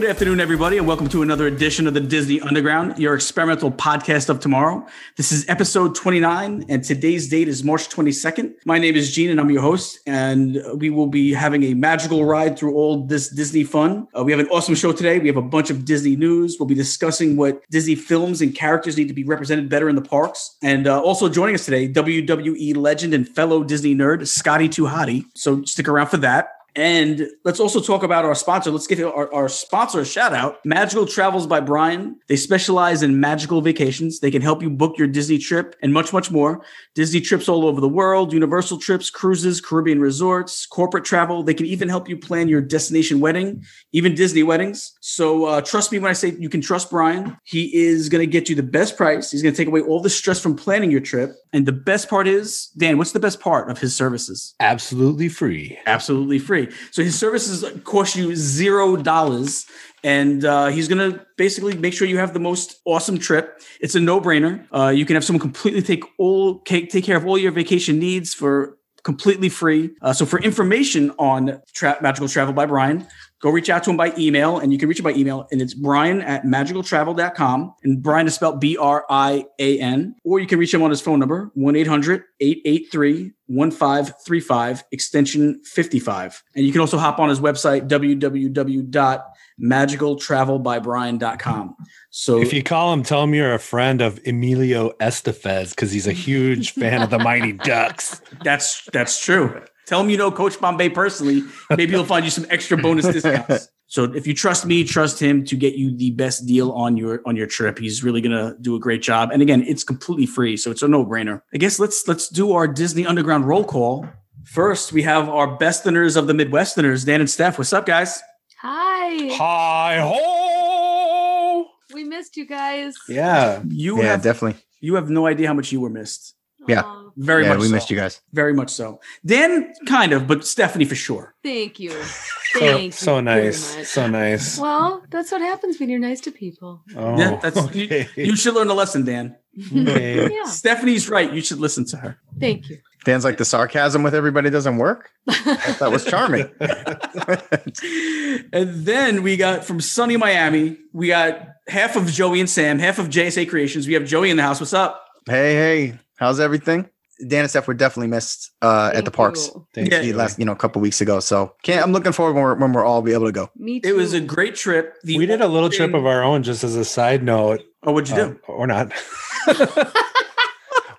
Good afternoon, everybody, and welcome to another edition of the Disney Underground, your experimental podcast of tomorrow. This is episode 29, and today's date is March 22nd. My name is Gene, and I'm your host, and we will be having a magical ride through all this Disney fun. Uh, we have an awesome show today. We have a bunch of Disney news. We'll be discussing what Disney films and characters need to be represented better in the parks. And uh, also joining us today, WWE legend and fellow Disney nerd, Scotty 2 Hotty. So stick around for that. And let's also talk about our sponsor. Let's give our, our sponsor a shout out Magical Travels by Brian. They specialize in magical vacations. They can help you book your Disney trip and much, much more. Disney trips all over the world, Universal trips, cruises, Caribbean resorts, corporate travel. They can even help you plan your destination wedding, even Disney weddings. So uh, trust me when I say you can trust Brian. He is going to get you the best price. He's going to take away all the stress from planning your trip. And the best part is, Dan, what's the best part of his services? Absolutely free. absolutely free. So his services cost you zero dollars, and uh, he's gonna basically make sure you have the most awesome trip. It's a no brainer. Uh, you can have someone completely take all take, take care of all your vacation needs for completely free. Uh, so for information on tra- Magical Travel by Brian. Go reach out to him by email, and you can reach him by email, and it's brian at magicaltravel.com. And Brian is spelled B R I A N. Or you can reach him on his phone number, 1 800 883 1535, extension 55. And you can also hop on his website, www.magicaltravelbybrian.com. So If you call him, tell him you're a friend of Emilio Estevez because he's a huge fan of the Mighty Ducks. that's that's true. Tell him you know Coach Bombay personally. Maybe he'll find you some extra bonus discounts. So if you trust me, trust him to get you the best deal on your on your trip. He's really gonna do a great job. And again, it's completely free, so it's a no brainer. I guess let's let's do our Disney Underground roll call. First, we have our besterners of the Midwesterners, Dan and Steph. What's up, guys? Hi. Hi ho! We missed you guys. Yeah. You yeah, have definitely. you have no idea how much you were missed. Yeah. Aw, Very yeah, much. we so. missed you guys. Very much so. Dan, kind of, but Stephanie for sure. thank you. So, Thank so you very nice. So nice. Well, that's what happens when you're nice to people. Oh, yeah, that's okay. you, you should learn a lesson, Dan. Okay. yeah. Stephanie's right. You should listen to her. Thank you. Dan's like the sarcasm with everybody doesn't work. That was charming. and then we got from sunny Miami, we got half of Joey and Sam, half of JSA Creations. We have Joey in the house. What's up? hey, hey, how's everything? Dan and Steph were definitely missed uh, at the parks you. Thanks, Yeah. last, you know, a couple weeks ago. So can't. I'm looking forward when we're, when we're all be able to go. Me too. It was a great trip. The we did a little trip of our own just as a side note. Oh, what'd you Uh, do? or not.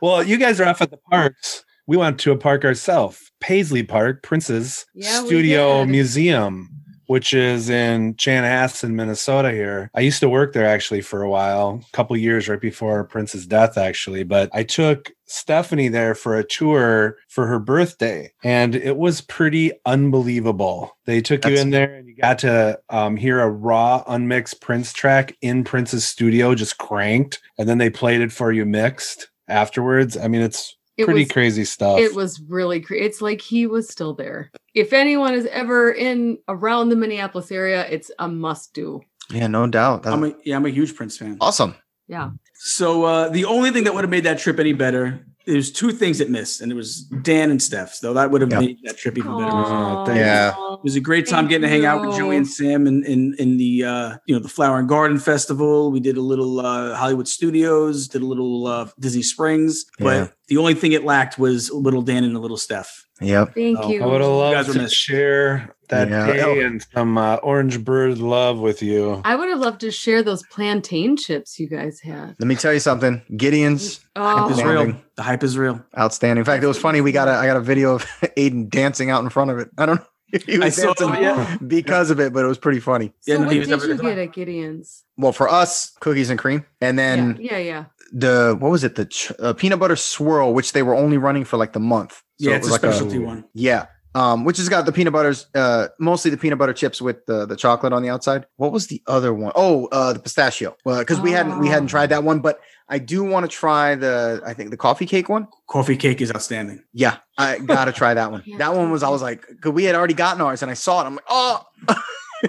well, you guys are off at the parks. We went to a park ourselves, Paisley Park, Prince's Yeah, Studio. Museum, which is in Chanhassen, Minnesota. Here, I used to work there actually for a while, a couple years right before Prince's death, actually. But I took Stephanie there for a tour for her birthday, and it was pretty unbelievable. They took you in there, and you got to um, hear a raw, unmixed Prince track in Prince's studio, just cranked, and then they played it for you mixed afterwards. I mean, it's It pretty was- crazy stuff. It was really cre It's like he was still there. If anyone is ever in around the Minneapolis area, it's a must do. Yeah, no doubt. That's I'm a, yeah, I'm a huge Prince fan. awesome. Yeah. So uh, the only thing that would have made that trip any better, there's two things it missed, and it was Dan and Steph. So that would have Yeah. made that trip even better. Aw, thank Yeah. It was a great time Thank getting to hang out with. Joey and Sam in in, in the uh, you know the Flower and Garden Festival. We did a little uh, Hollywood Studios, did a little uh, Disney Springs, Yeah. but the only thing it lacked was little Dan and a little Steph. Yep. Thank Oh, you. I would have guys loved were to missed. share that Yeah. day Oh. and some uh, orange bird love with you. I would have loved to share those plantain chips you guys had. Let me tell you something. Gideon's Oh, Hype is real. The hype is real. outstanding. In fact, it was funny. We got a I got a video of Aiden dancing out in front of it. I don't know if he I was saw. dancing Yeah. because of it, but it was pretty funny. Yeah, so no, what he did was you never- get at Gideon's? Well, for us, cookies and cream, and then yeah, yeah, yeah. the what was it? The ch- uh, peanut butter swirl, which they were only running for like the month. yeah, it it's a was like specialty one. Yeah, um, which has got the peanut butters, uh, mostly the peanut butter chips with the the chocolate on the outside. What was the other one? Oh, uh, the pistachio. Well, because we hadn't we hadn't Oh. tried that one, but I do want to try the I think the coffee cake one. Coffee cake is outstanding. Yeah, I gotta try that one. Yeah. That one was I was like, because we had already gotten ours, and I saw it. I'm like, oh.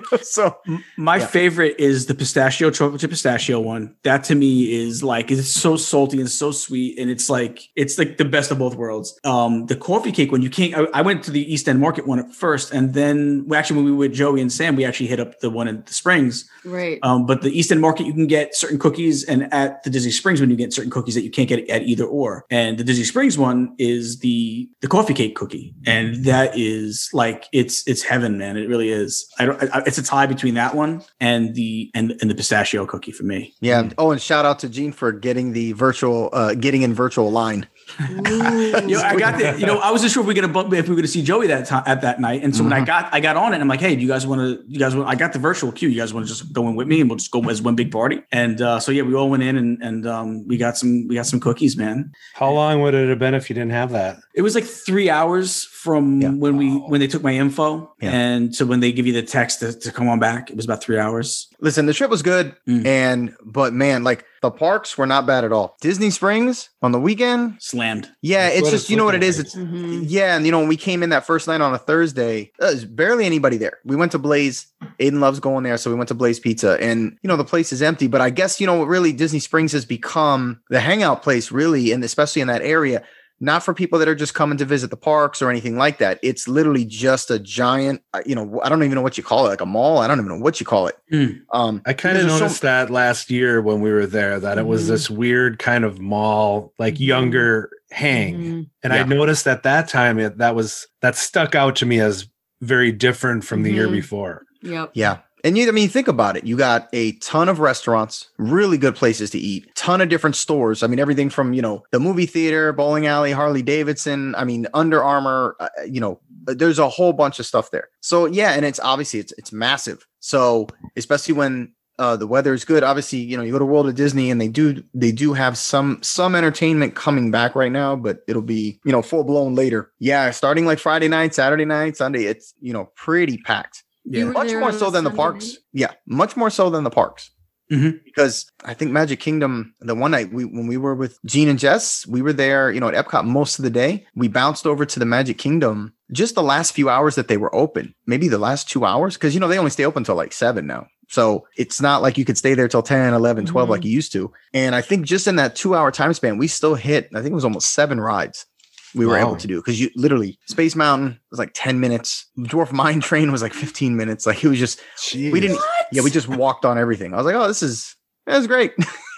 so My Yeah. favorite is the pistachio chocolate chip pistachio one. That to me is like it's so salty and so sweet, and it's like it's like the best of both worlds. Um, the coffee cake one you can't. I, I went to the East End Market one at first, and then well, actually when we were with Joey and Sam, we actually hit up the one in the Springs. Right. Um, but the East End Market you can get certain cookies, and at the Disney Springs when you get certain cookies that you can't get at either or. And the Disney Springs one is the the coffee cake cookie, and that is like it's it's heaven, man. It really is. I don't. I, it's a tie between that one and the and and the pistachio cookie for me. yeah. Oh, and shout out to Gene for getting the virtual, uh, getting in virtual line. Ooh. You know, I got the. You know, I wasn't sure if we were gonna bump if we were gonna see Joey that time at that night. And so when I got I got on it, I'm like, hey, do you guys want to? You guys want? I got the virtual queue. You guys want to just go in with me and we'll just go as one big party. And uh, so yeah, we all went in and and um, we got some we got some cookies, man. How long would it have been if you didn't have that? It was like three hours from Yeah. when we when they took my info Yeah. and so when they give you the text to, to come on back, it was about three hours. Listen, the trip was good, Mm. and but man, like the parks were not bad at all. Disney Springs on the weekend, Slammed. yeah, That's it's just it's you know what it looking is. like. It's Mhm. yeah, and you know when we came in that first night on a Thursday, uh, there's barely anybody there. We went to Blaze. Aiden loves going there, so we went to Blaze Pizza, and you know the place is empty. But I guess you know what really Disney Springs has become the hangout place, really, and especially in that area. Not for people that are just coming to visit the parks or anything like that. It's literally just a giant, uh, you know, I don't even know what you call it, like a mall. I don't even know what you call it. Mm. Um, I kind of because there's so- noticed that last year when we were there that it was Mhm. this weird kind of mall, like Mhm. younger hang. Mhm. And I noticed at that time it, that was that stuck out to me as very different from the year Mhm. before. Yep. Yeah. And you, I mean, think about it. You got a ton of restaurants, really good places to eat, ton of different stores. I mean, everything from, you know, the movie theater, bowling alley, Harley Davidson, I mean, Under Armour, uh, you know, there's a whole bunch of stuff there. So yeah, and it's obviously it's it's massive. So especially when uh, the weather is good, obviously, you know, you go to World of Disney and they do they do have some some entertainment coming back right now, but it'll be you know full blown later. Yeah, starting like Friday night, Saturday night, Sunday, it's you know pretty packed You were much more so a than the parks. night? Yeah, much more so than the parks. Mhm. Because I think Magic Kingdom, the one night we when we were with Gene and Jess, we were there, you know, at Epcot most of the day. We bounced over to the Magic Kingdom just the last few hours that they were open, maybe the last two hours, because you know they only stay open until like seven now. So it's not like you could stay there till 10, 11, 12 like you used to. And I think just in that two hour time span, we still hit, I think it was almost seven rides we were Wow. able to do because you literally Space Mountain was like 10 minutes, Dwarf Mine Train was like 15 minutes. Like it was just we didn't yeah we just walked on everything. I was like oh this is that was great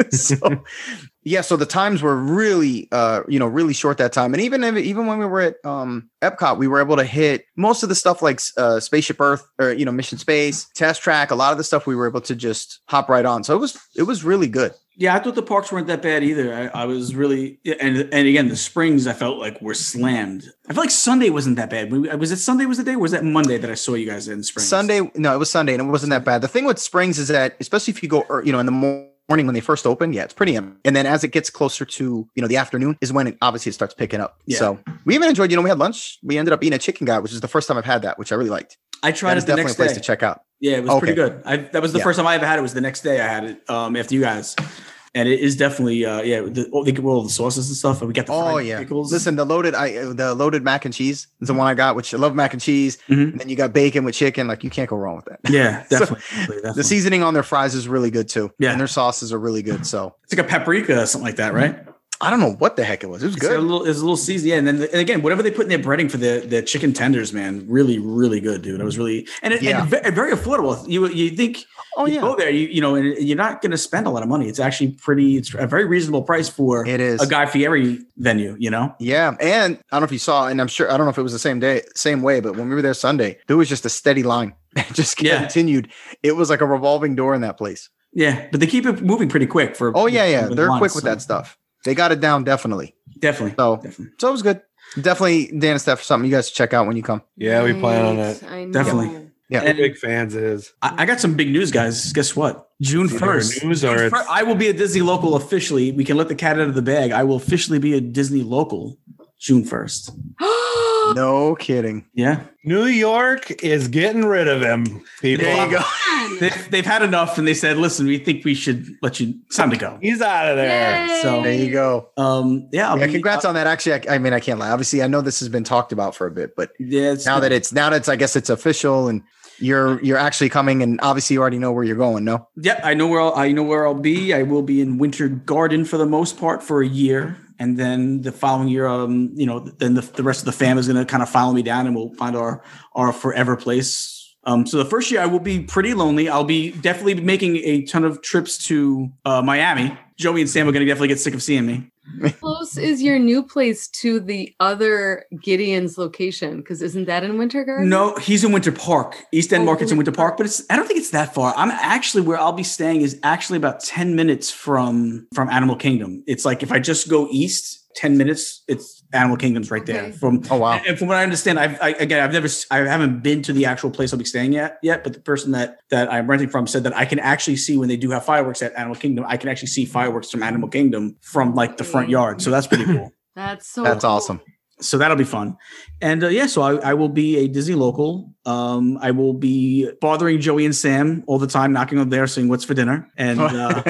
so yeah so the times were really uh you know really short that time and even if, even when we were at um epcot we were able to hit most of the stuff like uh spaceship earth or you know mission space test track a lot of the stuff we were able to just hop right on so it was it was really good Yeah, I thought the parks weren't that bad either. I, I was really and and again the springs I felt like were slammed. I feel like Sunday wasn't that bad. Was it Sunday was the day? Or was that Monday that I saw you guys in springs? sunday no it was sunday and it wasn't that bad the thing with springs is that especially if you go you know in the mor- morning when they first open yeah it's pretty empty and then as it gets closer to you know the afternoon is when it obviously it starts picking up Yeah. so we even enjoyed you know we had lunch we ended up eating a chicken guy which is the first time i've had that which i really liked I tried that it the definitely next a place day. to check out Yeah, it was Okay. pretty good. I, that was the Yeah. first time I ever had it. Was the next day I had it um, after you guys, and it is definitely uh, yeah. The, oh, they give all the sauces and stuff, and we got the oh yeah pickles. listen the loaded i the loaded mac and cheese is the one i got which i love mac and cheese Mhm. and then you got bacon with chicken like you can't go wrong with that yeah, So, definitely. definitely, the seasoning on their fries is really good too Yeah. and their sauces are really good so it's like a paprika or something like that, right? I don't know what the heck it was it was It's got a good little, it's a little season, yeah. And then and again, whatever they put in their breading for the the chicken tenders, man, really, really good, dude. I was really and, it, Yeah. and very affordable. You you think oh you yeah go there, you you know, and you're not going to spend a lot of money. It's actually pretty. It's a very reasonable price for it is a Guy Fieri venue. You know, Yeah, and I don't know if you saw, and I'm sure I don't know if it was the same day, same way, but when we were there Sunday, there was just a steady line. It just Yeah. continued. It was like a revolving door in that place. yeah. But they keep it moving pretty quick for. Oh yeah, yeah, they're lines, quick with so that stuff. They got it down definitely. Definitely. So, Definitely. so it was good. Definitely, Dan and Steph, something you guys check out when you come. Yeah, we plan on it. I. Definitely. Yeah. We're big fans is. I, I got some big news, guys. Guess what? June first. news or it's- I will be a Disney local officially. We can let the cat out of the bag. I will officially be a Disney local June first. No kidding. Yeah, New York is getting rid of him. People. There you go. they've, they've had enough, and they said, "Listen, we think we should let you. It's time to go." He's out of there. Yay. So- There you go. Um, yeah, Yeah, be- congrats on that. Actually, I, I mean, I can't lie. Obviously, I know this has been talked about for a bit, but Yeah, it's now that it's now that it's, I guess it's official, and you're you're actually coming, and obviously you already know where you're going. No, Yep, I know where I'll, I know where I'll be. I will be in Winter Garden for the most part for a year, and then the following year, um, you know, then the, the rest of the fam is going to kind of follow me down, and we'll find our our forever place. Um, so the first year I will be pretty lonely. I'll be definitely making a ton of trips to uh, Miami. Joey and Sam are going to definitely get sick of seeing me. close is your new place to the other Gideon's location? Because isn't that in Winter Garden? No, he's in Winter Park. East End Oh, Market's in Winter Park, but it's I don't think it's that far. I'm actually where I'll be staying is actually about 10 minutes from from Animal Kingdom. It's like if I just go east 10 minutes, it's Animal Kingdom's right there. Okay. From oh wow, and from what I understand, I've I, again I've never i haven't been to the actual place I'll be staying at yet, but the person that that I'm renting from said that I can actually see when they do have fireworks at Animal Kingdom, I can actually see fireworks from Animal Kingdom from like the front mm. yard. So that's pretty cool. That's so that's cool. awesome. So that'll be fun and uh, yeah so I, I will be a disney local um i will be bothering joey and sam all the time knocking on there saying what's for dinner and uh,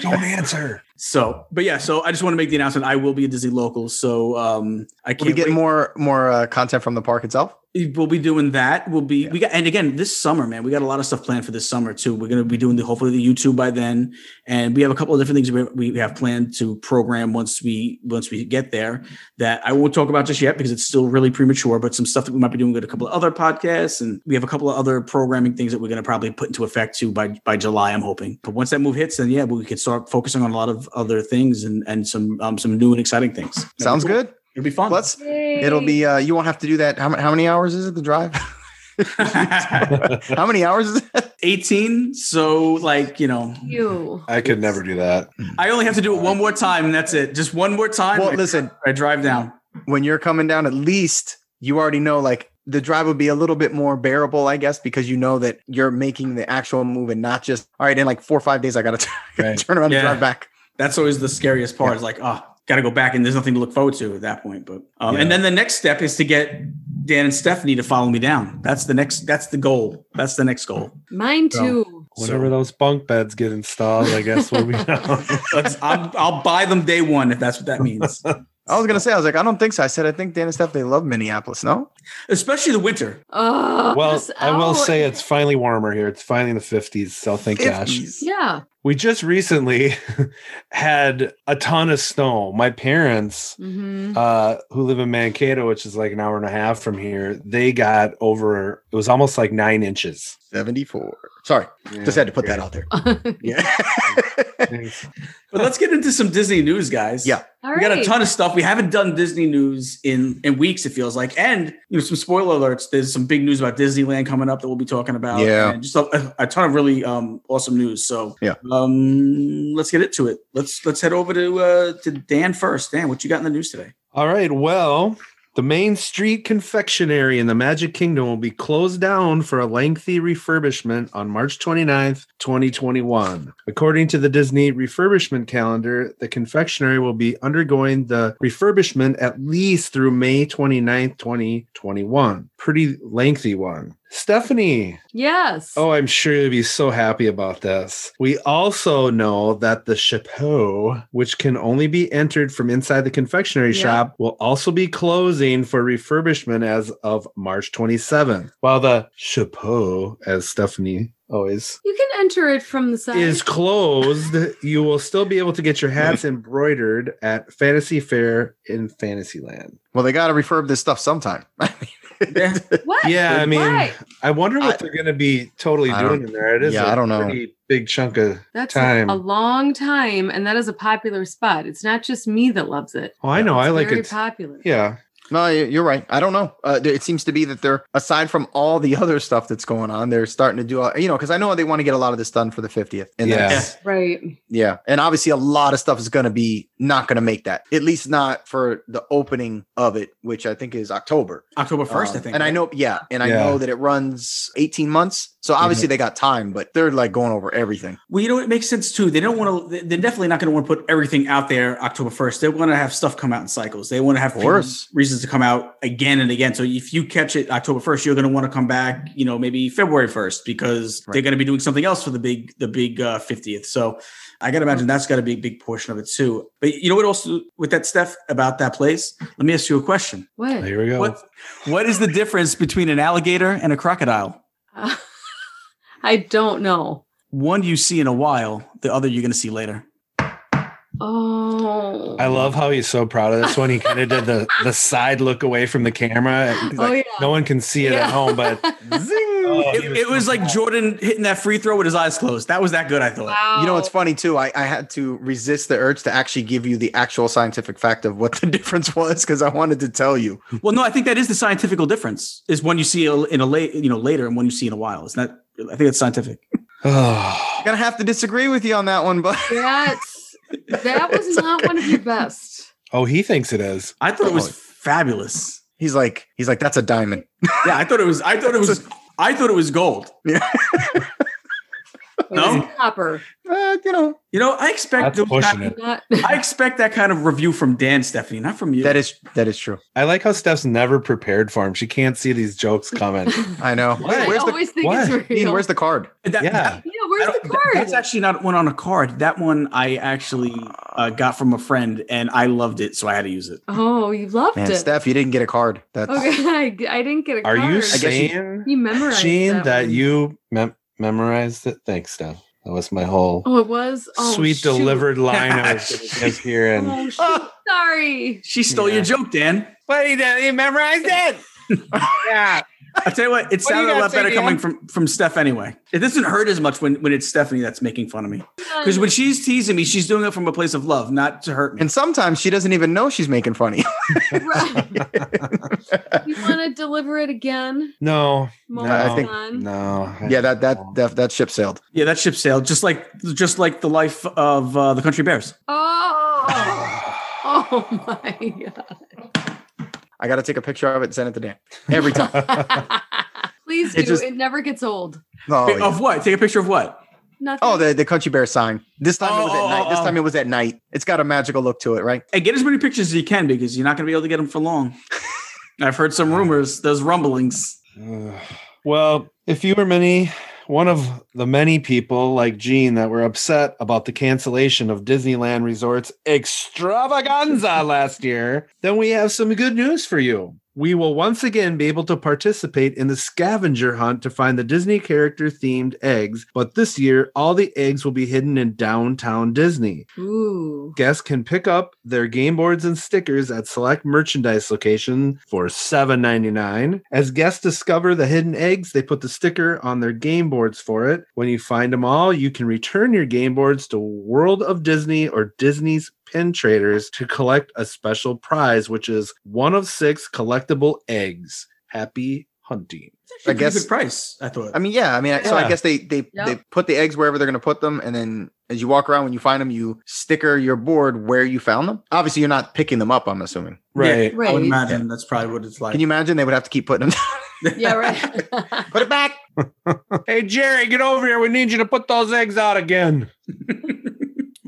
Don't answer. so but yeah so i just want to make the announcement i will be a disney local so um i can't we get wait. more more uh, content from the park itself? We'll be doing that we'll be we got and again this summer man we got a lot of stuff planned for this summer too. We're going to be doing the hopefully the youtube by then. And we have a couple of different things we, we have planned to program once we once we get there that i won't talk about just yet because it's still really premature but some stuff that we might be doing with a couple of other podcasts. And we have a couple of other programming things that we're going to probably put into effect too by by july i'm hoping. But once that move hits then yeah we can start focusing on a lot of other things and and some um some new and exciting things. Sounds cool. good. It'll be fun Let's. Yay. It'll be. uh You won't have to do that. How, how many hours is it the drive? how many hours is it? 18 so like you know you. I could never do that. i only have to do it one more time and that's it just one more time Well, I- listen. i drive down When you're coming down, at least you already know like the drive would be a little bit more bearable, I guess, because you know that you're making the actual move and not just all right. In like four or five days, I got to Right. turn around Yeah. and drive back. that's always the scariest part is like oh gotta go back and there's nothing to look forward to at that point but um, Yeah. and then the next step is to get dan and stephanie to follow me down that's the next that's the goal that's the next goal Mine too. Whenever those bunk beds get installed, I guess we'll be down. Let's, I'll, I'll buy them day one if that's what that means I was gonna say, I was like, I don't think so. I said, I think Dan and Steph they love Minneapolis. No, especially the winter Oh, well, I will say it's finally warmer here. It's finally in the 50s. So thank gosh. Yeah. We just recently had a ton of snow. My parents, hmm uh, who live in Mankato, which is like an hour and a half from here, they got over, it was almost like nine inches. 74. Sorry, just had to put that out there. Yeah. But let's get into some disney news guys Yeah. All we got a ton of stuff. We haven't done Disney news in in weeks. It feels like, and you know, some spoiler alerts. There's some big news about Disneyland coming up that we'll be talking about. Yeah. and just a, a ton of really um, awesome news. So Yeah. Um, let's get into it. Let's let's head over to uh, to Dan first. Dan, what you got in the news today? All right. Well, the Main Street Confectionery in the Magic Kingdom will be closed down for a lengthy refurbishment on March 29th, 2021. According to the Disney refurbishment calendar, the confectionery will be undergoing the refurbishment at least through May 29th, 2021. Pretty lengthy one. Stephanie, Yes. Oh, I'm sure you'll be so happy about this. We also know that the chapeau, which can only be entered from inside the confectionery Yeah. shop, will also be closing for refurbishment as of March 27th. While the chapeau, as Stephanie always You can enter it from the side. is closed, you will still be able to get your hats embroidered at Fantasy Fair in Fantasyland. Well, they got to refurb this stuff sometime. Yeah. what? Yeah, I mean, Why? I wonder what I- they're going to be totally I doing in there. It is Yeah, I I don't know. pretty big chunk of That's time. a long time, and that is a popular spot. It's not just me that loves it. Oh, I know. I It's like very it. popular. Yeah. No, you're right. I don't know. Uh, it seems to be that they're aside from all the other stuff that's going on, they're starting to do. uh, You know, because I know they want to get a lot of this done for the 50th. And Yeah. Right. yeah. And obviously, a lot of stuff is going to be not going to make that. At least not for the opening of it, which I think is October. October first, I Um, think. And I know, yeah, and I Yeah. know that it runs 18 months. So obviously they got time, but they're like going over everything. Well, you know, it makes sense too. They don't want to. They're definitely not going to want to put everything out there October first. They want to have stuff come out in cycles. They want to have Of course. people- reasons to come out again and again. So if you catch it October first, you're going to want to come back. You know, maybe February first because they're going to be doing something else for the big the big uh, fiftieth. so I got to imagine that's got to be a big portion of it too. But you know what? Also with that Steph about that place, let me ask you a question. What? Here we go. What what is the difference between an alligator and a crocodile? Uh, I don't know. One you see in a while, the other you're going to see later. Oh. I love how he's so proud of this one. He kind of did the the side look away from the camera. He's Oh, yeah. No one can see it at home, but Zing! Oh, he It, it was like Jordan hitting that free throw with his eyes closed. That was that good, I thought. Wow. You know what's funny too? I, I had to resist the urge to actually give you the actual scientific fact of what the difference was because I wanted to tell you. Well, no, I think that is the scientific difference. Is one you see in a late, you know, later, and one you see in a while. It's not. I think it's scientific. Oh, I'm gonna have to disagree with you on that one, but That's that was not one of your best. oh, he thinks it is. I thought it was Oh. fabulous. he's like, he's like, that's a diamond. Yeah, I thought it was. I thought it was. I thought it was gold. It No? copper. Uh, you know, You know, I expect That's those pushing kind- it. I expect that kind of review from Dan, Stephanie, not from you. that is that is true. I like how Steph's never prepared for him. She can't see these jokes coming. I know. What? I Where's the always think what? it's Dean, real. where's the card? That- Yeah. that- yeah, where's the card? That's actually not one on a card. That one I actually uh, got from a friend, and I loved it, so I had to use it. oh, you loved Man, it. Steph, you didn't get a card. That's Okay, I, I didn't get a Are card. you guess you- saying, You memorized Gene, that, that you mem- memorized it? Thanks, Steph. That was my whole Oh, it was oh, sweet shoot. delivered line I was going to here. And Oh, shoot. sorry. She stole Yeah. your joke, Dan. but he, did, he memorized it. yeah. I tell you what, it What sounded a lot better coming from from Steph anyway. It doesn't hurt as much when when it's Stephanie that's making fun of me. Because when she's teasing me, she's doing it from a place of love, not to hurt me. and sometimes she doesn't even know she's making funny. Right. you want to deliver it again? No. Moment I think- on? No. yeah, that that that that ship sailed. Yeah, that ship sailed just like just like the life of uh, the Country Bears. Oh, oh my god! I got to take a picture of it and send it to Dan every time. Please do. It just- it never gets old. Oh, yeah. Of what? Take a picture of what? Nothing. oh the, the country bear sign. This time it was Oh, at night. This oh, time oh. it was at night. It's got a magical look to it, right? And get as many pictures as you can because you're not going to be able to get them for long. I've heard some rumors, those rumblings. Well, if you were many, one of the many people like Gene that were upset about the cancellation of Disneyland Resorts Eggstravaganza last year, then we have some good news for you. We will once again be able to participate in the scavenger hunt to find the Disney character themed eggs, but this year all the eggs will be hidden in downtown Disney. Ooh. Guests can pick up their game boards and stickers at select merchandise location for $7.99. As guests discover the hidden eggs, they put the sticker on their game boards for it. When you find them all, you can return your game boards to World of Disney or Disney's pin traders to collect a special prize, which is one of six collectible eggs. Happy hunting. It's actually a I guess- pretty price. I thought. I mean, yeah. I mean, I so I guess they they Yep. they put the eggs wherever they're going to put them, and then as you walk around, when you find them, you sticker your board where you found them. Obviously, you're not picking them up. I'm assuming. I Right. I would Right. imagine that's probably what it's like. Can you imagine they would have to keep putting them? down? Yeah, right. put it back. Hey, Jerry, get over here. We need you to put those eggs out again.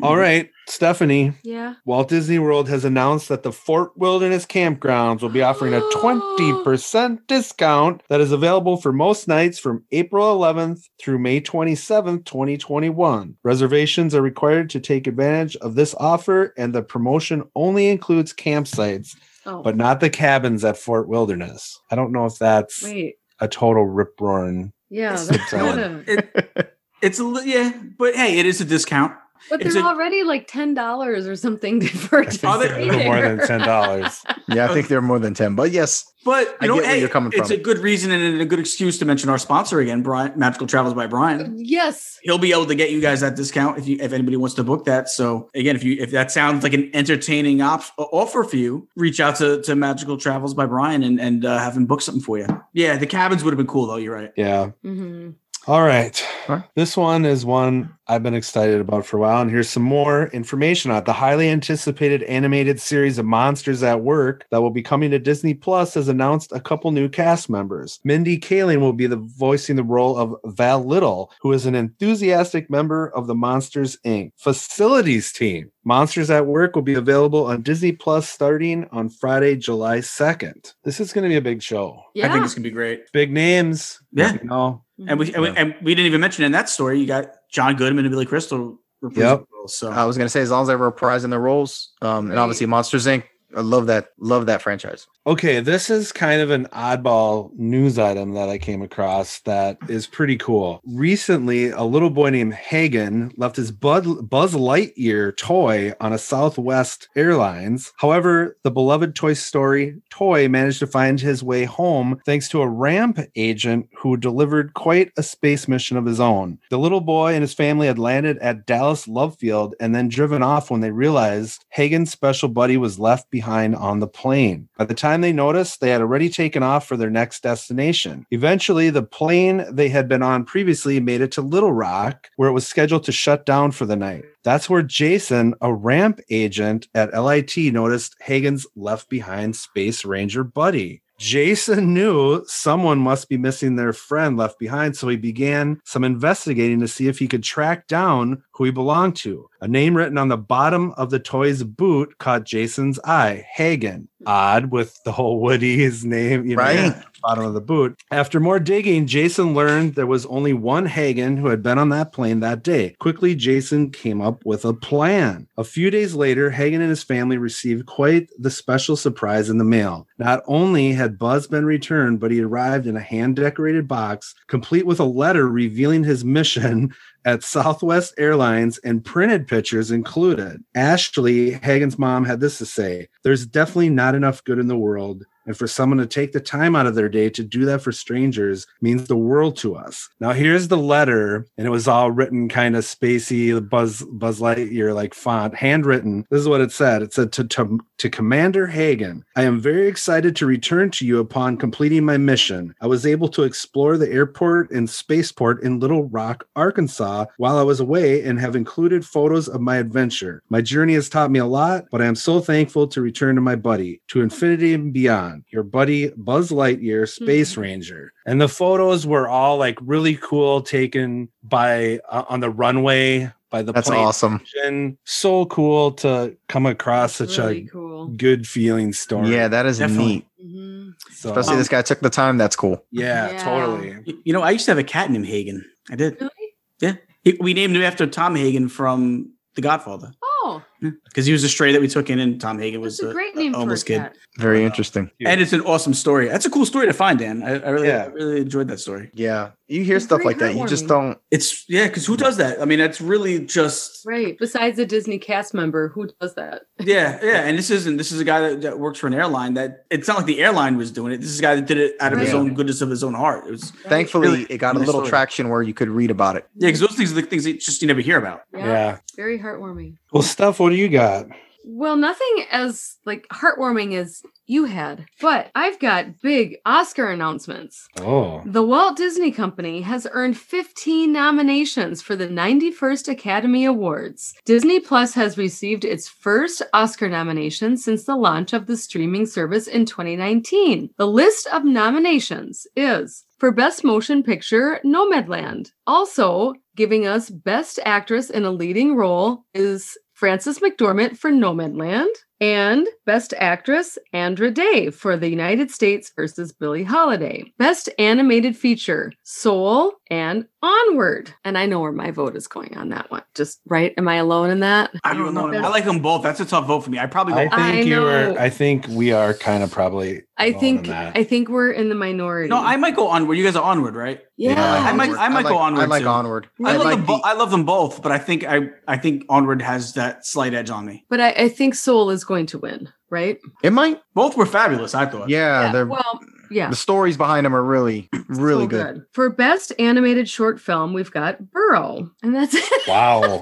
All mm-hmm. right, Stephanie. yeah. Walt Disney World has announced that the Fort Wilderness campgrounds will be offering a 20% discount that is available for most nights from April 11th through May 27th, 2021. Reservations are required to take advantage of this offer, and the promotion only includes campsites, Oh, but not the cabins at Fort Wilderness. I don't know if that's wait. a total rip roaring. Yeah, It's that's a- kinda, It, it's a yeah, but hey, it is a discount. But they're a- already like ten dollars or something for I think Are they- a little more than $10. Yeah, I think they're more than ten, but yes, But I know, get where hey, you're coming from. it's from. a good reason and a good excuse to mention our sponsor again, Brian, Magical Travels by Brian. yes. He'll be able to get you guys that discount if you if anybody wants to book that. So again, if you if that sounds like an entertaining op- offer for you, reach out to, to Magical Travels by Brian and and uh, have him book something for you. Yeah, the cabins would have been cool though. You're right. Yeah. hmm All right. All right. This one is one I've been excited about for a while. And here's some more information on it. The highly anticipated animated series of Monsters at Work that will be coming to Disney Plus has announced a couple new cast members. Mindy Kaling will be the voicing the role of Val Little, who is an enthusiastic member of the Monsters Inc. facilities team. Monsters at Work will be available on Disney Plus starting on Friday, July 2nd. This is going to be a big show. Yeah. I think it's gonna be great. Big names. Yeah. You know, And we, and we and we didn't even mention in that story you got John Goodman and Billy Crystal. reprising Yep. roles, So I was gonna say as long as they're reprising their roles, um, and obviously Monsters Inc. I love that. Love that franchise. Okay, this is kind of an oddball news item that I came across that is pretty cool. Recently, a little boy named Hagen left his Buzz Lightyear toy on a Southwest Airlines. However, the beloved Toy Story toy managed to find his way home thanks to a ramp agent who delivered quite a space mission of his own. The little boy and his family had landed at Dallas Love Field and then driven off when they realized Hagen's special buddy was left behind on the plane. By the time they noticed, they had already taken off for their next destination. Eventually, the plane they had been on previously made it to Little Rock, where it was scheduled to shut down for the night. That's where Jason, a ramp agent at LIT, noticed Hagen's left behind Space Ranger buddy. Jason knew someone must be missing their friend left behind, so he began some investigating to see if he could track down who he belonged to. A name written on the bottom of the toy's boot caught Jason's eye Hagen. Odd with the whole Woody's name, you know, Right. bottom of the boot. After more digging, Jason learned there was only one Hagen who had been on that plane that day. Quickly, Jason came up with a plan. A few days later, Hagen and his family received quite the special surprise in the mail. Not only had Buzz been returned, but he arrived in a hand decorated box, complete with a letter revealing his mission at Southwest Airlines and printed pictures included. Ashley, Hagen's mom, had this to say There's definitely not enough good in the world. And for someone to take the time out of their day to do that for strangers means the world to us. Now, here's the letter, and it was all written kind of spacey, the Buzz Buzz Lightyear like font, handwritten. This is what it said. It said to, to to Commander Hagen, I am very excited to return to you upon completing my mission. I was able to explore the airport and spaceport in Little Rock, Arkansas, while I was away, and have included photos of my adventure. My journey has taught me a lot, but I am so thankful to return to my buddy, to infinity and beyond. Your buddy Buzz Lightyear, Space Ranger. And the photos were all like really cool, taken by uh, on the runway by the That's awesome. and so cool to come across such really a cool. good feeling story. Yeah, that is Definitely. neat. Mhm. so, Especially this guy took the time. That's cool. yeah, Yeah. totally. You know, I used to have a cat named Hagen. I did. Really? He- We named him after Tom Hagen from The Godfather Oh, because he was a stray that we took in, and Tom Hagen was that's a a great name for a homeless kid. cat. Very interesting. And it's an awesome story. That's a cool story to find, Dan. I, I really, Yeah. I really enjoyed that story. Yeah, you hear It's stuff like that. You just don't. It's yeah, because who does that? I mean, that's really just Right. Besides a Disney cast member, who does that? yeah, yeah. And this isn't. This is a guy that, that works for an airline. That it's not like the airline was doing it. This is a guy that did it out of his own goodness of his own heart. It was Thankfully, Really it got a little story. traction where you could read about it. yeah, because those things are the things that just you never hear about. Yeah. Yeah. Very heartwarming. Well, stuff. what do you got? Well, nothing as like heartwarming as you had, but I've got big Oscar announcements. Oh, The Walt Disney Company has earned 15 nominations for the 91st Academy Awards. Disney Plus has received its first Oscar nomination since the launch of the streaming service in 2019. The list of nominations is for Best Motion Picture, Nomadland. Also, giving us Best Actress in a Leading Role is Frances McDormand for Nomadland. And Best Actress, Andra Day for The United States versus Billie Holiday. Best Animated Feature, Soul and Onward. And I know where my vote is going on that one. Just right? Am I alone in that? I don't know. I like them both. That's a tough vote for me. I probably I go. think I you were. know. I think we are kind of probably. I think. I think we're in the minority. no, I might go onward. You guys are onward, right? yeah. I might- I might like, go onward, I like too. onward. I, I love like them. Bo- I love them both, but I think I I think onward has that slight edge on me. but I, I think Soul is going to win, right? it might. Both were fabulous. I thought. Yeah, they're well, yeah. the stories behind them are really, really So good. For best animated short film, we've got Burrow, and that's it. Wow.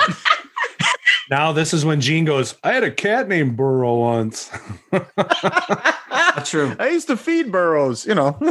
now this is when Gene goes. I had a cat named Burrow once. True. I used to feed burros, you know.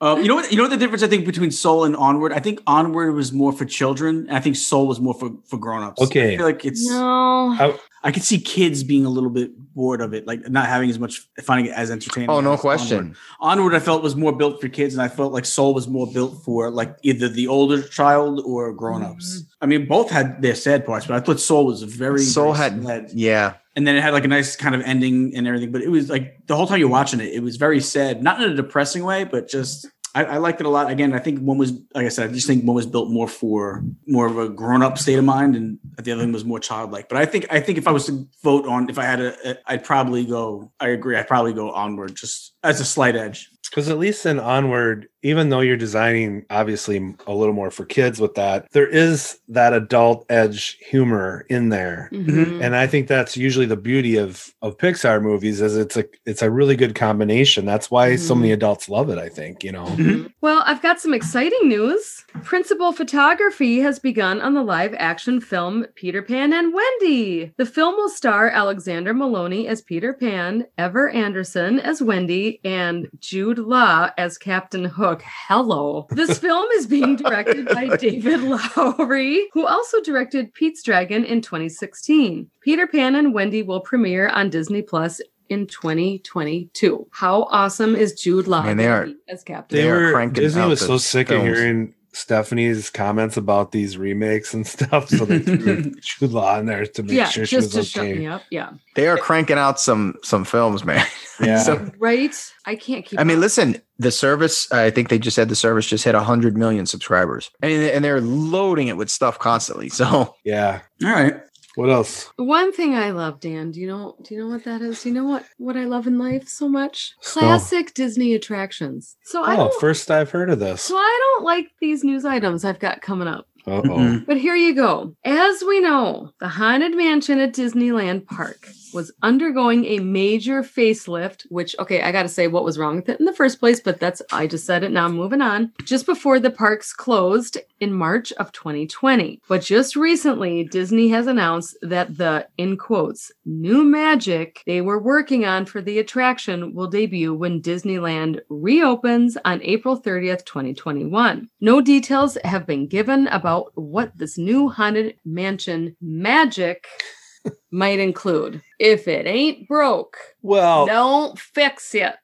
Um, you know what? You know what the difference I think between Soul and Onward. I think Onward was more for children, and I think Soul was more for for grown-ups. Okay. I feel like it's. no. I could see kids being a little bit bored of it, like not having as much, finding it as entertaining. oh, no question. Onward. Onward, I felt was more built for kids, and I felt like Soul was more built for like either the older child or grown-ups. Mm-hmm. I mean, both had their sad parts, but I thought Soul was very Soul very had- sad. Yeah. and then it had like a nice kind of ending and everything. But it was like the whole time you're watching it, it was very sad, not in a depressing way, but just I, I liked it a lot. Again, I think one was like I said, I just think one was built more for more of a grown up state of mind, and the other one was more childlike. But I think I think if I was to vote on, if I had a, a I'd probably go. I agree. I'd probably go onward, just as a slight edge. Because at least in Onward, even though you're designing obviously a little more for kids with that, there is that adult edge humor in there. Mhm. And I think that's usually the beauty of of Pixar movies is it's a it's a really good combination. That's why so many adults love it, I think, you know. Well, I've got some exciting news. Principal photography has begun on the live action film Peter Pan and Wendy. The film will star Alexander Molony as Peter Pan, Ever Anderson as Wendy, and Jude Law as Captain Hook. Hello. This film is being directed by David Lowery, who also directed Pete's Dragon in 2016. Peter Pan and Wendy will premiere on Disney Plus in 2022. How awesome is Jude Law Man, they are- as Captain They, They are were cranking Disney was the so sick of hearing Stephanie's comments about these remakes and stuff. So they threw Jude Law in there to make yeah, sure she just was to okay. shut me up. Yeah. They are cranking out some some films, man. Yeah. So- Right? I can't keep I mean, up. listen, the service, I think they just said the service just hit 100 million subscribers. I mean, and they're loading it with stuff constantly. So, yeah. All right. What else? One thing I love, Dan, do you know do you know what that is? Do you know what what I love in life so much? Snow. Classic Disney attractions. So I Oh, don't first I've heard of this. so I don't like these news items I've got coming up. Uh oh. Mhm. But here you go. As we know, the Haunted Mansion at Disneyland Park was undergoing a major facelift, which, okay, I got to say what was wrong with it in the first place, but that's, I just said it. Now I'm moving on. Just before the parks closed in March of 2020. But just recently, Disney has announced that the, in quotes, new magic they were working on for the attraction will debut when Disneyland reopens on April 30th, 2021. No details have been given about what this new haunted mansion magic might include. If it ain't broke, Well, don't fix it,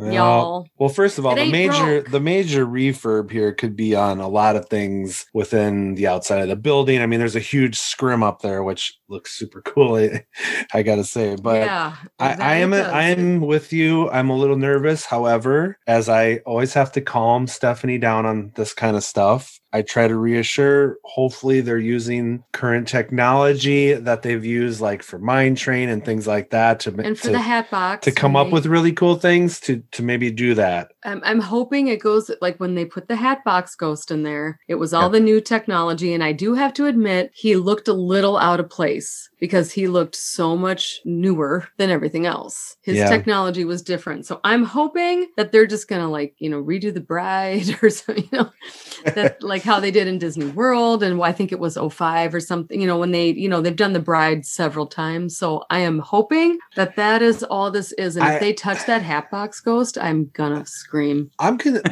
well, y'all. Well, first of all, the major broke. the major refurb here could be on a lot of things within the outside of the building. I mean, there's a huge scrim up there, which looks super cool. I, I gotta say, but yeah, I, I am does. I am with you. I'm a little nervous. However, as I always have to calm Stephanie down on this kind of stuff, I try to reassure. Hopefully, they're using current technology that they've used, like for Mine Train and things like that, to and for to, the hat box to come up they- with really cool things to to maybe do that. I'm, I'm hoping it goes like when they put the hat box Ghost in there, it was all Yeah. the new technology. And I do have to admit, he looked a little out of place because he looked so much newer than everything else. His Yeah. technology was different. So I'm hoping that they're just going to like, you know, redo the bride or something, you know, that like how they did in Disney World. And I think it was 05 or something, you know, when they, you know, they've done the bride several times. So I am hoping that that is all this is. And I- if they touch that Hatbox Ghost, I'm gonna scream. I'm gonna.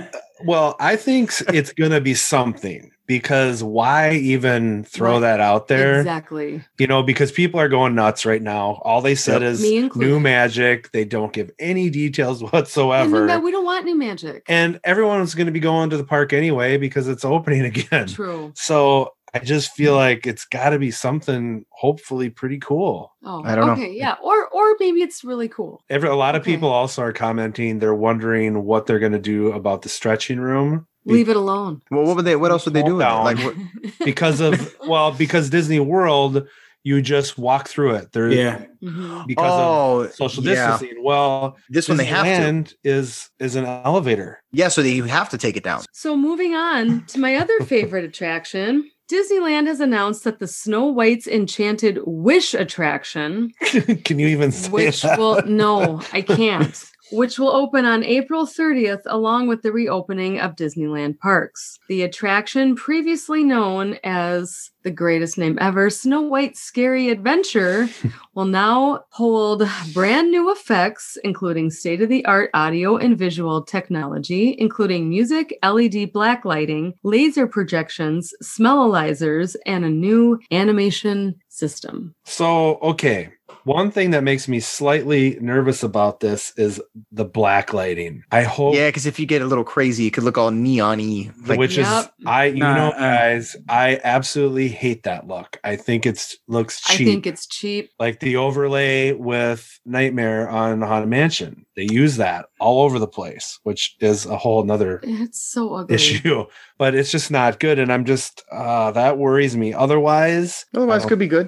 Well, I think it's gonna be something because why even throw Right. that out there? Exactly. You know, because people are going nuts right now. All they said Yep. is new magic. They don't give any details whatsoever. no, we don't want new magic. and everyone's going to be going to the park anyway because it's opening again. True. So I just feel like it's got to be something hopefully pretty cool. Oh, I don't know. okay, yeah, or or maybe it's really cool. Every, a lot of Okay. people also are commenting they're wondering what they're going to do about the stretching room Be- Leave it alone. well, what would they? What else would they do with Like, what, because of well because Disney World you just walk through it. There Yeah. Mhm. because of oh, social yeah. distancing. Well, This one they have to. Is is an elevator. Yeah, so they you have to take it down. So moving on to my other favorite attraction. Disneyland has announced that the Snow White's Enchanted Wish attraction, Can you even say which that? will no, I can't. Which will open on April 30th, along with the reopening of Disneyland parks. The attraction, previously known as the greatest name ever, Snow White's Scary Adventure, will now hold brand new effects, including state of the art audio and visual technology, including music, LED black lighting, laser projections, smellalizers, and a new animation system. So, okay. One thing that makes me slightly nervous about this is the black lighting. I hope Yeah, because if you get a little crazy, it could look all neon-y. Like, which is I you Nah, know uh, guys, I absolutely hate that look. I think it's looks cheap. I think it's cheap. like the overlay with Nightmare on Haunted Mansion. They use that all over the place, which is a whole nother It's so ugly. issue. But it's just not good. And I'm just uh that worries me. Otherwise, otherwise, could be good.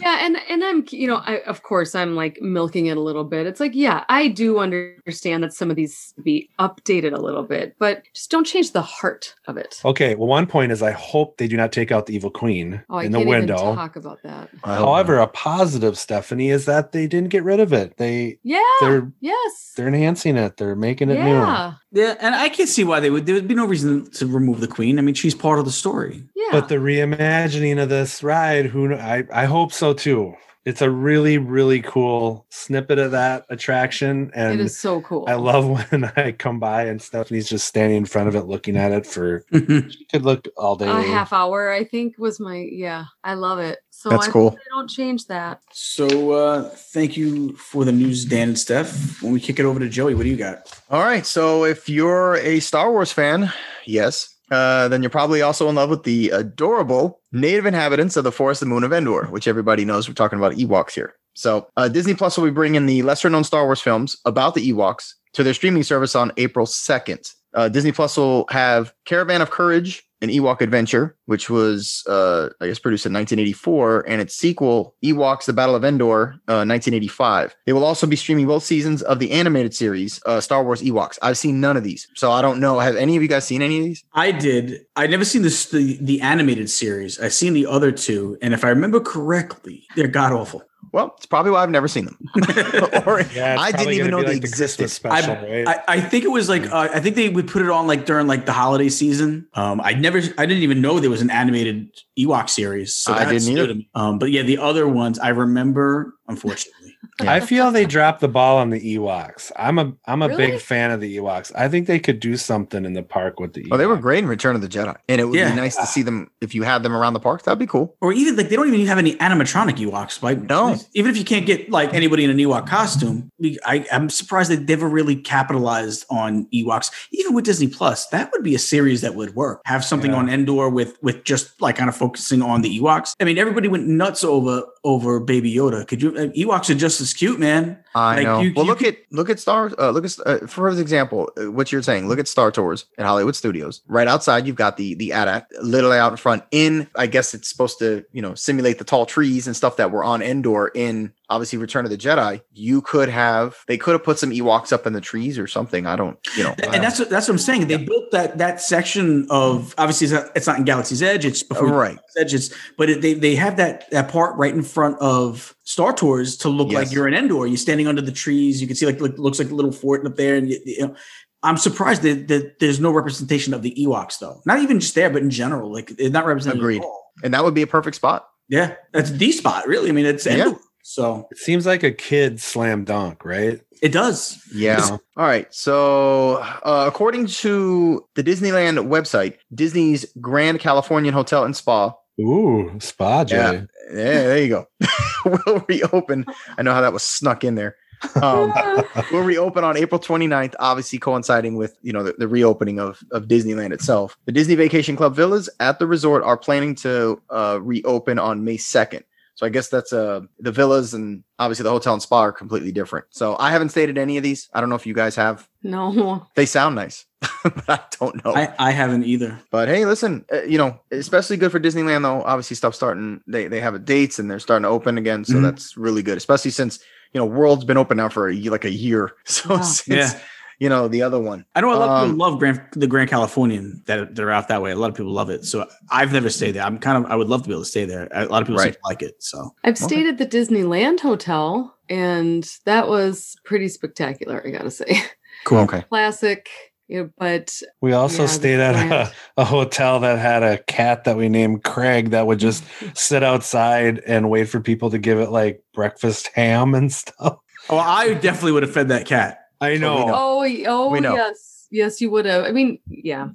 Yeah, and and I'm you know I of course I'm like milking it a little bit. It's like yeah, I do understand that some of these be updated a little bit, but just don't change the heart of it. okay. Well, one point is I hope they do not take out the evil queen Oh, I in the can't window. even talk about that. I hope However, a positive, Stephanie, is that they didn't get rid of it. They Yeah. they're yes. they're enhancing it. They're making it yeah. Yeah, and I can't see why they would. There would be no reason to remove the queen. I mean, she's part of the story. Yeah. But the reimagining of this ride, who I I hope so too. It's a really really cool snippet of that attraction, and it is so cool. I love when I come by and Stephanie's just standing in front of it, looking at it for. She could look all day. a half hour, I think, was my yeah. I love it. So That's I cool. they don't change that. so, uh, thank you for the news, Dan and Steph. When we kick it over to Joey, what do you got? All right. So if you're a Star Wars fan, yes, uh, then you're probably also in love with the adorable native inhabitants of the forest and moon of Endor, which everybody knows we're talking about Ewoks here. So uh, Disney Plus will be bringing the lesser known Star Wars films about the Ewoks to their streaming service on April 2nd. Uh, Disney Plus will have Caravan of Courage, an Ewok adventure, which was, uh, I guess, produced in 1984, and its sequel, Ewoks: The Battle of Endor, uh, 1985. They will also be streaming both seasons of the animated series, uh, Star Wars Ewoks. I've seen none of these, so I don't know. Have any of you guys seen any of these? I did. I never seen this the, the animated series. I've seen the other two, and if I remember correctly, they're god awful. Well, it's probably why I've never seen them. or Yeah, I didn't even know be they like the Christmas existed. Special, right? I, I think it was like uh, I think they would put it on like during like the holiday season. Um, I never, I didn't even know there was an animated Ewok series. So I didn't either. Um, but yeah, the other ones I remember, unfortunately. I feel they dropped the ball on the Ewoks. I'm a I'm a Really? big fan of the Ewoks. I think they could do something in the park with the. Oh, they were great in Return of the Jedi, and it would Yeah. be nice to see them if you had them around the park. That'd be cool. Or even like they don't even have any animatronic Ewoks. Like No. even if you can't get like anybody in an Ewok costume, I, I'm surprised they never really capitalized on Ewoks. Even with Disney Plus, that would be a series that would work. Have something Yeah. on Endor with with just like kind of focusing on the Ewoks. I mean, everybody went nuts over over Baby Yoda. Could you? uh, Ewoks are just as cute, man. I Like, know. you- well, you look could- at look at Star. Uh, look at uh, for example, uh, what you're saying. Look at Star Tours at Hollywood Studios. Right outside, you've got the the AT-AT literally out in front. In I guess it's supposed to you know simulate the tall trees and stuff that were on Endor in obviously Return of the Jedi. You could have they could have put some Ewoks up in the trees or something. I don't you know. And that's what, that's what I'm saying. They built that that section of obviously it's not, it's not in Galaxy's Edge. It's before right. Edge. It's, but it, they they have that that part right in front of Star Tours to look like you're in Endor. You're standing under the trees. You can see like look, looks like a little fort up there. And you, you know, I'm surprised that, that there's no representation of the Ewoks though. Not even just there, but in general, like they're not represented. at Agreed. all. And that would be a perfect spot. Yeah, that's the spot. Really, I mean, it's Yeah. So It seems like a kid slam dunk, right? it does. Yeah. It's- All right. So, uh, according to the Disneyland website, Disney's Grand Californian Hotel and Spa Ooh, spa Jay. Yeah. Yeah, there you go. we'll reopen. I know how that was snuck in there. Um, we'll reopen on April 29th, obviously coinciding with you know the, the reopening of, of Disneyland itself. The Disney Vacation Club villas at the resort are planning to uh, reopen on May 2nd. So I guess that's uh the villas and obviously the hotel and spa are completely different. So I haven't stayed at any of these. I don't know if you guys have. No. They sound nice, but I don't know. I, I haven't either. But hey, listen, uh, you know, especially good for Disneyland though. Obviously, stuff starting they they have dates and they're starting to open again, so Mhm. that's really good. Especially since you know World's been open now for a, like a year, so Wow. since Yeah. You know, the other one. I know a lot of Um, people love Grand, the Grand Californian that they're out that way. A lot of people love it. So I've never stayed there. I'm kind of I would love to be able to stay there. A lot of people seem Right. to like it. So I've Okay. stayed at the Disneyland Hotel, and that was pretty spectacular. I gotta say, cool. Okay. classic. You know, but We also Yeah, stayed at a, a hotel that had a cat that we named Craig that would just sit outside and wait for people to give it like breakfast ham and stuff. Oh, I definitely would have fed that cat. I know. oh, oh know. yes, yes, you would have. I mean, yeah,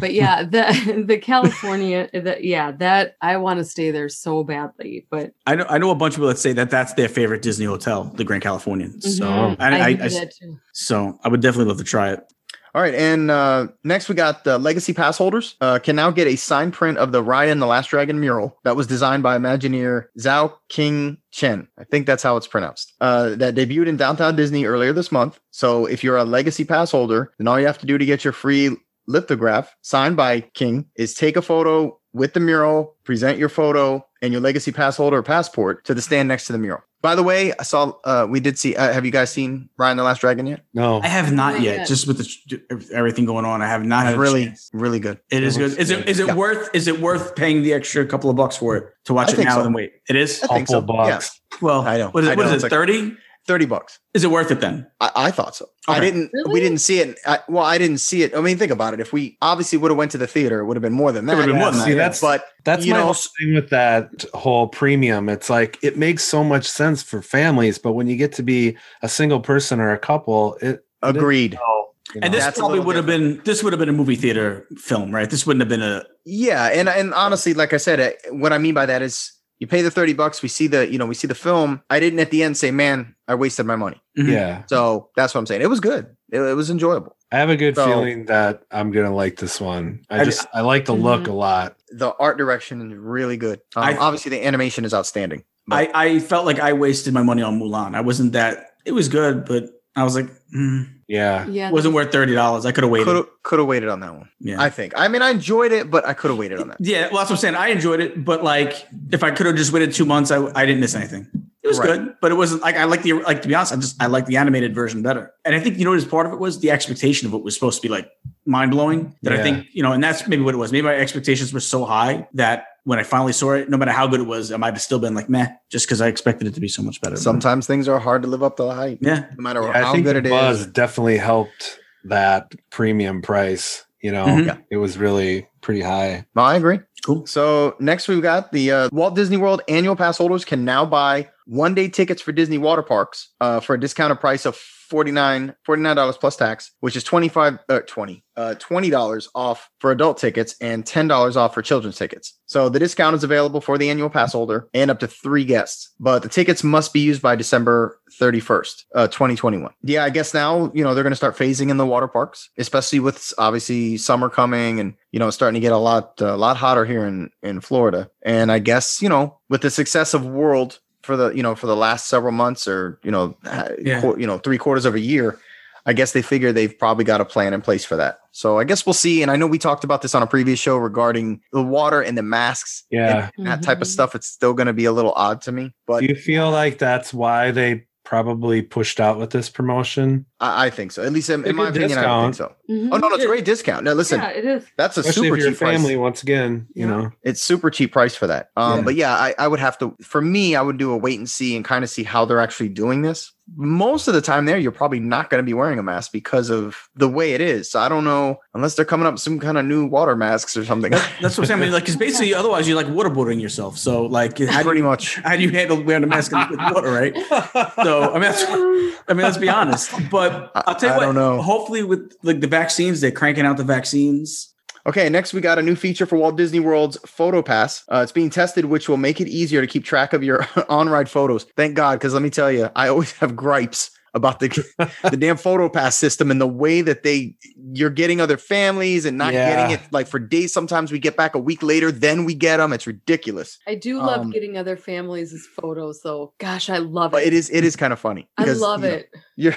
but yeah, the the California, the, yeah, that I want to stay there so badly, but I know I know a bunch of people that say that that's their favorite Disney hotel, the Grand Californian. So Mhm. I, I, I, I- that too. so I would definitely love to try it. All right, and uh, next we got the Legacy Pass holders uh, can now get a signed print of the Raya and the Last Dragon mural that was designed by Imagineer Zhao King Chen. I think that's how it's pronounced. Uh, that debuted in Downtown Disney earlier this month. So if you're a Legacy Pass holder, then all you have to do to get your free lithograph signed by King is take a photo with the mural, present your photo and your Legacy Pass holder or passport to the stand next to the mural. By the way, I saw uh, we did see. Uh, have you guys seen Raya and the Last Dragon yet? No. I have not Not yet, yet. just with the, everything going on. I have not had really, chance. really good. It is good. Is it is it Yeah. worth is it worth paying the extra couple of bucks for it to watch I it now so. and wait? It is. I think so. Couple Yeah. bucks. Well, I know. What is I it? What know. is It's it? like- Thirty? 30 bucks. Is it worth it then? I, I thought so. I didn't. Really? We didn't see it. I, well, I didn't see it. I mean, think about it. If we obviously would have went to the theater, it would have been more than It that. would've been more than See, that. that's but That's you my know, whole thing with that whole premium. It's like it makes so much sense for families, but when you get to be a single person or a couple, it it is- agreed. you And this That's probably little would have been this would have been a movie theater film, right? This wouldn't have been a Yeah, and and honestly, like I said, uh, what I mean by that is you pay the 30 bucks, we see the, you know, we see the film. I didn't at the end say, "Man, I wasted my money." Mhm. yeah. So, that's what I'm saying. It was good. It, it was enjoyable. I have a good So- feeling that I'm gonna like this one. I I- just I like the look Mhm. a lot. The art direction is really good. Um, I- obviously, the animation is outstanding. I, I felt like I wasted my money on Mulan. I wasn't that it was good, but I was like, mm, Yeah. Yeah, wasn't worth thirty dollars. I could have waited. Could have waited on that one. yeah. I think. I mean, I enjoyed it, but I could have waited on that. yeah, well, that's what I'm saying. I enjoyed it, but like, if I could have just waited two months, I, I didn't miss anything. It was Right. good, but it wasn't like I like the like to be honest. I just I like the animated version better, and I think you know what part of it was the expectation of what was supposed to be like mind blowing. That I think you know, and that's maybe what it was. Maybe my expectations were so high that when I finally saw it, no matter how good it was, I might have still been like meh, just because I expected it to be so much better. Sometimes things are hard to live up to the hype, yeah, no matter Yeah, how I think good the it buzz is. definitely helped that premium price. You know, Mhm. It was really pretty high. No, I agree. cool. So next we've got the uh, Walt Disney World annual pass holders can now buy one day tickets for Disney water parks uh, for a discounted price of 49 $49 plus tax, which is 25 uh, 20 uh, $20 off for adult tickets and $10 off for children's tickets. So the discount is available for the annual pass holder and up to three guests, but the tickets must be used by December 31st, uh, 2021. Yeah, I guess now, you know, they're going to start phasing in the water parks, especially with obviously summer coming and, you know, starting to get a lot, a lot hotter here in, in Florida. And I guess, you know, with the success of World for the, you know, for the last several months or, you know, Yeah. qu- you know, three quarters of a year, I guess they figure they've probably got a plan in place for that. So I guess we'll see. And I know we talked about this on a previous show regarding the water and the masks. Yeah. And that type of Mhm. stuff. It's still going to be a little odd to me, but Do you feel like that's why they probably pushed out with this promotion? I, I think so. At least in, in my good opinion, I think so. Mhm. Oh no, no, it's a great discount. Now listen, yeah, it is. that's a Especially super if you're a cheap price. family, once again, you Yeah. know. It's super cheap price for that. Um, Yeah. but yeah, I, I would have to. For me, I would do a wait and see and kind of see how they're actually doing this. Most of the time, there you're probably not going to be wearing a mask because of the way it is. So I don't know unless they're coming up some kind of new water masks or something. That- that's what I'm saying. I mean, like, because basically, otherwise you're like waterboarding yourself. So, like, how Pretty you, much. how do you handle wearing a mask with water, right? So, I mean, that's, I mean, let's be honest. But I'll tell you I what. don't know. Hopefully, with like the vaccines, they're cranking out the vaccines. Okay, next we got a new feature for Walt Disney World's Photo Pass. Uh, it's being tested, which will make it easier to keep track of your on-ride photos. Thank God, because let me tell you, I always have gripes about the the damn Photo Pass system and the way that they you're getting other families and not Yeah. getting it like for days. Sometimes we get back a week later, then we get them. It's ridiculous. I do love Um, getting other families' photos, though. Gosh, I love it. it is it is kind of funny. I love you know, it. you're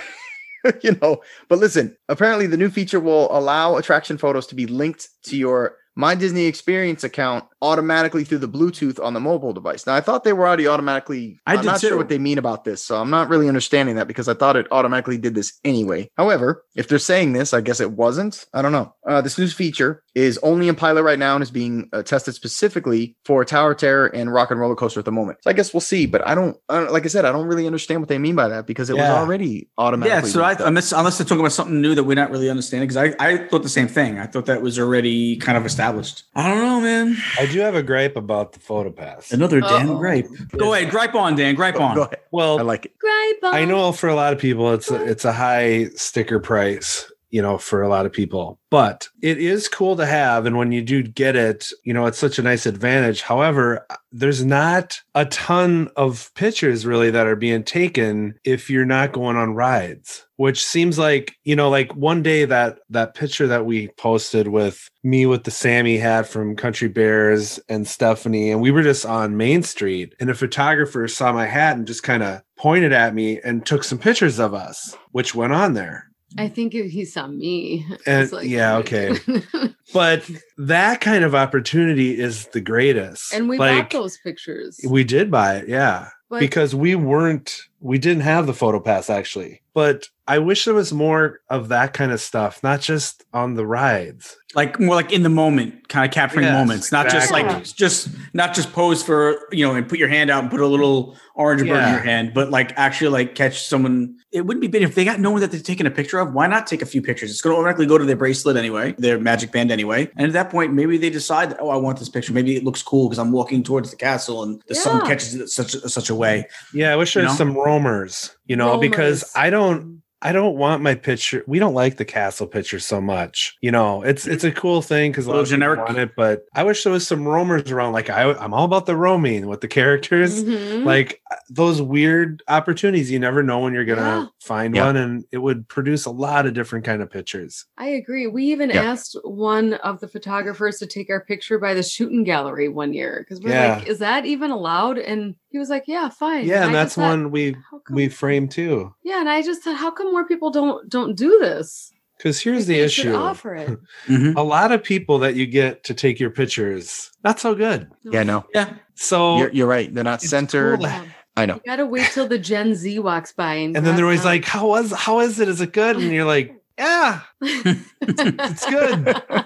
you know but listen apparently the new feature will allow attraction photos to be linked to your my Disney Experience account automatically through the Bluetooth on the mobile device. Now I thought they were already automatically. I I'm not too. sure what they mean about this, so I'm not really understanding that because I thought it automatically did this anyway. However, if they're saying this, I guess it wasn't. I don't know. Uh, this new feature is only in pilot right now and is being uh, tested specifically for Tower Terror and Rock and Roller Coaster at the moment. So I guess we'll see. But I don't, I don't like I said, I don't really understand what they mean by that because it was already automatically. Yeah, so I, linked up. unless, unless they're talking about something new that we're not really understanding, because I, I thought the same thing. I thought that was already kind of established. I don't know, man. I do have a gripe about the photo pass. Another Dan Uh-oh. gripe. Go ahead, gripe on, Dan. Gripe Go- on. go ahead. Well, I like it. Gripe on. I know for a lot of people it's a, it's a high sticker price, you know, for a lot of people. But it is cool to have and when you do get it, you know, it's such a nice advantage. However, there's not a ton of pictures really that are being taken if you're not going on rides, which seems like, you know, like one day that that picture that we posted with me with the Sammy hat from Country Bears and Stephanie and we were just on Main Street and a photographer saw my hat and just kind of pointed at me and took some pictures of us, which went on there. I think if he saw me. And- like- yeah, okay. But that kind of opportunity is the greatest. and we like bought those pictures. we did buy it, yeah. but because we weren't we didn't have the photo pass actually. But I wish there was more of that kind of stuff, not just on the rides. Like more like in the moment, kind of capturing Yes, moments, not just like just not just pose for you know and put your hand out and put a little orange bird in your hand, but like actually like catch someone. It wouldn't be bad if they got no one that they're taking a picture of. Why not take a few pictures? It's going to automatically go to their bracelet anyway, their magic band anyway, and at that point maybe they decide, that, oh, I want this picture. Maybe it looks cool because I'm walking towards the castle and the sun catches it such such a way. Yeah, I wish You there's know? some roamers, you know, because I don't I don't want my picture. We don't like the castle picture so much. You know, it's it's a cool thing because a lot Little of people generic. want it, but I wish there was some roamers around. Like I, I'm all about the roaming with the characters. Mhm. Like those weird opportunities, you never know when you're gonna Yeah. find Yeah. one, and it would produce a lot of different kind of pictures. I agree. We even Yeah. asked one of the photographers to take our picture by the shooting gallery one year because we're Yeah. like, is that even allowed? And he was like, yeah, fine. Yeah, and I that's thought, one we we frame too. Yeah, and I just thought, how come more people don't don't do this? Because here's Like, the issue: Offer it. Mhm. a lot of people that you get to take your pictures, not so good. Yeah, no, Yeah, So you're, you're right. They're not centered. cool Yeah. I know. You gotta wait till the Gen Z walks by and, and then they're always grab like, "How was? How is it? Is it good?" And you're like, "Yeah, it's good."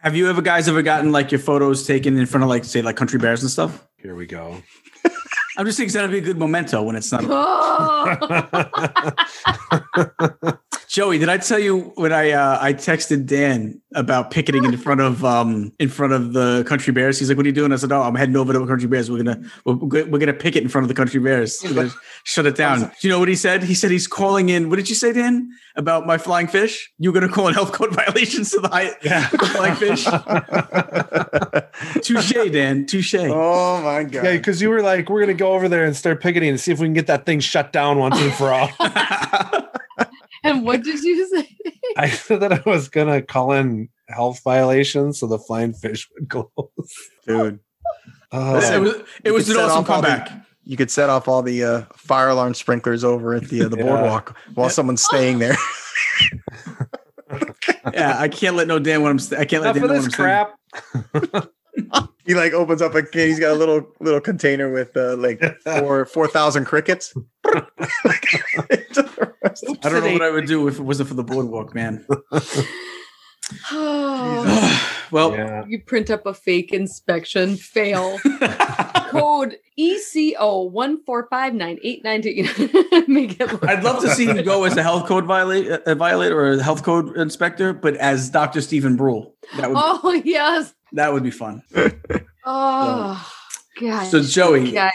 Have you ever guys ever gotten like your photos taken in front of like say like country bears and stuff? Here we go. I'm just thinking that'd be a good memento when it's not. Oh. Joey, did I tell you when I uh, I texted Dan about picketing in front of um in front of the country bears? He's like, "What are you doing?" I said, "Oh, I'm heading over to the country bears. We're gonna we're, we're gonna picket in front of the country bears. We're gonna shut it down." Do you know what he said? He said he's calling in. What did you say, Dan? About my flying fish? You're gonna call in health code violations to the high, yeah. the flying fish? Touche, Dan. Touche. oh my god. Yeah, because you were like, we're gonna go over there and start picketing and see if we can get that thing shut down once and for all. and what did you say? I said that I was gonna call in health violations so the flying fish would close. Dude. Oh, Listen, it was it You was could an awesome off all the- comeback. You could set off all the uh, fire alarm sprinklers over at the uh, the Yeah. boardwalk while someone's staying there. Yeah, I can't let no Dan when I'm. St- I can't let enough Dan of know this what I'm saying. crap. he like opens up a can. He's got a little little container with uh, like four four thousand crickets. I don't know what I would do if it wasn't for the boardwalk, man. Oh, well, Yeah. you print up a fake inspection, fail. Code ECO one four five nine eight nine two. Make it. look- I'd love to see him go as a health code violate, uh, violator or a health code inspector, but as Dr. Stephen Brule. That would Oh yes. that would be fun. Oh God. So Joey, guys,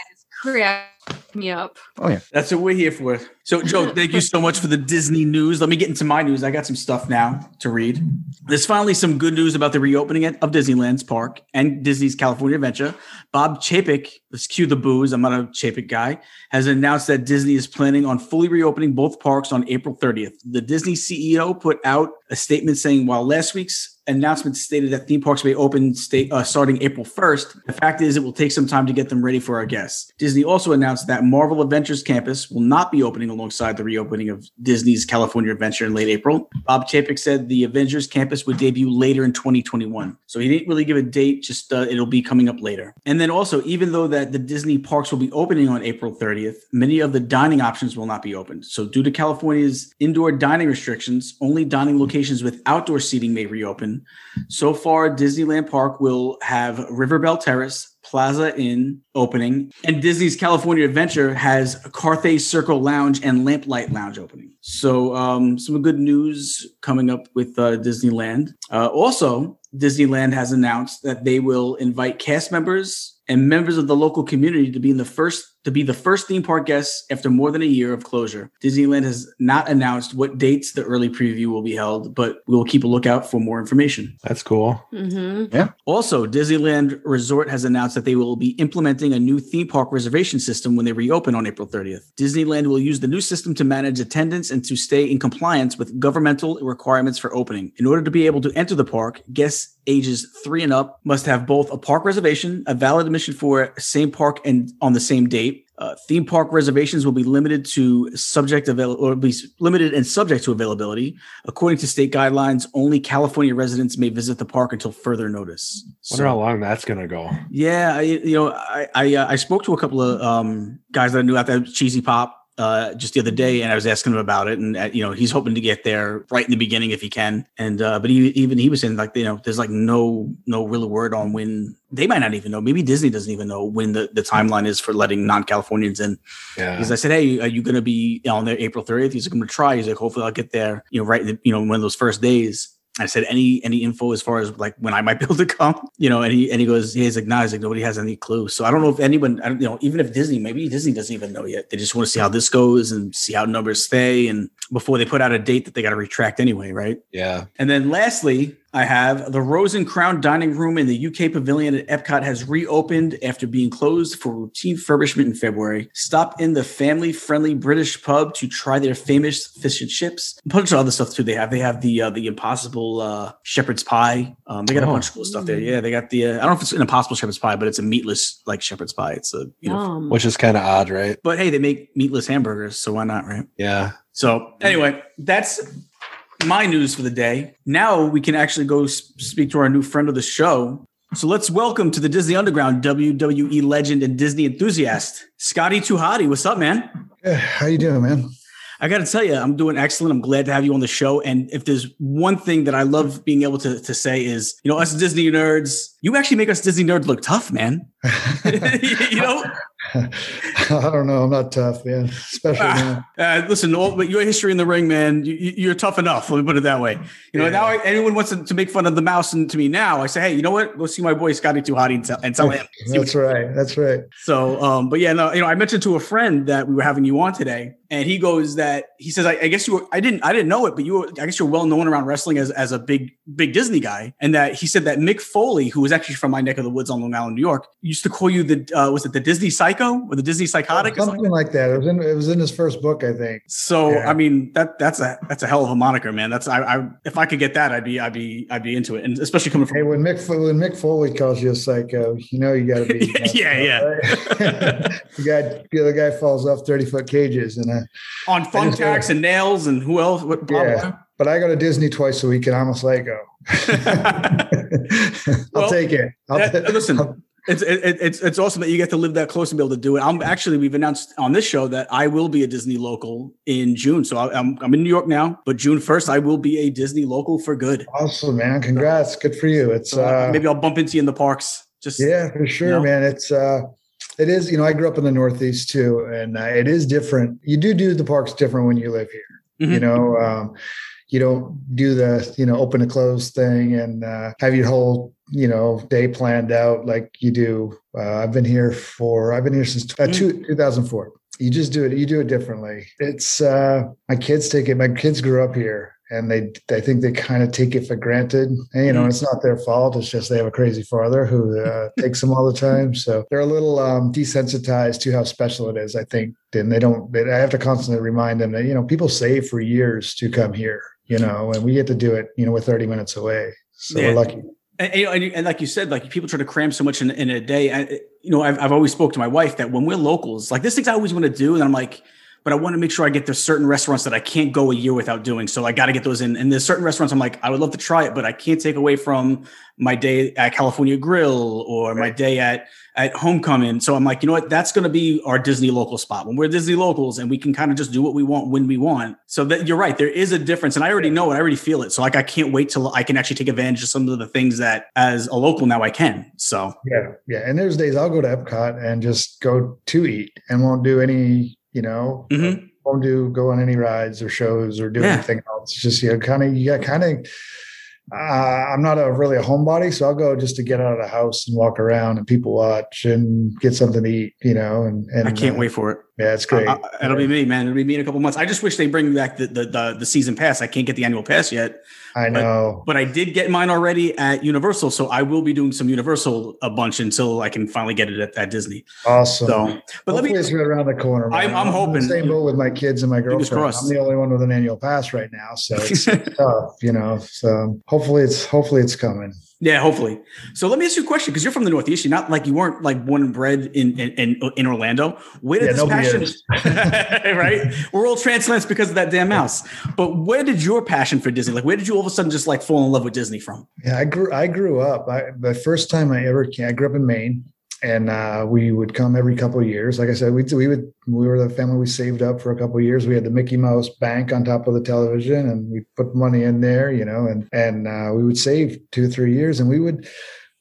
crack Oh yeah. that's what we're here for. So Joe, thank you so much for the Disney news. Let me get into my news. I got some stuff now to read. There's finally some good news about the reopening of Disneyland's park and Disney's California Adventure. Bob Chapek, let's cue the booze. I'm not a Chapek guy, has announced that Disney is planning on fully reopening both parks on April 30th. The Disney CEO put out a statement saying while last week's announcement stated that theme parks may open state, uh, starting April 1st, the fact is it will take some time to get them ready for our guests. Disney also announced announced that Marvel Adventures Campus will not be opening alongside the reopening of Disney's California Adventure in late April. Bob Chapek said the Avengers Campus would debut later in 2021. So he didn't really give a date, just uh, it'll be coming up later. And then also, even though that the Disney parks will be opening on April 30th, many of the dining options will not be opened. So due to California's indoor dining restrictions, only dining locations with outdoor seating may reopen. So far, Disneyland Park will have River Belle Terrace, Plaza Inn opening, and Disney's California Adventure has Carthay Circle Lounge and Lamplight Lounge opening. So, um, some good news coming up with uh, Disneyland. Uh, also, Disneyland has announced that they will invite cast members and members of the local community to be in the first to be the first theme park guests after more than a year of closure. Disneyland has not announced what dates the early preview will be held, but we will keep a lookout for more information. That's cool. Mm-hmm. Also, Disneyland Resort has announced that they will be implementing a new theme park reservation system when they reopen on April 30th. Disneyland will use the new system to manage attendance and to stay in compliance with governmental requirements for opening. In order to be able to enter the park, guests ages three and up must have both a park reservation, a valid admission for same park and on the same date. Uh, theme park reservations will be limited to subject avail- or be limited and subject to availability. According to state guidelines, only California residents may visit the park until further notice. Wonder how long that's gonna go. Yeah, I, you know, I I, uh, I spoke to a couple of um, guys that I knew out there, Cheesy Pop, uh, just the other day, and I was asking him about it, and uh, you know, he's hoping to get there right in the beginning if he can. And uh, but he, even he was saying like, you know, there's like no no real word on when they might not even know. Maybe Disney doesn't even know when the, the timeline is for letting non Californians in. Yeah. Because I said, hey, are you going to be on there April 30th? He's like, I'm going to try. He's like, hopefully I'll get there, you know, right, you know, one of those first days. I said, any any info as far as like when I might be able to come, you know, and he and he goes, he's like, nah, he's like, nobody has any clue. So I don't know if anyone, I don't, you know, even if Disney, maybe Disney doesn't even know yet. They just want to see how this goes and see how numbers stay, and before they put out a date that they got to retract anyway, right? yeah. And then lastly, I have the Rose and Crown Dining Room in the UK Pavilion at Epcot has reopened after being closed for routine refurbishment in February. Stop in the family-friendly British pub to try their famous fish and chips. A bunch of other stuff too. They have they have the uh, the Impossible uh, Shepherd's Pie. Um, they got a Oh. bunch of cool stuff there. Yeah, they got the uh, I don't know if it's an Impossible Shepherd's Pie, but it's a meatless like shepherd's pie. It's a you know. Yum. Which is kind of odd, right? But hey, they make meatless hamburgers, so why not, right? Yeah. So anyway, that's my news for the day. Now we can actually go speak to our new friend of the show. So let's welcome to the Disney Underground WWE legend and Disney enthusiast, Scotty 2 Hotty. What's up, man? Yeah, how you doing, man? I got to tell you, I'm doing excellent. I'm glad to have you on the show. And if there's one thing that I love being able to, to say is, you know, us Disney nerds, you actually make us Disney nerds look tough, man. you know, I don't know. I'm not tough, man. Especially now. Uh, listen, all, but your history in the ring, man, you, you're tough enough. Let me put it that way. You know, Yeah. now I, anyone wants to, to make fun of the mouse and to me now, I say, hey, you know what? Go see my boy Scotty 2 Hotty and tell, and tell him. That's right. That's right. So, um, but yeah, no, you know, I mentioned to a friend that we were having you on today, and he goes that he says, I, I guess you were, I didn't, I didn't know it, but you were, I guess you're well known around wrestling as, as a big, big Disney guy, and that he said that Mick Foley, who was actually from my neck of the woods on Long Island, New York, used to call you the, uh, was it the Disney Psycho or the Disney Psychotic? something? Something like that. It was in. It was in his first book, I think. So Yeah. I mean that that's a that's a hell of a moniker, man. That's I, I if I could get that, I'd be I'd be I'd be into it, and especially coming from Hey, when Mick when Mick Foley calls you a psycho, you know you got to be. Yeah, yeah. right? the guy, the other guy falls off thirty foot cages, and uh, on thumbtacks and nails and who else? What? Blah, Yeah. but I go to Disney twice a week, and I'm a psycho. blah. I'll Well, take it. I'll that- ta- listen, it's it, it's it's awesome that you get to live that close and be able to do it. I'm actually we've announced on this show that I will be a Disney local in June. So I, I'm I'm in New York now, but June first I will be a Disney local for good. Awesome, man! Congrats. Good for you. It's So uh, maybe I'll bump into you in the parks. Just Yeah, for sure, know? man. It's uh it is, you know, I grew up in the Northeast too, and uh, it is different. You do do the parks different when you live here. You Mhm. know, um, you don't do the, you know, open to close thing and uh, have your whole, you know, day planned out like you do. Uh, I've been here for, I've been here since uh, two, 2004. You just do it. You do it differently. It's uh, my kids take it. My kids grew up here, and they, I think they kind of take it for granted. And, you know, Mhm. it's not their fault. It's just they have a crazy father who uh, takes them all the time. So they're a little um, desensitized to how special it is. I think, and they don't. They, I have to constantly remind them that you know people save for years to come here. You know, and we get to do it. You know, we're 30 minutes away, so Yeah. we're lucky. And, and, and, like you said, like people try to cram so much in, in a day. I, you know, I've, I've always spoke to my wife that when we're locals, like this things I always want to do, and I'm like, but I want to make sure I get there's certain restaurants that I can't go a year without doing. So I got to get those in. And there's certain restaurants I'm like, I would love to try it, but I can't take away from my day at California Grill or my day at at Homecoming. So I'm like, you know what? That's going to be our Disney local spot when we're Disney locals and we can kind of just do what we want when we want. So that you're right, there is a difference, and I already know it. I already feel it. So like, I can't wait till I can actually take advantage of some of the things that as a local now I can. So yeah, yeah. And there's days I'll go to Epcot and just go to eat and won't do any, you know. Mhm. Won't do go on any rides or shows or do Yeah. anything else. It's just you know, kind of you got kind of uh, I'm not a really a homebody, so I'll go just to get out of the house and walk around and people watch and get something to eat, you know. And, and I can't uh, wait for it. Yeah, it's great. Uh, uh, it'll be me, man. It'll be me in a couple months. I just wish they bring back the, the the the season pass. I can't get the annual pass yet, I know. but I did get mine already at Universal. So I will be doing some Universal a bunch until I can finally get it at, at Disney. awesome. So, but let me. Hopefully it's right around the corner. man. I'm- I'm the hoping. Same boat with my kids and my girlfriend. I'm the only one with an annual pass right now, so it's tough, you know. So hopefully it's hopefully it's coming. Yeah, hopefully. So let me ask you a question because you're from the Northeast. You're not like you weren't like born and bred in in, in, Orlando. Where did Yeah, this passion? right? We're all transplants because of that damn mouse. But where did your passion for Disney? Like, where did you all of a sudden just like fall in love with Disney from? Yeah, I grew I grew up. I, the first time I ever came, I grew up in Maine, and uh, we would come every couple of years. Like I said, we we would we were the family we saved up for a couple of years. We had the Mickey Mouse Bank on top of the television, and we put money in there, you know, and and uh, we would save two three years, and we would.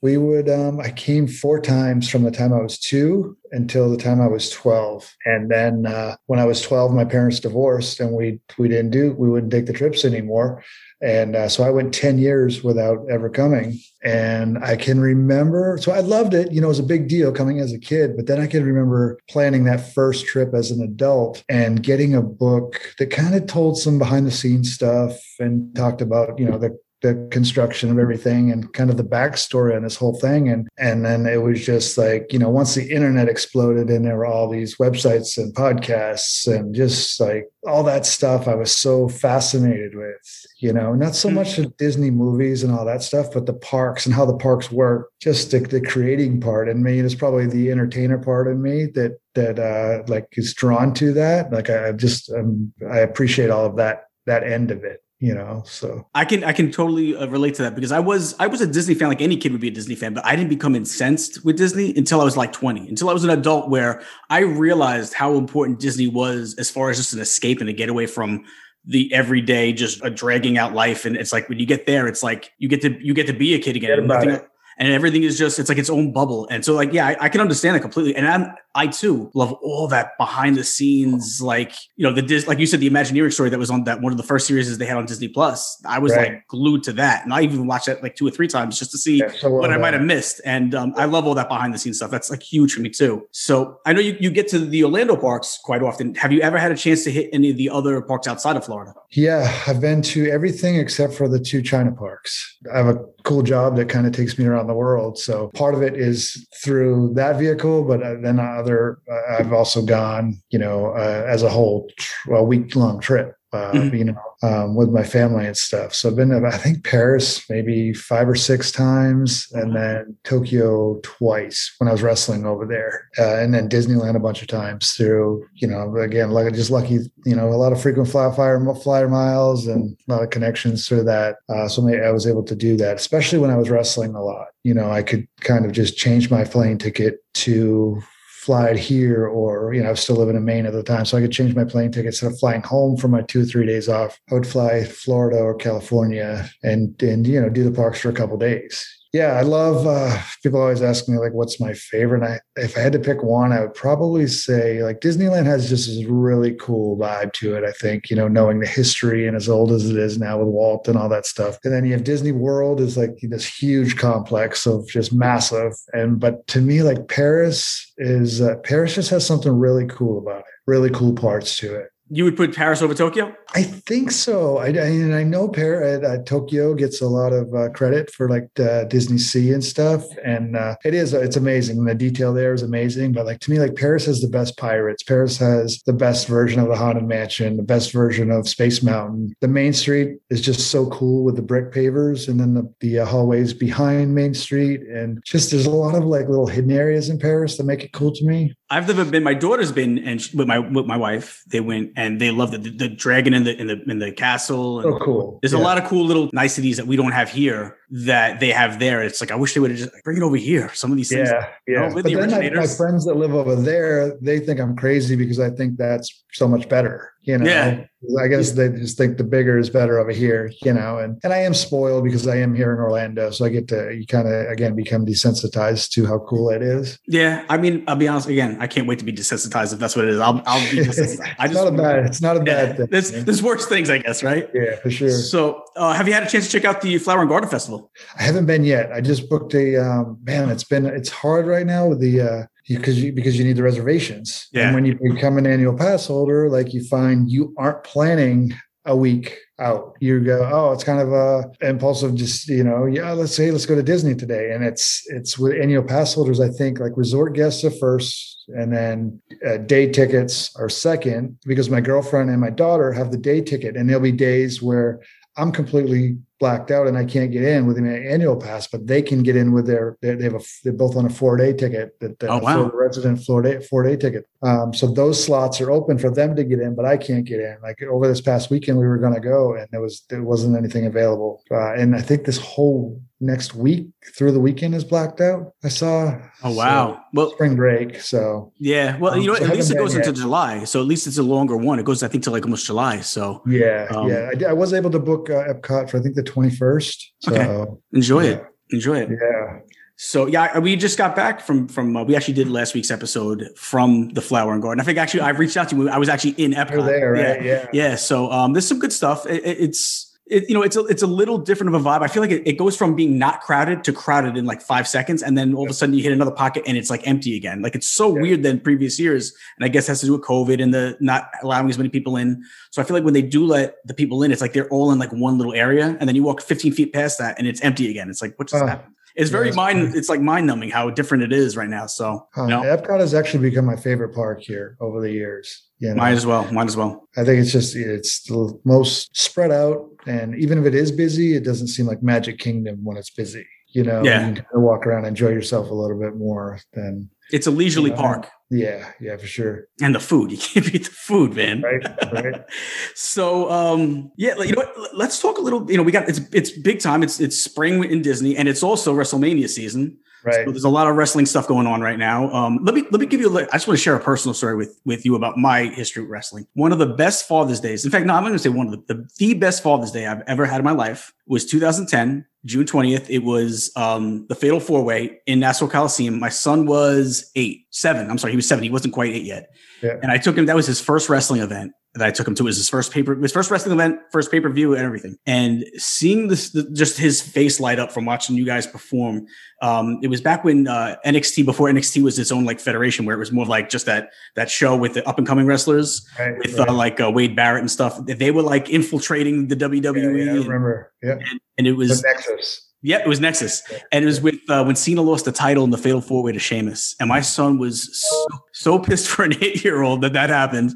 We would. Um, I came four times from the time I was two until the time I was twelve, and then uh, when I was twelve, my parents divorced, and we we didn't do we wouldn't take the trips anymore. And uh, so I went 10 years without ever coming. And I can remember, so I loved it. You know, it was a big deal coming as a kid. But then I can remember planning that first trip as an adult and getting a book that kind of told some behind the scenes stuff and talked about, you know, the the construction of everything and kind of the backstory on this whole thing. And and then it was just like, you know, once the internet exploded and there were all these websites and podcasts and just like all that stuff I was so fascinated with, you know, not so Mhm. much the Disney movies and all that stuff, but the parks and how the parks work, just the, the creating part in me. It's probably the entertainer part in me that that uh like is drawn to that. Like I, I just um, I appreciate all of that that end of it, you know. So I can I can totally uh, relate to that because I was I was a Disney fan like any kid would be a Disney fan, but I didn't become incensed with Disney until I was like 20, until I was an adult where I realized how important Disney was as far as just an escape and a getaway from the everyday just a dragging out life and it's like when you get there it's like you get to you get to be a kid again Forget and about nothing. And everything is just it's like its own bubble and so like yeah I, I can understand that completely and I'm I too love all that behind the scenes like you know the Dis like you said the Imagineering story that was on that one of the first series they had on Disney Plus I was Right. like glued to that and I even watched that like two or three times just to see yeah, so what I might have missed. And um, I love all that behind the scenes stuff. That's like huge for me too. So I know you, you get to the Orlando parks quite often. Have you ever had a chance to hit any of the other parks outside of Florida? Yeah, I've been to everything except for the two China parks. I have a cool job that kind of takes me around the world. So part of it is through that vehicle, but uh, then other, uh, I've also gone, you know, uh, as a whole tr- a week long trip. Uh. You know, um, with my family and stuff. So I've been to, I think, Paris maybe five or six times, and then Tokyo twice when I was wrestling over there, uh, and then Disneyland a bunch of times through, you know, again, like just lucky, you know, a lot of frequent fly, flyer, flyer miles and a lot of connections through that. Uh, so maybe I was able to do that, especially when I was wrestling a lot. You know, I could kind of just change my plane ticket to fly it here or you know i was still living in maine at the time so i could change my plane ticket instead of flying home for my two or three days off. I would fly florida or california and and you know do the parks for a couple days yeah i love uh people always ask me like what's my favorite? I, if i had to pick one i would probably say like disneyland has just this really cool vibe to it i think you know knowing the history and as old as it is now with walt and all that stuff. And then you have disney world is like this huge complex of just massive. And but to me like paris is uh, paris just has something really cool about it really cool parts to it You would put Paris over Tokyo? I think so. I, I, I know Paris, uh, Tokyo gets a lot of uh, credit for like uh, Disney Sea and stuff, and uh, it is it's amazing. The detail there is amazing. But like to me, like Paris has the best pirates. Paris has the best version of the Haunted Mansion, the best version of Space Mountain. The Main Street is just so cool with the brick pavers, and then the, the uh, hallways behind Main Street, and just there's a lot of like little hidden areas in Paris that make it cool to me. I've never been. My daughter's been, and she, with my with my wife, they went and they loved it. The, the dragon in the in the in the castle. And Oh, cool. There's Yeah. a lot of cool little niceties that we don't have here that they have there. It's like I wish they would have just like, bring it over here. Some of these things. Yeah, yeah. know, but the then my, my friends that live over there, they think I'm crazy because I think that's so much better. You know, Yeah. I guess they just think the bigger is better over here. You know, and and I am spoiled because I am here in Orlando, so I get to you kind of again become desensitized to how cool it is. Yeah, I mean, I'll be honest. Again, I can't wait to be desensitized if that's what it is. I'll I'll be desensitized. I it's not a bad. It's not a Yeah, bad thing. there's there's worse things, I guess, right? yeah, for sure. So, uh, have you had a chance to check out the Flower and Garden Festival? I haven't been yet. I just booked a um, man. It's been it's hard right now with the uh, because you because you need the reservations. Yeah. And when you become an annual pass holder, like you find you aren't planning a week out. You go, oh, it's kind of a impulsive. Just you know, yeah, let's say let's go to Disney today, and it's it's with annual pass holders. I think like resort guests are first, and then uh, day tickets are second because my girlfriend and my daughter have the day ticket, and there'll be days where I'm completely blacked out and I can't get in with an annual pass, but they can get in with their they they have a they're both on a four day ticket that Oh, wow. Florida resident four day four day ticket. Um, so those slots are open for them to get in, but I can't get in. Like over this past weekend, we were going to go and there was there wasn't anything available. Uh, and I think this whole next week through the weekend is blacked out. I saw. Oh wow! well, spring break. So yeah. Well, Um, you know, so at least it goes been into. July, so at least it's a longer one. It goes, I think, to like almost July. So yeah, Um, yeah. I, I was able to book uh, Epcot for I think the twenty first. So Okay. enjoy yeah. it. Enjoy it. yeah. So yeah, we just got back from from uh, we actually did last week's episode from the Flower and Garden. I think actually I reached out to you. I was actually in Epcot. You're there, Yeah. right? Yeah. Yeah. So um, there's some good stuff. It, it- it's it, you know it's a it's a little different of a vibe. I feel like it, it goes from being not crowded to crowded in like five seconds, and then all of a sudden you hit another pocket and it's like empty again. Like it's so Yeah. weird than previous years, and I guess it has to do with COVID and the not allowing as many people in. So I feel like when they do let the people in, it's like they're all in like one little area, and then you walk 15 feet past that and it's empty again. It's like what just Oh. happened? It's very it's mind. weird. It's like mind numbing how different it is right now. So Uh, you know, Epcot has actually become my favorite park here over the years. You know, might as well. Might as well. I think it's just it's the most spread out, and even if it is busy, it doesn't seem like Magic Kingdom when it's busy. You know, Yeah. you can kind of walk around, and enjoy yourself a little bit more than It's a leisurely park, yeah, yeah, for sure. and the food you can't beat the food, man. Right, right. So um yeah, you know what? Let's talk a little. You know, we got it's it's big time. It's it's spring in Disney, and it's also WrestleMania season. Right. So there's a lot of wrestling stuff going on right now. Um, let me let me give you. A, I just want to share a personal story with with you about my history with wrestling. One of the best Father's Days. In fact, no, I'm going to say one of the, the the best Father's Day I've ever had in my life was 2010, June 20th. It was um, the Fatal Four Way in Nassau Coliseum. My son was eight, seven. I'm sorry, he was seven. He wasn't quite eight yet. Yeah. And I took him. That was his first wrestling event that I took him to. Was his first paper, his first wrestling event, first pay per view, and everything. And seeing this, the, just his face light up from watching you guys perform. Um, it was back when uh, NXT before NXT was its own like federation, where it was more like just that that show with the up and coming wrestlers right, with right. uh, like uh, Wade Barrett and stuff. They were like infiltrating the WWE, yeah, I and, remember. Yeah, and it the was Nexus. Yeah, it was Nexus, and it was with uh, when Cena lost the title in the Fatal Four Way to Sheamus, and my son was so, so pissed for an eight year old that that happened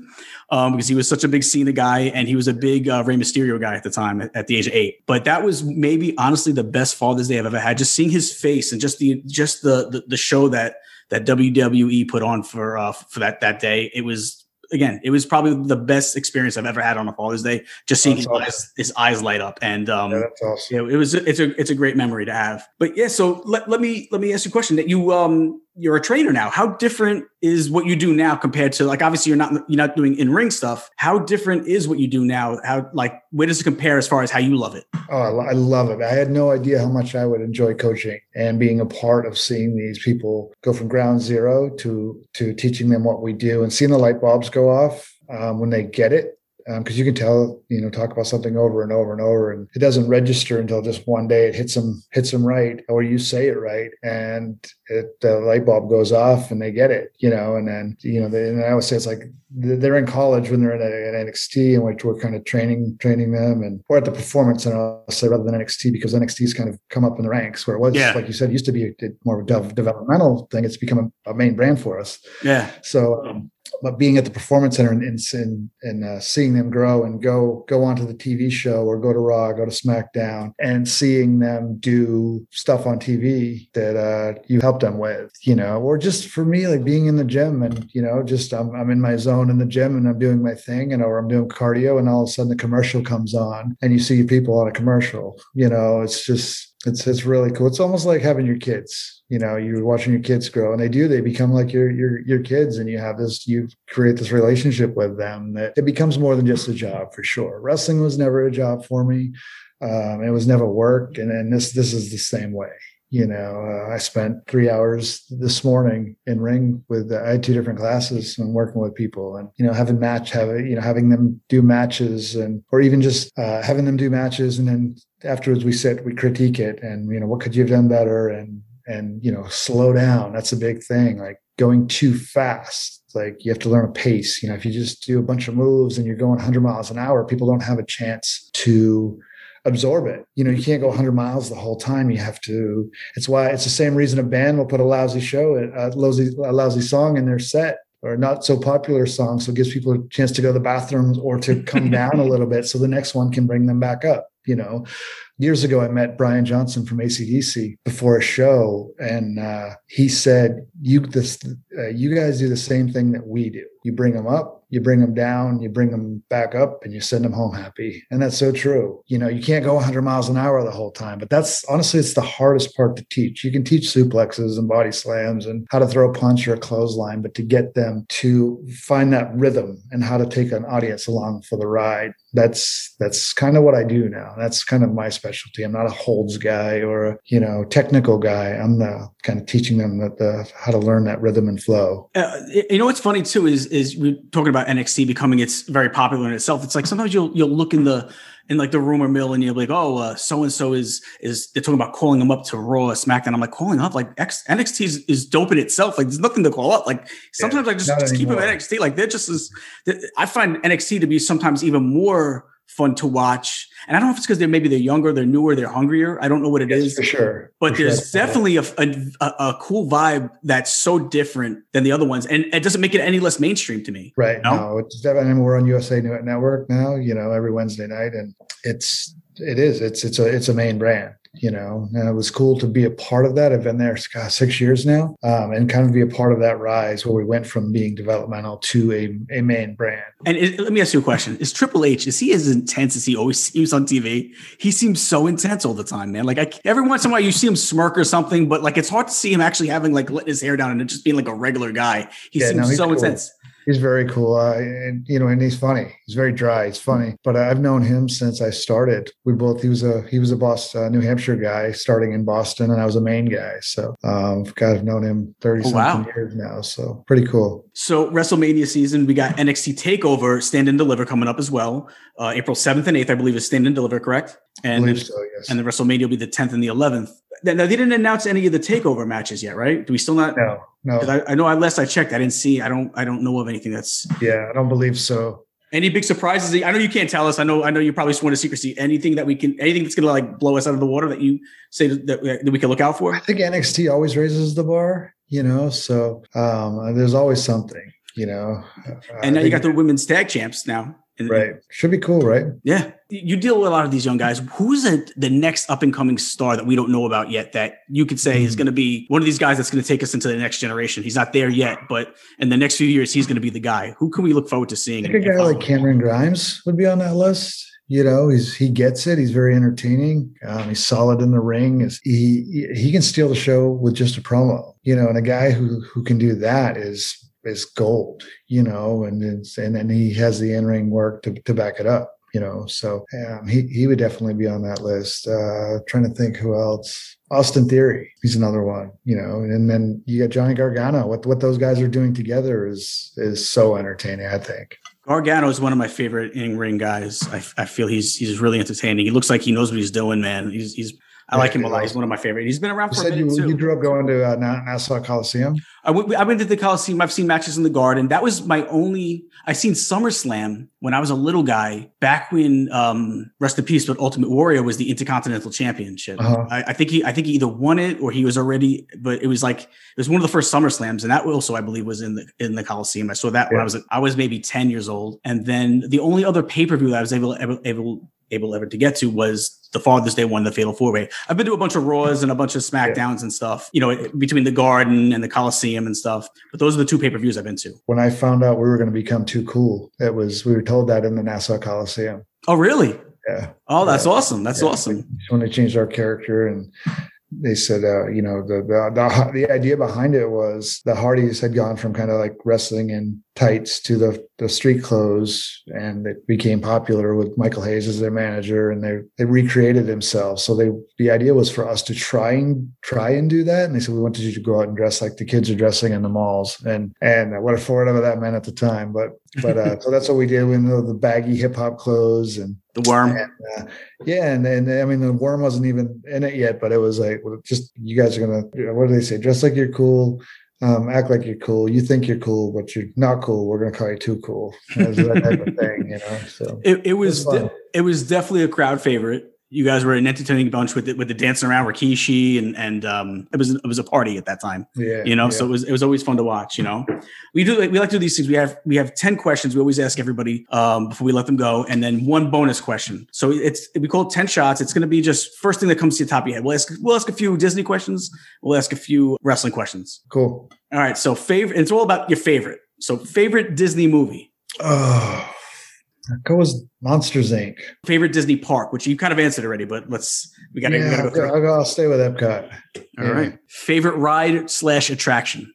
um, because he was such a big Cena guy and he was a big uh, Rey Mysterio guy at the time at, at the age of eight. But that was maybe honestly the best Father's Day I've ever had. Just seeing his face and just the just the the, the show that that WWE put on for uh, for that that day. It was again, it was probably the best experience I've ever had on a Father's Day. Just seeing his awesome. eyes his eyes light up and um, Yeah, that's awesome. yeah, it was it's a it's a great memory to have. But yeah, so let, let me let me ask you a question that you um you're a trainer now. How different is what you do now compared to like obviously you're not you're not doing in ring stuff. How different is what you do now? How like where does it compare as far as how you love it? Oh, I, love it. I had no idea how much I would enjoy coaching and being a part of seeing these people go from ground zero to to teaching them what we do and seeing the light bulbs go off um, when they get it. Because um, you can tell, you know, talk about something over and over and over, and it doesn't register until just one day it hits them hits them right, or you say it right, and it, the light bulb goes off, and they get it, you know, and then you know, they, and I would say it's like they're in college when they're in at NXT, and which we're kind of training training them, and or at the performance, and I'll say rather than NXT because NXT's kind of come up in the ranks where it was yeah. like you said used to be a more of a developmental thing. It's become a, a main brand for us. Yeah. So um, being at the performance center and and, and uh, seeing them grow and go go onto the TV show or go to Raw, go to SmackDown, and seeing them do stuff on TV that uh, you helped them with, you know, or just for me, like being in the gym and you know, just I'm I'm in my zone in the gym and I'm doing my thing, and or I'm doing cardio, and all of a sudden the commercial comes on, and you see people on a commercial, you know, it's just it's it's really cool. It's almost like having your kids you know you're watching your kids grow and they do they become like your your your kids and you have this you create this relationship with them that it becomes more than just a job for sure. Wrestling was never a job for me. Um, it was never work and then this this is the same way you know. Uh, i spent three hours this morning in ring with uh, i had two different classes and working with people and you know having match have you know having them do matches and or even just uh, having them do matches and then afterwards we sit we critique it and you know what could you have done better? And and you know slow down. That's a big thing like going too fast. Like you have to learn a pace. You know if you just do a bunch of moves and you're going 100 miles an hour people don't have a chance to absorb it. You know you can't go 100 miles the whole time. You have to it's why it's the same reason a band will put a lousy show a lousy, a lousy song in their set or not so popular song so it gives people a chance to go to the bathrooms or to come down a little bit so the next one can bring them back up you know years ago, I met Brian Johnson from ACDC before a show, and uh, he said, "You this, uh, you guys do the same thing that we do. You bring them up, you bring them down, you bring them back up, and you send them home happy." And that's so true. You know, you can't go 100 miles an hour the whole time, but that's honestly, it's the hardest part to teach. You can teach suplexes and body slams and how to throw a punch or a clothesline, but to get them to find that rhythm and how to take an audience along for the ride that's that's kind of what I do now. That's kind of my specialty. I'm not a holds guy or a you know technical guy. I'm the kind of teaching them that the how to learn that rhythm and flow. Uh, you know what's funny too is is we're talking about NXT becoming it's very popular in itself. It's like sometimes you'll you'll look in the in like the rumor mill and you'll be like, oh, so and so is is they're talking about calling them up to Raw, SmackDown. I'm like calling up like X, NXT is, is dope in itself. Like there's nothing to call up. Like sometimes yeah, I just, just keep them NXT. Like they're just as I find NXT to be sometimes even more fun to watch. And I don't know if it's because they're maybe they're younger, they're newer, they're hungrier. I don't know what it yes, is for sure. But for there's sure. definitely a, a, a cool vibe that's so different than the other ones, and it doesn't make it any less mainstream to me. Right. Know? No, it's definitely we're on USA Network now. You know, every Wednesday night, and it's it is it's it's a it's a main brand you know and it was cool to be a part of that. I've been there gosh, six years now um, and kind of be a part of that rise where we went from being developmental to a, a main brand. And it, let me ask you a question. Is triple h is he as intense as he always seems on tv he seems so intense all the time man. Like I, every once in a while you see him smirk or something but like it's hard to see him actually having like letting his hair down and just being like a regular guy. He yeah, seems no, so cool. intense he's very cool. Uh, and you know, and he's funny. He's very dry. He's funny. But I've known him since I started. We both. He was a he was a Boston, uh, New Hampshire guy, starting in Boston, and I was a Maine guy. So um, God, I've got known him thirty oh, something wow. years now. So pretty cool. So WrestleMania season, we got NXT Takeover, Stand and Deliver coming up as well. Uh, April seventh and eighth, I believe, is Stand and Deliver, correct? And so, yes. And the WrestleMania will be the tenth and the eleventh. Now they didn't announce any of the takeover matches yet, right? Do we still not? No, no. I, I, know. Last I checked, I didn't see. I don't. I don't know of anything that's. Yeah, I don't believe so. Any big surprises? I know you can't tell us. I know. I know you probably sworn to secrecy. Anything that we can, anything that's gonna like blow us out of the water that you say that, that we can look out for? I think NXT always raises the bar. You know, so um, there's always something. You know, and now you got the women's tag champs now. Right. Should be cool, right? Yeah. You deal with a lot of these young guys. Who's a, the next up and coming star that we don't know about yet that you could say mm. is going to be one of these guys that's going to take us into the next generation? He's not there yet, but in the next few years, he's going to be the guy. Who can we look forward to seeing? I think a guy like Cameron Grimes would be on that list. You know, he's he gets it. He's very entertaining. Um, he's solid in the ring. He he can steal the show with just a promo. You know, and a guy who who can do that is is gold, you know, and and then he has the in ring work to, to back it up, you know. So um, he he would definitely be on that list. Uh, trying to think who else. Austin Theory, he's another one, you know, and then you got Johnny Gargano. What what those guys are doing together is is so entertaining. I think. Gargano is one of my favorite in ring guys. I, I feel he's he's really entertaining. He looks like he knows what he's doing, man. He's he's I like him a lot. He's one of my favorite. He's been around You for a said minute you, too. you grew up going to uh, Nassau Coliseum. I went, I went to the Coliseum. I've seen matches in the Garden. That was my only. I seen SummerSlam when I was a little guy. Back when, um, rest in peace, but Ultimate Warrior was the Intercontinental Championship. Uh-huh. I, I think he, I think he either won it or he was already. But it was like it was one of the first SummerSlams, and that also I believe was in the in the Coliseum. I saw that when I was I was maybe ten years old, and then the only other pay per view that I was able able able able ever to get to was the Father's Day one, the Fatal Four Way. I've been to a bunch of Raws and a bunch of SmackDowns and stuff, you know, between the Garden and the Coliseum and stuff. But those are the two pay per views I've been to. When I found out we were going to become too cool, it was we were told that in the Nassau Coliseum. Oh, really? Yeah, Oh, that's Yeah. awesome. That's Yeah. awesome. So when they changed our character and they said, uh, you know, the, the the the idea behind it was the Hardys had gone from kind of like wrestling in tights to the the street clothes, and it became popular with Michael Hayes as their manager, and they they recreated themselves. So they the idea was for us to try and try and do that, and they said we wanted you to go out and dress like the kids are dressing in the malls, and and what a whatever that meant at the time, but but uh, so that's what we did. We know the baggy hip hop clothes and The worm. and, uh, yeah, and and I mean the worm wasn't even in it yet, but it was like well, just you guys are gonna what do they say? Dress like you're cool, um, act like you're cool. You think you're cool, but you're not cool. We're gonna call you too cool. That type of thing, you know. So It, it was It was de- it was definitely a crowd favorite. You guys were an entertaining bunch with the, with the dancing around Rikishi and and um it was it was a party at that time. yeah, you know yeah. so it was it was always fun to watch you know. We do we like to do these things. We have we have 10 questions. We always ask everybody um, before we let them go and then one bonus question. So it's we call it 10 shots. It's going to be just first thing that comes to the top of your head. We'll ask we'll ask a few disney questions. We'll ask a few wrestling questions. Cool. all right so favorite it's all about your favorite. So favorite disney movie. Oh, go with Monsters Inc. favorite disney park which you kind of answered already but let's we gotta, Yeah, gotta go I'll, through I'll, go- I'll stay with Epcot. all right favorite ride slash attraction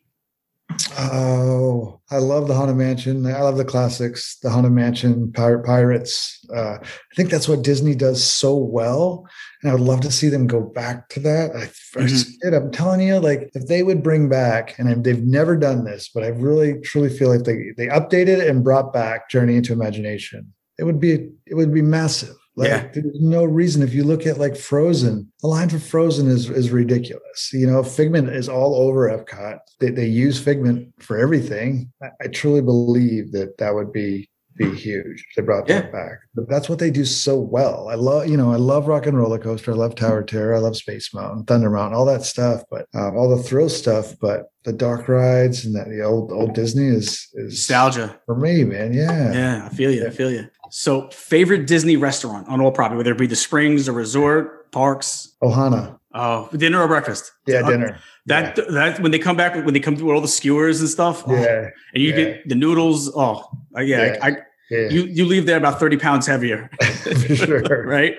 Oh, I love the Haunted Mansion. I love the classics, the Haunted Mansion, Pirate Pirates. Uh, I think that's what Disney does so well, and I would love to see them go back to that. I, I Mhm. did. I'm telling you, like if they would bring back, and they've never done this, but I really truly feel like they they updated and brought back Journey into Imagination. It would be it would be massive. Like Yeah. there's no reason if you look at like Frozen, the line for Frozen is is ridiculous. You know, Figment is all over Epcot. They they use Figment for everything. I, I truly believe that that would be be huge they brought Yeah. that back. But that's what they do so well. I love you know I love Rock and Roller Coaster. I love Tower Terror. I love Space Mountain, Thunder Mountain, all that stuff. But um, all the thrill stuff. But the dark rides and that the old old Disney is is nostalgia for me, man. Yeah. Yeah, I feel you. I feel you. So, favorite Disney restaurant on all property, whether it be the Springs, the resort, parks, Ohana. oh, dinner or breakfast. Yeah, Uh, dinner. That that when they come back, when they come through with all the skewers and stuff, oh, Yeah. and you yeah. get the noodles. Oh, uh, yeah, Yeah. I, I, Yeah. you you leave there about thirty pounds heavier, for sure. right?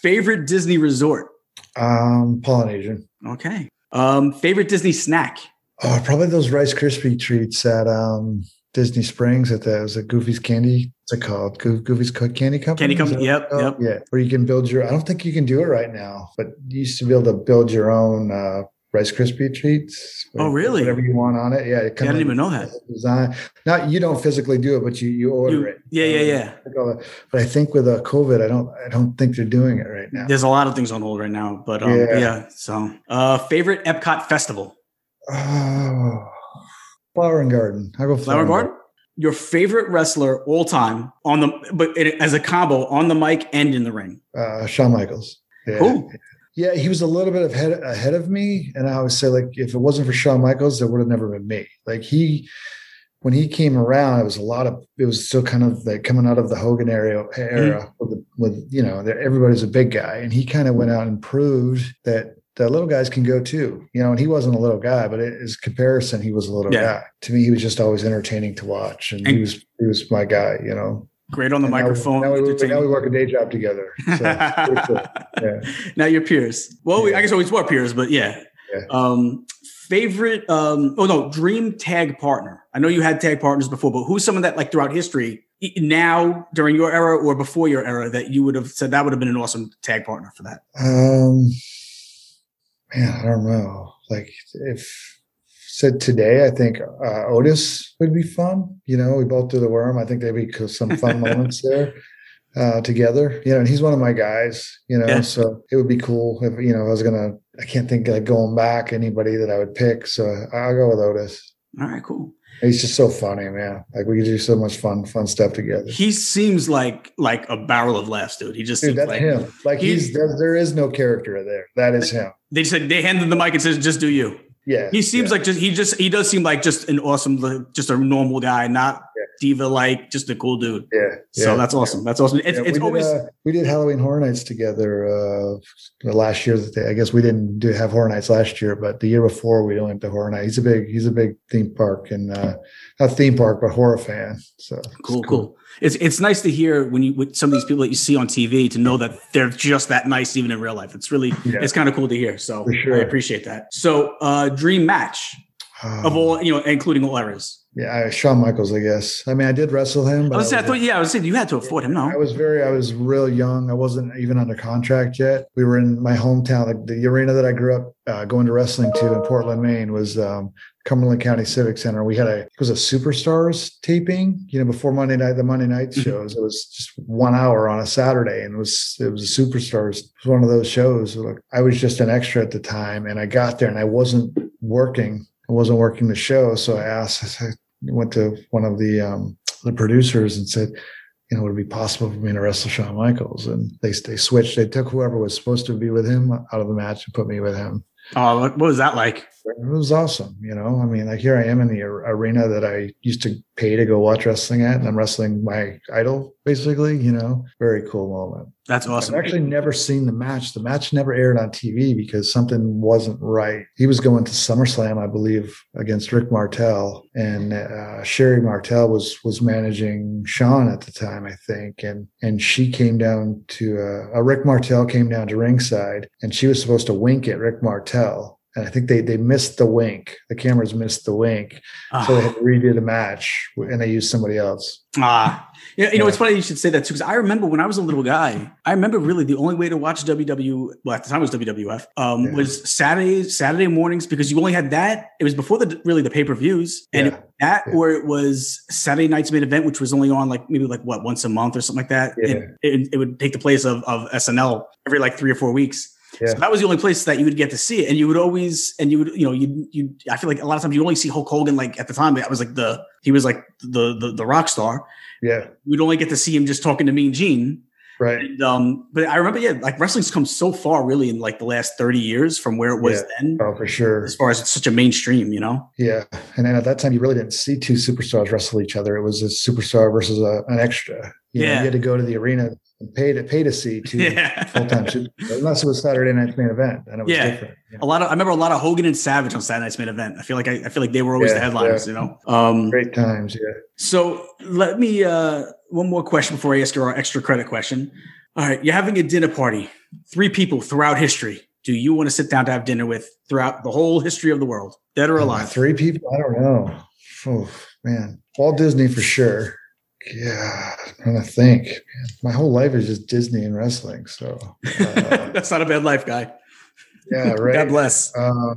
Favorite Disney resort. Um, Polynesian. Okay. Um, favorite Disney snack. Oh, probably those Rice Krispie treats at um Disney Springs at the was it Goofy's Candy. What's it called? Goof, Goofy's Candy Company. Candy Company, yep, yep. Yeah, where you can build your. I don't think you can do it right now, but you used to be able to build your own uh, Rice Krispie treats. Oh, really? Whatever you want on it. Yeah, it I didn't even know that. Design. Not you don't physically do it, but you you order You- it. yeah, yeah, yeah. But I think with uh, COVID, I don't I don't think they're doing it right now. There's a lot of things on hold right now, but um, Yeah. yeah. So, uh, favorite Epcot festival. Oh, Flower and Garden. I go Flower Garden. Your favorite wrestler all time on the but it, as a combo on the mic and in the ring. Uh, Shawn Michaels. Yeah. Cool. Yeah, he was a little bit ahead ahead of me, and I always say like, if it wasn't for Shawn Michaels, it would have never been me. Like he, when he came around, it was a lot of it was still kind of like coming out of the Hogan era era with, the, with you know everybody's a big guy, and he kind of went out and proved that the little guys can go too. You know, and he wasn't a little guy, but it, his comparison, he was a little Yeah. guy. To me, he was just always entertaining to watch, and, And- he was he was my guy. You know, Great on the And microphone. Now we, now we work a day job together. So, yeah. now you're peers. Well, we, Yeah. I guess always were peers, but yeah. Um, favorite. Um, oh no, dream tag partner. I know you had tag partners before, but who's someone that like throughout history, now during your era or before your era, that you would have said that would have been an awesome tag partner for that? Um, man, I don't know. Like if said today, I think uh, Otis would be fun. You know, we both do the worm. I think there'd be some fun moments there uh, together. You know, and he's one of my guys. You know, Yeah. so it would be cool if you know I was gonna. I can't think like going back anybody that I would pick. So I'll go with Otis. All right, cool. He's just so funny, man. Like we could do so much fun, fun stuff together. He seems like like a barrel of laughs, dude. He just Dude, seems that's like him. Like he- he's there, there is no character there. That is him. they said they handed the mic and says, "Just do you." Yeah. He seems yeah. like just he just he does seem like just an awesome, just a normal guy, not Yeah. diva like, just a cool dude. yeah. So yeah. that's awesome. That's awesome. It's, Yeah, it's we always did, uh, we did Halloween Horror Nights together uh, the last year. That they, I guess we didn't do have Horror Nights last year, but the year before we went to Horror Night. He's a big he's a big theme park and uh, not theme park but horror fan. So it's cool, cool. It's it's nice to hear when you with some of these people that you see on TV to know that they're just that nice even in real life. It's really Yeah. it's kind of cool to hear. So sure. I appreciate that. So uh dream match Um, of all you know, including all eras. yeah, I, Shawn Michaels, I guess. I mean, I did wrestle him, I was saying, I was- thought yeah, I was saying you had to afford him, no? I was very, I was real young. I wasn't even under contract yet. We were in my hometown, like the arena that I grew up uh, going to wrestling to in Portland, Maine, was um, Cumberland County Civic Center. We had a, it was a Superstars taping, you know, before Monday night, the Monday night Mhm. shows. It was just one hour on a Saturday, and it was it was a Superstars. It was one of those shows. Like I was just an extra at the time, and I got there, and I wasn't working. I wasn't working the show, so I asked. I went to one of the um, the producers and said, you know, would it be possible for me to wrestle Shawn Michaels? And they they switched. They took whoever was supposed to be with him out of the match and put me with him. Oh, what was that like? It was awesome. You know, I mean, like here I am in the ar- arena that I used to pay to go watch wrestling at, and I'm wrestling my idol, basically. You know, very cool moment. That's awesome. I've actually never seen the match. The match never aired on TV because something wasn't right. He was going to SummerSlam, I believe, against Rick Martel, and uh, Sherri Martel was was managing Shawn at the time, I think, and and she came down to uh, uh, Rick Martel came down to ringside, and she was supposed to wink at Rick Martel. And I think they they missed the wink. The cameras missed the wink, so they had to redo the match, and they used somebody else. Ah, yeah, you know, Yeah. it's funny you should say that too, because I remember when I was a little guy, I remember really the only way to watch WW, well, at the time it was WWF, um, Yeah. was Saturday, Saturday mornings, because you only had that. It was before the really the pay per views, and Yeah. that Yeah. or it was Saturday night's main event, which was only on like maybe like what once a month or something like that. Yeah. It, it, it would take the place of of SNL every like three or four weeks. Yeah. So that was the only place that you would get to see it, and you would always, and you would, you know, you you. I feel like a lot of times you only see Hulk Hogan like at the time. That was like the he was like the the, the rock star. Yeah, We'd only get to see him just talking to Mean Gene. right. And, um, but I remember, yeah, like wrestling's come so far, really, in like the last thirty years from where it was Yeah. then, Oh, for sure. as far as it's such a mainstream, you know. Yeah, and then at that time, you really didn't see two superstars wrestle each other. It was a superstar versus a, an extra. You know, Yeah. you had to go to the arena and pay to pay to see two Yeah, full time unless it was Saturday night's main event, and it was Yeah. different. you a lot of I remember a lot of Hogan and Savage on Saturday Night's Main Event. I feel like I, I feel like they were always Yeah, the headliners, yeah. you know. Um, Great times, yeah. So let me uh one more question before I ask you our extra credit question. All right, you're having a dinner party, three people throughout history. Do you want to sit down to have dinner with throughout the whole history of the world, dead or Uh, alive? three people? I don't know. Oh man, Walt Disney for sure. Yeah, I'm trying to think. Man, my whole life is just Disney and wrestling. So uh, That's not a bad life, guy. yeah, right. God bless. Uh,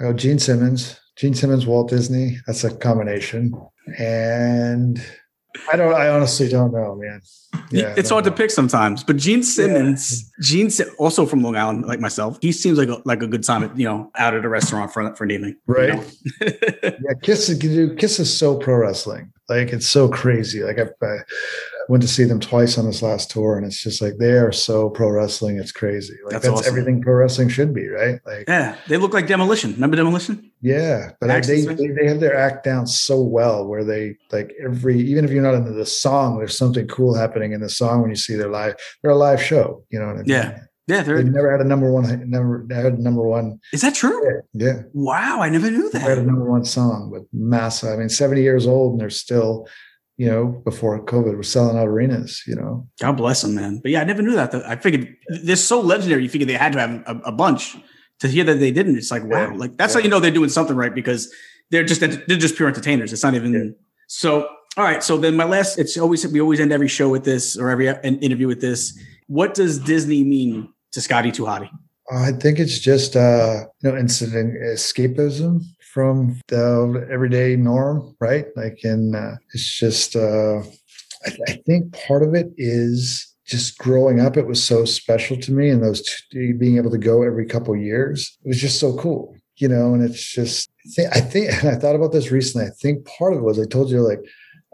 oh, Gene Simmons, Gene Simmons, Walt Disney. That's a combination. And I don't. I honestly don't know, man. Yeah, it's hard to pick sometimes, but Gene Simmons, Gene, Si- also from Long Island, like myself, he seems like a, like a good time, at, you know, out at a restaurant for for an evening, you Right. know? know. Yeah, Kiss. is- Kiss is so pro wrestling. Like it's so crazy. Like I, I went to see them twice on this last tour, and it's just like they are so pro wrestling. It's crazy. Like That's that's, awesome. everything pro wrestling should be, right? Like yeah, they look like Demolition. Remember Demolition? Yeah, but I, they, they they have their act down so well where they like every even if you're not into the song, there's something cool happening in the song when you see their live. They're a live show, you know what I mean? Yeah. Yeah, They've never had a number one, never had a number one. is that true? Yeah, Wow, I never knew that. never had a number one song, but massive. I mean, 70 years old and they're still, you know, before COVID, we're selling out arenas. You know, God bless them, man. But yeah, I never knew that. I figured they're so legendary. You figured they had to have a, a bunch. To hear that they didn't, it's like wow. Yeah. Like that's Yeah. how you know they're doing something right because they're just they're just pure entertainers. It's not even Yeah. so. All right. So then my last. It's always we always end every show with this or every an interview with this. What does Disney mean to Scotty Hottie? I think it's just uh, you know, incident escapism from the everyday norm, right? Like, and uh, it's just uh, I, I think part of it is just growing up, it was so special to me, and those two, being able to go every couple years, it was just so cool, you know. And it's just, I think, and I thought about this recently. I think part of it was I told you like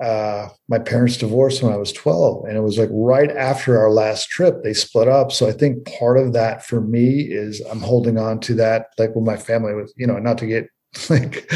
uh, my parents divorced when I was 12, and it was like right after our last trip, they split up. So I think part of that for me is I'm holding on to that, like when my family was, you know, not to get like,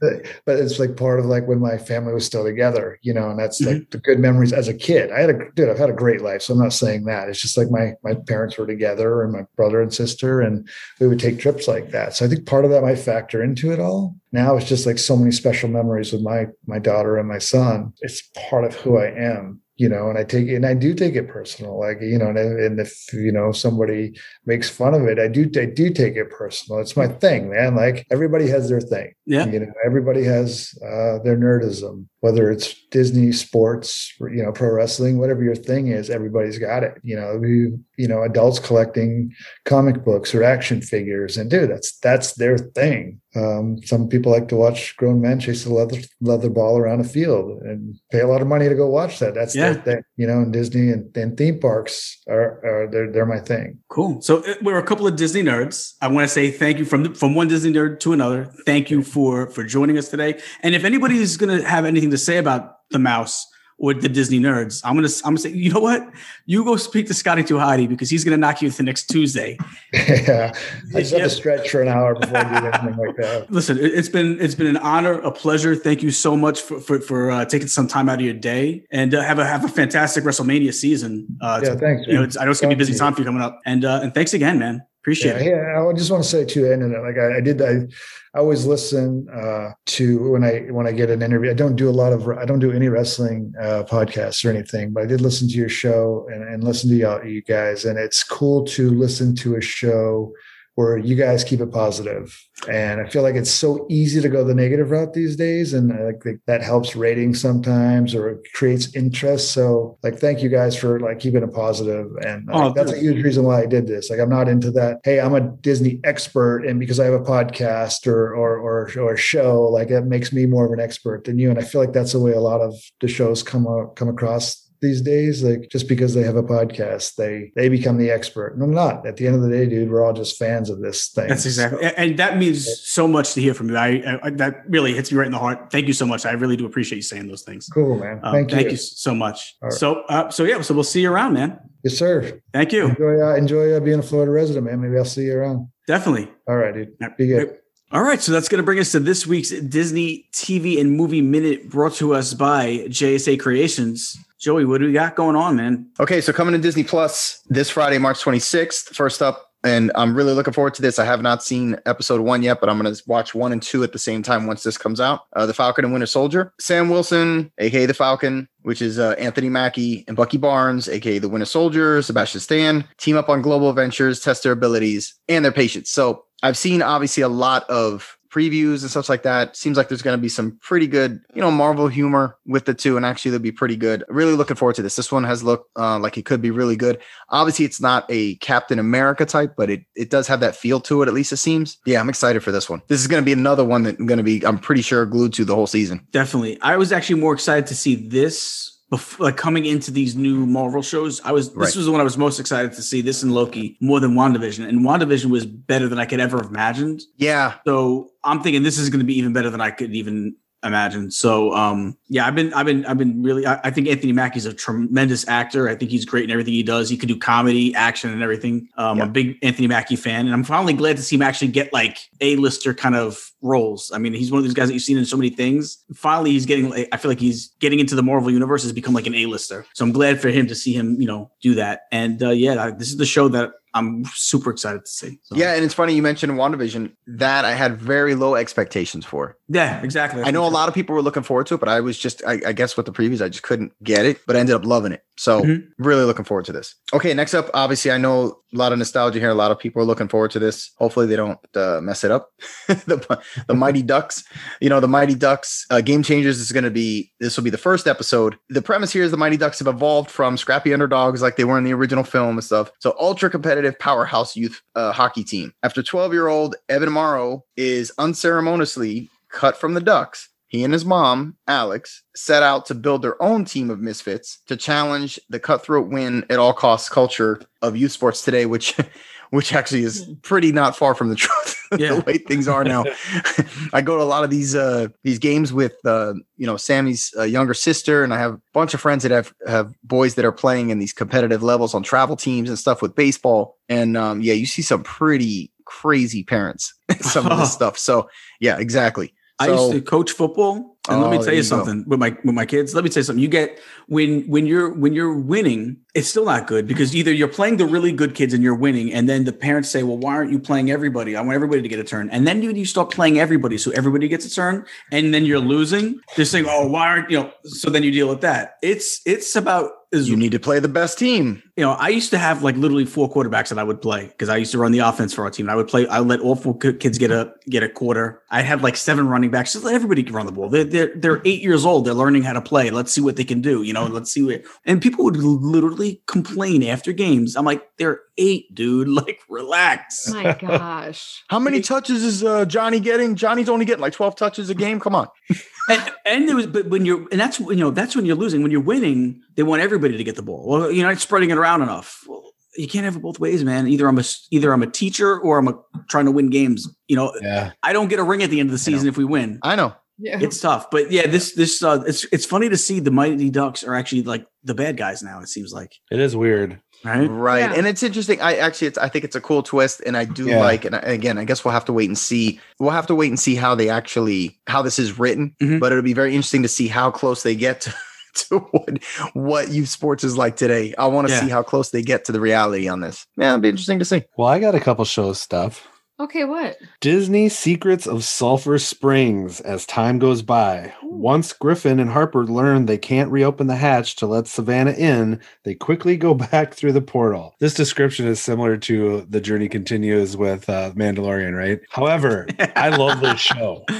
like but it's like part of like when my family was still together you know and that's like mm-hmm. the good memories as a kid. I had a dude i've had a great life so i'm not saying that. It's just like my my parents were together and my brother and sister and we would take trips like that. So i think part of that might factor into it all. Now it's just like so many special memories with my my daughter and my son. It's part of who i am you know, and I take it, and I do take it personal. Like, you know, and, and if, you know, somebody makes fun of it, I do, I do take it personal. It's my thing, man. Like everybody has their thing. Yeah. You know, everybody has uh, their nerdism, whether it's Disney sports, you know, pro wrestling, whatever your thing is, everybody's got it. You know, we, you know, adults collecting comic books or action figures and dude, that's, that's their thing. Um, some people like to watch grown men chase a leather leather ball around a field and pay a lot of money to go watch that. That's yeah. their thing, you know. And Disney and, and theme parks are, are they're they're my thing. Cool. So uh, we're a couple of Disney nerds. I want to say thank you from from one Disney nerd to another. Thank you for for joining us today. And if anybody is going to have anything to say about the mouse, or the Disney nerds. I'm gonna I'm gonna say, you know what? You go speak to Scotty 2 Hotty because he's gonna knock you the next Tuesday. yeah, I just have to stretch for an hour before I do anything like that. Listen, it's been it's been an honor, a pleasure. Thank you so much for for, for uh, taking some time out of your day and uh, have a have a fantastic WrestleMania season. Uh, yeah, thanks. You know, I know it's gonna be a busy time for you coming up, and uh, and thanks again, man. Appreciate yeah, it. Yeah, I just want to say too, and like I, I did, I, I always listen uh, to when I when I get an interview. I don't do a lot of I don't do any wrestling uh, podcasts or anything, but I did listen to your show and, and listen to y'all, you guys, and it's cool to listen to a show where you guys keep it positive. And I feel like it's so easy to go the negative route these days. And I like that helps ratings sometimes or creates interest. So like, thank you guys for like keeping it positive. And oh, that's a huge reason why I did this. Like, I'm not into that. Hey, I'm a Disney expert. And because I have a podcast or, or, or, or a show, like that makes me more of an expert than you. And I feel like that's the way a lot of the shows come, come across these days. Like just because they have a podcast, they they become the expert. And I'm not. At the end of the day, dude, we're all just fans of this thing. That's exactly, so, and that means so much to hear from you. I, I, that really hits me right in the heart. Thank you so much. I really do appreciate you saying those things. Cool, man. Um, thank, you. Thank you so much. Right. So, uh, so yeah, so we'll see you around, man. Yes, sir. Thank you. Enjoy, uh, enjoy uh, being a Florida resident, man. Maybe I'll see you around. Definitely. All right, dude. Be good. All right, so that's going to bring us to this week's Disney TV and Movie Minute brought to us by JSA Creations. Joey, what do we got going on, man? Okay, so coming to Disney Plus this Friday, March 26th. First up, and I'm really looking forward to this. I have not seen episode one yet, but I'm going to watch one and two at the same time once this comes out. Uh, the Falcon and Winter Soldier. Sam Wilson, aka the Falcon, which is uh, Anthony Mackie and Bucky Barnes, aka the Winter Soldier, Sebastian Stan, team up on global adventures, test their abilities and their patience. So I've seen obviously a lot of previews and stuff like that. Seems like there's going to be some pretty good, you know, Marvel humor with the two, and actually they'll be pretty good. Really looking forward to this. This one has looked uh, like it could be really good. Obviously, it's not a Captain America type, but it it does have that feel to it. At least it seems. Yeah, I'm excited for this one. This is going to be another one that I'm going to be, I'm pretty sure, glued to the whole season. Definitely. I was actually more excited to see this before, like coming into these new Marvel shows, I was right. this was the one I was most excited to see. This and Loki more than WandaVision, and WandaVision was better than I could ever have imagined. Yeah. So I'm thinking this is going to be even better than I could even imagine. So um, yeah, I've been I've been I've been really I, I, think Anthony Mackie's a tremendous actor. I think he's great in everything he does. He could do comedy, action, and everything. Um, yeah. I'm a big Anthony Mackie fan, and I'm finally glad to see him actually get like A-lister kind of roles. I mean, he's one of these guys that you've seen in so many things. Finally, he's getting like, I feel like he's getting into the Marvel universe has become like an A-lister. So I'm glad for him to see him, you know, do that. And uh, yeah, this is the show that I'm super excited to see. So. Yeah, and it's funny you mentioned WandaVision. That I had very low expectations for. Yeah, exactly. I know a lot of people were looking forward to it, but I was just, I, I, guess, with the previews, I just couldn't get it. But I ended up loving it. So Mhm. really looking forward to this. Okay, next up, obviously, I know a lot of nostalgia here. A lot of people are looking forward to this. Hopefully, they don't uh, mess it up. the, the Mighty Ducks, you know, the Mighty Ducks uh, Game Changers is going to be. This will be the first episode. The premise here is the Mighty Ducks have evolved from scrappy underdogs like they were in the original film and stuff. So ultra competitive powerhouse youth uh, hockey team. After 12 year old Evan Morrow is unceremoniously cut from the Ducks. He and his mom, Alex, set out to build their own team of misfits to challenge the cutthroat win at all costs culture of youth sports today, which which actually is pretty not far from the truth Yeah. the way things are now. I go to a lot of these uh these games with uh you know Sammy's uh, younger sister and I have a bunch of friends that have have boys that are playing in these competitive levels on travel teams and stuff with baseball and um yeah, you see some pretty crazy parents some of this stuff. So, yeah, exactly. I So- used to coach football, and let Oh, me tell you you go. something with my with my kids. Let me tell you something. You get when when you're when you're winning, it's still not good because either you're playing the really good kids and you're winning, and then the parents say, "Well, why aren't you playing everybody? I want everybody to get a turn." And then you, you start playing everybody, so everybody gets a turn, and then you're losing. They're saying, "Oh, why aren't you know?" So then you deal with that. It's it's about is You need to play the best team. you know, I used to have like literally four quarterbacks that I would play because I used to run the offense for our team. And I would play. I let all four kids get a get a quarter. I had like seven running backs. Just let everybody run the ball. They're they're, they're eight years old. They're learning how to play. Let's see what they can do. You know, let's see what. And people would literally complain after games. I'm like, they're eight, dude. Like, relax. My gosh. How many touches is uh, Johnny getting? Johnny's only getting like 12 touches a game. Come on. and, and there was, but when you're, and that's you know, that's when you're losing. When you're winning, they want everybody to get the ball. Well, you're not spreading it around enough. Well, you can't have it both ways, man. Either I'm a either I'm a teacher or I'm a, trying to win games. You know, Yeah. I don't get a ring at the end of the season if we win. I know. Yeah. It's tough, but yeah, this this uh, it's it's funny to see the Mighty Ducks are actually like the bad guys now. It seems like It is weird. right. Right. Yeah. And it's interesting. I actually, it's, I think it's a cool twist. And I do Yeah. like, and I- again, I guess we'll have to wait and see. We'll have to wait and see how they actually, how this is written. Mhm. But it'll be very interesting to see how close they get to, to what, what youth sports is like today. I want to Yeah. see how close they get to the reality on this. Yeah, it'll be interesting to see. Well, I got a couple show stuff. Okay, what? Disney Secrets of Sulphur Springs as time goes by. Once Griffin and Harper learn they can't reopen the hatch to let Savannah in, they quickly go back through the portal. This description is similar to The Journey Continues with uh, Mandalorian, right? However, I love this show.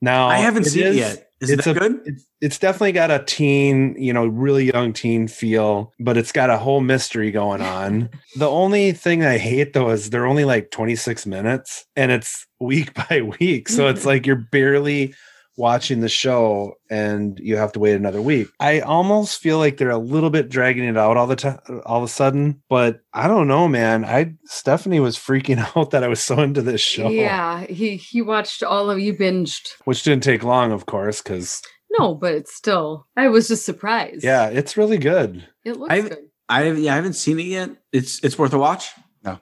Now, I haven't it seen it yet. Is it's that a- good? It's, it's definitely got a teen, you know, really young teen feel, but it's got a whole mystery going on. the only thing I hate though is they're only like 26 minutes and it's week by week. So it's like you're barely watching the show and you have to wait another week. I almost feel like they're a little bit dragging it out all the time all of a sudden, but I don't know, man. I Stephanie was freaking out that I was so into this show. Yeah, he he watched all of you binged. Which didn't take long, of course, because No, but it's still. I was just surprised. yeah, it's really good. it looks I've- good. I have, yeah, I haven't seen it yet. It's it's worth a watch.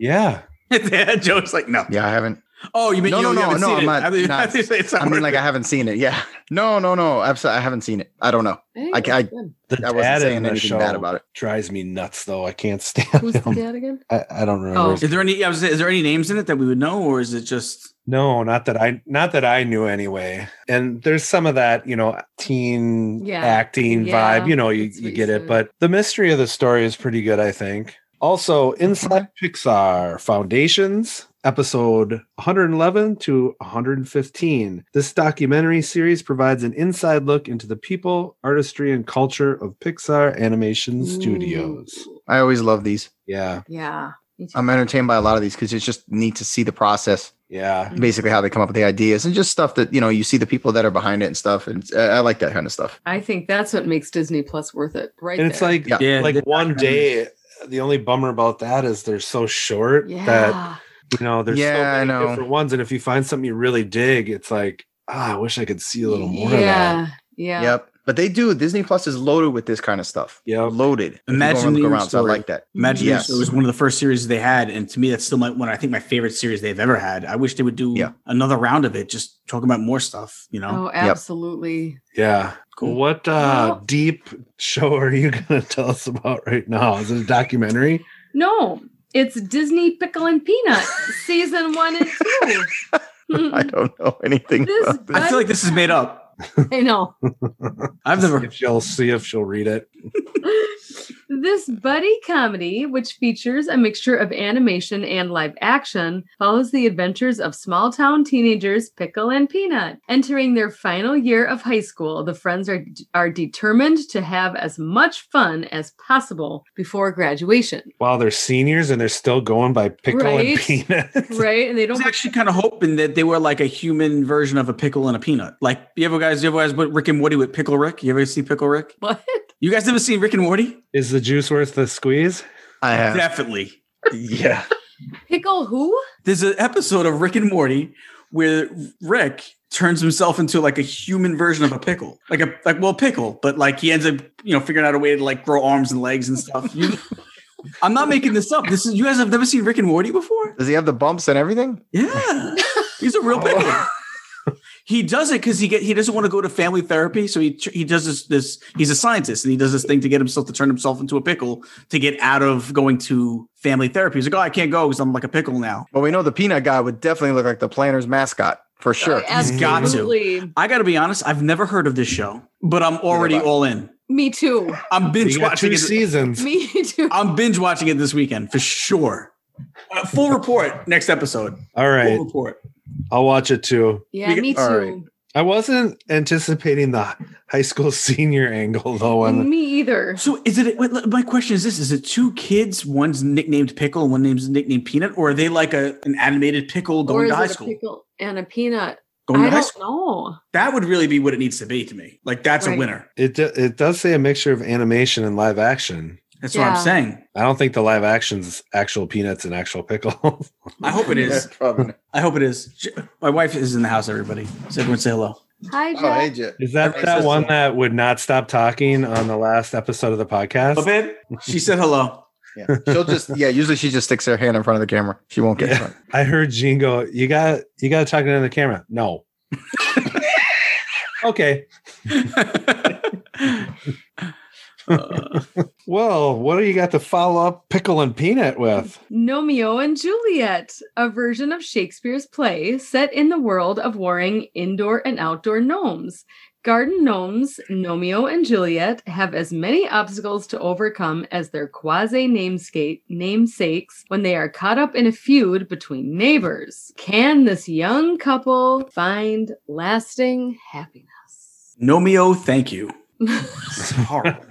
Yeah. yeah, Joe's like, no. Yeah, I haven't. Oh, you mean No, you, no, you no, no, I'm not- I mean, not- I was gonna say it's I mean, like, it. I haven't seen it. Yeah. No, no, no. Absolutely. I haven't seen it. I don't know. Hey, I- I- The I wasn't saying in the anything bad about it. drives me nuts, though. I can't stand Who's the dad again? I, I don't oh. remember. Oh. Is there any? I was. Is there any names in it that we would know, or is it just? No, not that I not that I knew anyway. And there's some of that, you know, teen Yeah. acting Yeah, vibe. You know, you, you get it. But the mystery of the story is pretty good, I think. Also, Inside Pixar Foundations, episode 111 to 115. This documentary series provides an inside look into the people, artistry, and culture of Pixar Animation Studios. Ooh. I always love these. Yeah, Yeah. I'm entertained by a lot of these because it's just neat to see the process, yeah. basically how they come up with the ideas and just stuff that, you know, you see the people that are behind it and stuff. And uh, I like that kind of stuff. I think that's what makes Disney Plus worth it. Right. and it's there. like Yeah. Yeah, like one day the only bummer about that is they're so short yeah. that you know there's Yeah, so I many know. different ones and if you find something you really dig it's like ah, i wish i could see a little more of that yeah. Yeah. Yep. But they do. Disney Plus is loaded with this kind of stuff. Yeah, Loaded. If you go and Imagine look the around. So I like that. Imagine Yes. it was one of the first series they had, and to me, that's still my one. I think my favorite series they've ever had. I wish they would do Yeah. another round of it, just talking about more stuff. You know, Oh, absolutely. yeah Cool. what uh Well- deep show are you gonna tell us about right now is it a documentary No, it's Disney Pickle and Peanut season one and two. I don't know anything This about this. I feel like this is made up. I know. I've never. if she'll see if she'll read it This buddy comedy, which features a mixture of animation and live action, follows the adventures of small town teenagers Pickle and Peanut. Entering their final year of high school, the friends are, are determined to have as much fun as possible before graduation. While they're seniors and they're still going by pickle Right. and peanut. Right? And they I was don't. actually kind of hoping that they were like a human version of a pickle and a peanut. Like you ever guys, you ever guys put Rick and Morty with Pickle Rick? You ever see Pickle Rick? What? You guys never seen Rick and Morty? Is the juice worth the squeeze? I have. Definitely. Yeah. Pickle who? There's an episode of Rick and Morty where Rick turns himself into like a human version of a pickle, like a like well pickle, but like he ends up you know figuring out a way to like grow arms and legs and stuff. You, I'm not making this up. This is you guys have never seen Rick and Morty before? Does he have the bumps and everything? Yeah, he's a real oh. pickle. He does it because he get he doesn't want to go to family therapy, so he he does this this he's a scientist and he does this thing to get himself to turn himself into a pickle to get out of going to family therapy. He's like, oh, I can't go because I'm like a pickle now. Well, we know the peanut guy would definitely look like the Planters mascot for sure. Uh, He's got to. I got to be honest, I've never heard of this show, but I'm already Neither have I. all in. Me too. I'm binge watching two it. seasons. Me too. I'm binge watching it this weekend for sure. Uh, full report next episode. All right. Full report. I'll watch it too. Yeah, We- me too. all right. I wasn't anticipating the high school senior angle though. On Me either. So is it? wait, My question is this: Is it two kids? One's nicknamed Pickle and one name's nicknamed Peanut, or are they like a an animated pickle Or going is to high a school? pickle and a peanut? Going I to high don't school. know. That would really be what it needs to be to me. Like that's a winner. it, do- it does say a mixture of animation and live action. That's what I'm saying. I don't think the live action's actual peanuts and actual pickle. I hope it is. Probably. I hope it is. My wife is in the house. Everybody, so everyone say hello. Hi, Jeff. Oh, hey, Jet. Is that Everybody that one so. that would not stop talking on the last episode of the podcast? Hello, babe. She said hello. Yeah. She'll just yeah. Usually she just sticks her hand in front of the camera. She won't get Yeah. I heard Gene go, "You got you got to talk into the camera." No. okay. Uh, Well, what do you got to follow up pickle and peanut with? Romeo and Juliet, a version of Shakespeare's play set in the world of warring indoor and outdoor gnomes. Garden gnomes, Romeo and Juliet, have as many obstacles to overcome as their quasi namesake namesakes when they are caught up in a feud between neighbors. Can this young couple find lasting happiness? Nomeo, thank you. It's horrible.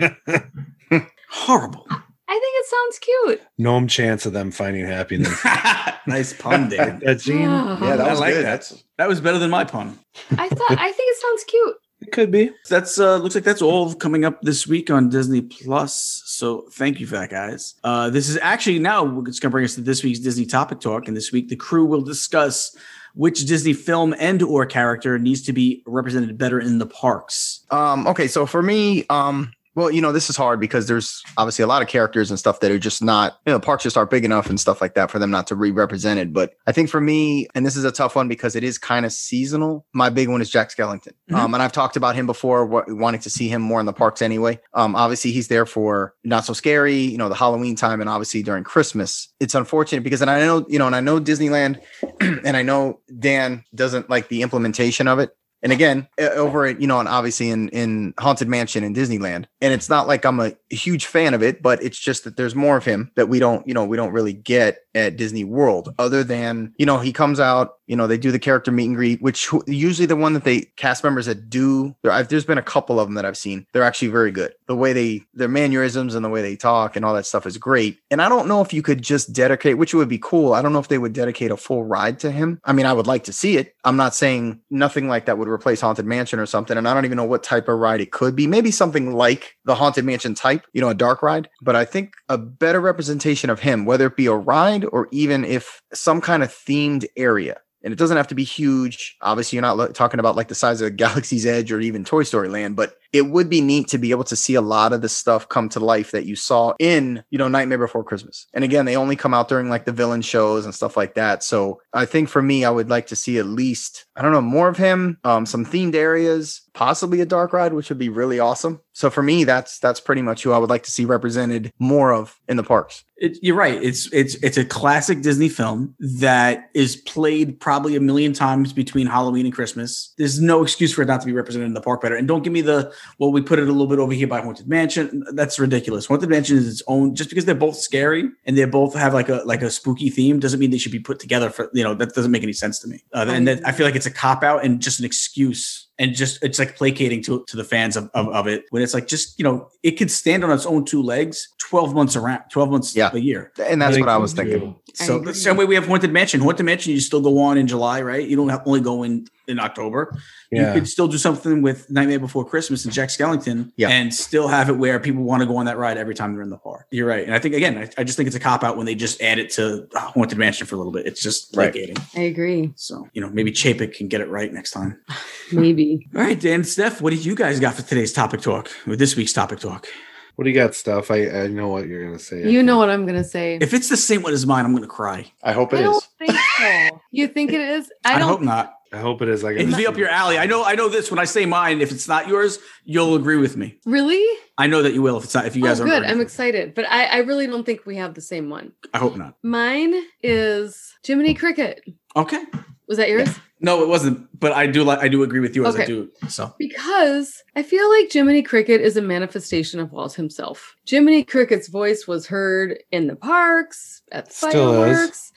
horrible. I think it sounds cute. Gnome chance of them finding happiness. nice pun, Dave. that Gene? Yeah, that I was like good. that. That was better than my pun. I thought I think it sounds cute. It could be. That's uh looks like that's all coming up this week on Disney Plus. So thank you for that, guys. Uh this is actually now it's gonna bring us to this week's Disney topic talk. And this week the crew will discuss which Disney film and or character needs to be represented better in the parks. Um, okay, so for me, um, well, you know, this is hard because there's obviously a lot of characters and stuff that are just not, you know, parks just aren't big enough and stuff like that for them not to be represented. But I think for me, and this is a tough one because it is kind of seasonal. My big one is Jack Skellington. Mhm. Um, and I've talked about him before, wa- wanting to see him more in the parks anyway. Um, obviously he's there for not so scary, you know, the Halloween time and obviously during Christmas. It's unfortunate because, and I know, you know, and I know Disneyland and I know Dan doesn't like the implementation of it. And again, uh, over at, you know, and obviously in, in Haunted Mansion in Disneyland. And it's not like I'm a huge fan of it, but it's just that there's more of him that we don't, you know, we don't really get at Disney World other than, you know, he comes out, you know, they do the character meet and greet, which usually the one that they cast members that do, there, there's been a couple of them that I've seen. They're actually very good. The way they, their mannerisms and the way they talk and all that stuff is great. And I don't know if you could just dedicate, which would be cool. I don't know if they would dedicate a full ride to him. I mean, I would like to see it. I'm not saying nothing like that would replace Haunted Mansion or something. And I don't even know what type of ride it could be. Maybe something like the Haunted Mansion type, you know, a dark ride. But I think a better representation of him, whether it be a ride or even if some kind of themed area. And it doesn't have to be huge. Obviously, you're not lo- talking about like the size of Galaxy's Edge or even Toy Story Land, but it would be neat to be able to see a lot of the stuff come to life that you saw in, you know, Nightmare Before Christmas. And again, they only come out during like the villain shows and stuff like that. So I think for me, I would like to see at least, I don't know, more of him, um, some themed areas, possibly a dark ride, which would be really awesome. So for me, that's that's pretty much who I would like to see represented more of in the parks. It, you're right. It's it's it's a classic Disney film that is played probably a million times between Halloween and Christmas. There's no excuse for it not to be represented in the park better. And don't give me the well, we put it a little bit over here by Haunted Mansion. That's ridiculous. Haunted Mansion is its own. Just because they're both scary and they both have like a like a spooky theme doesn't mean they should be put together for you know that doesn't make any sense to me. Uh, and that, I feel like it's a cop out and just an excuse and just it's like placating to, to the fans of, of, of it when it's like just you know it could stand on its own two legs 12 months around 12 months Yeah. a year And that's I what I was thinking. too. So the same way we have haunted mansion haunted mansion you still go on in july right you don't have, only go in in october Yeah. you could still do something with nightmare before christmas and jack skellington Yeah. and still have it where people want to go on that ride every time they're in the park you're right and i think again i, I just think it's a cop out when they just add it to uh, haunted mansion for a little bit it's just Right. placating I agree. so you know maybe chapek can get it right next time Maybe. All right, Dan, Steph, what do you guys got for today's topic talk or this week's topic talk? What do you got, Steph? I, I know what you're gonna say. You know what I'm gonna say. If it's the same one as mine, I'm going to cry. I hope I it don't think so. You think it is? I, I don't hope not. I hope it is. I It'd be up your alley. I know. I know this. When I say mine, if it's not yours, you'll agree with me. really. I know that you will. If it's not, if you guys oh, are good. I'm excited, but I, I really don't think we have the same one. I hope not. Mine is Jiminy Cricket. Okay. Was that yours? No, it wasn't. But I do like. I do agree with you as I do. So Because I feel like Jiminy Cricket is a manifestation of Walt himself. Jiminy Cricket's voice was heard in the parks, at the Still is.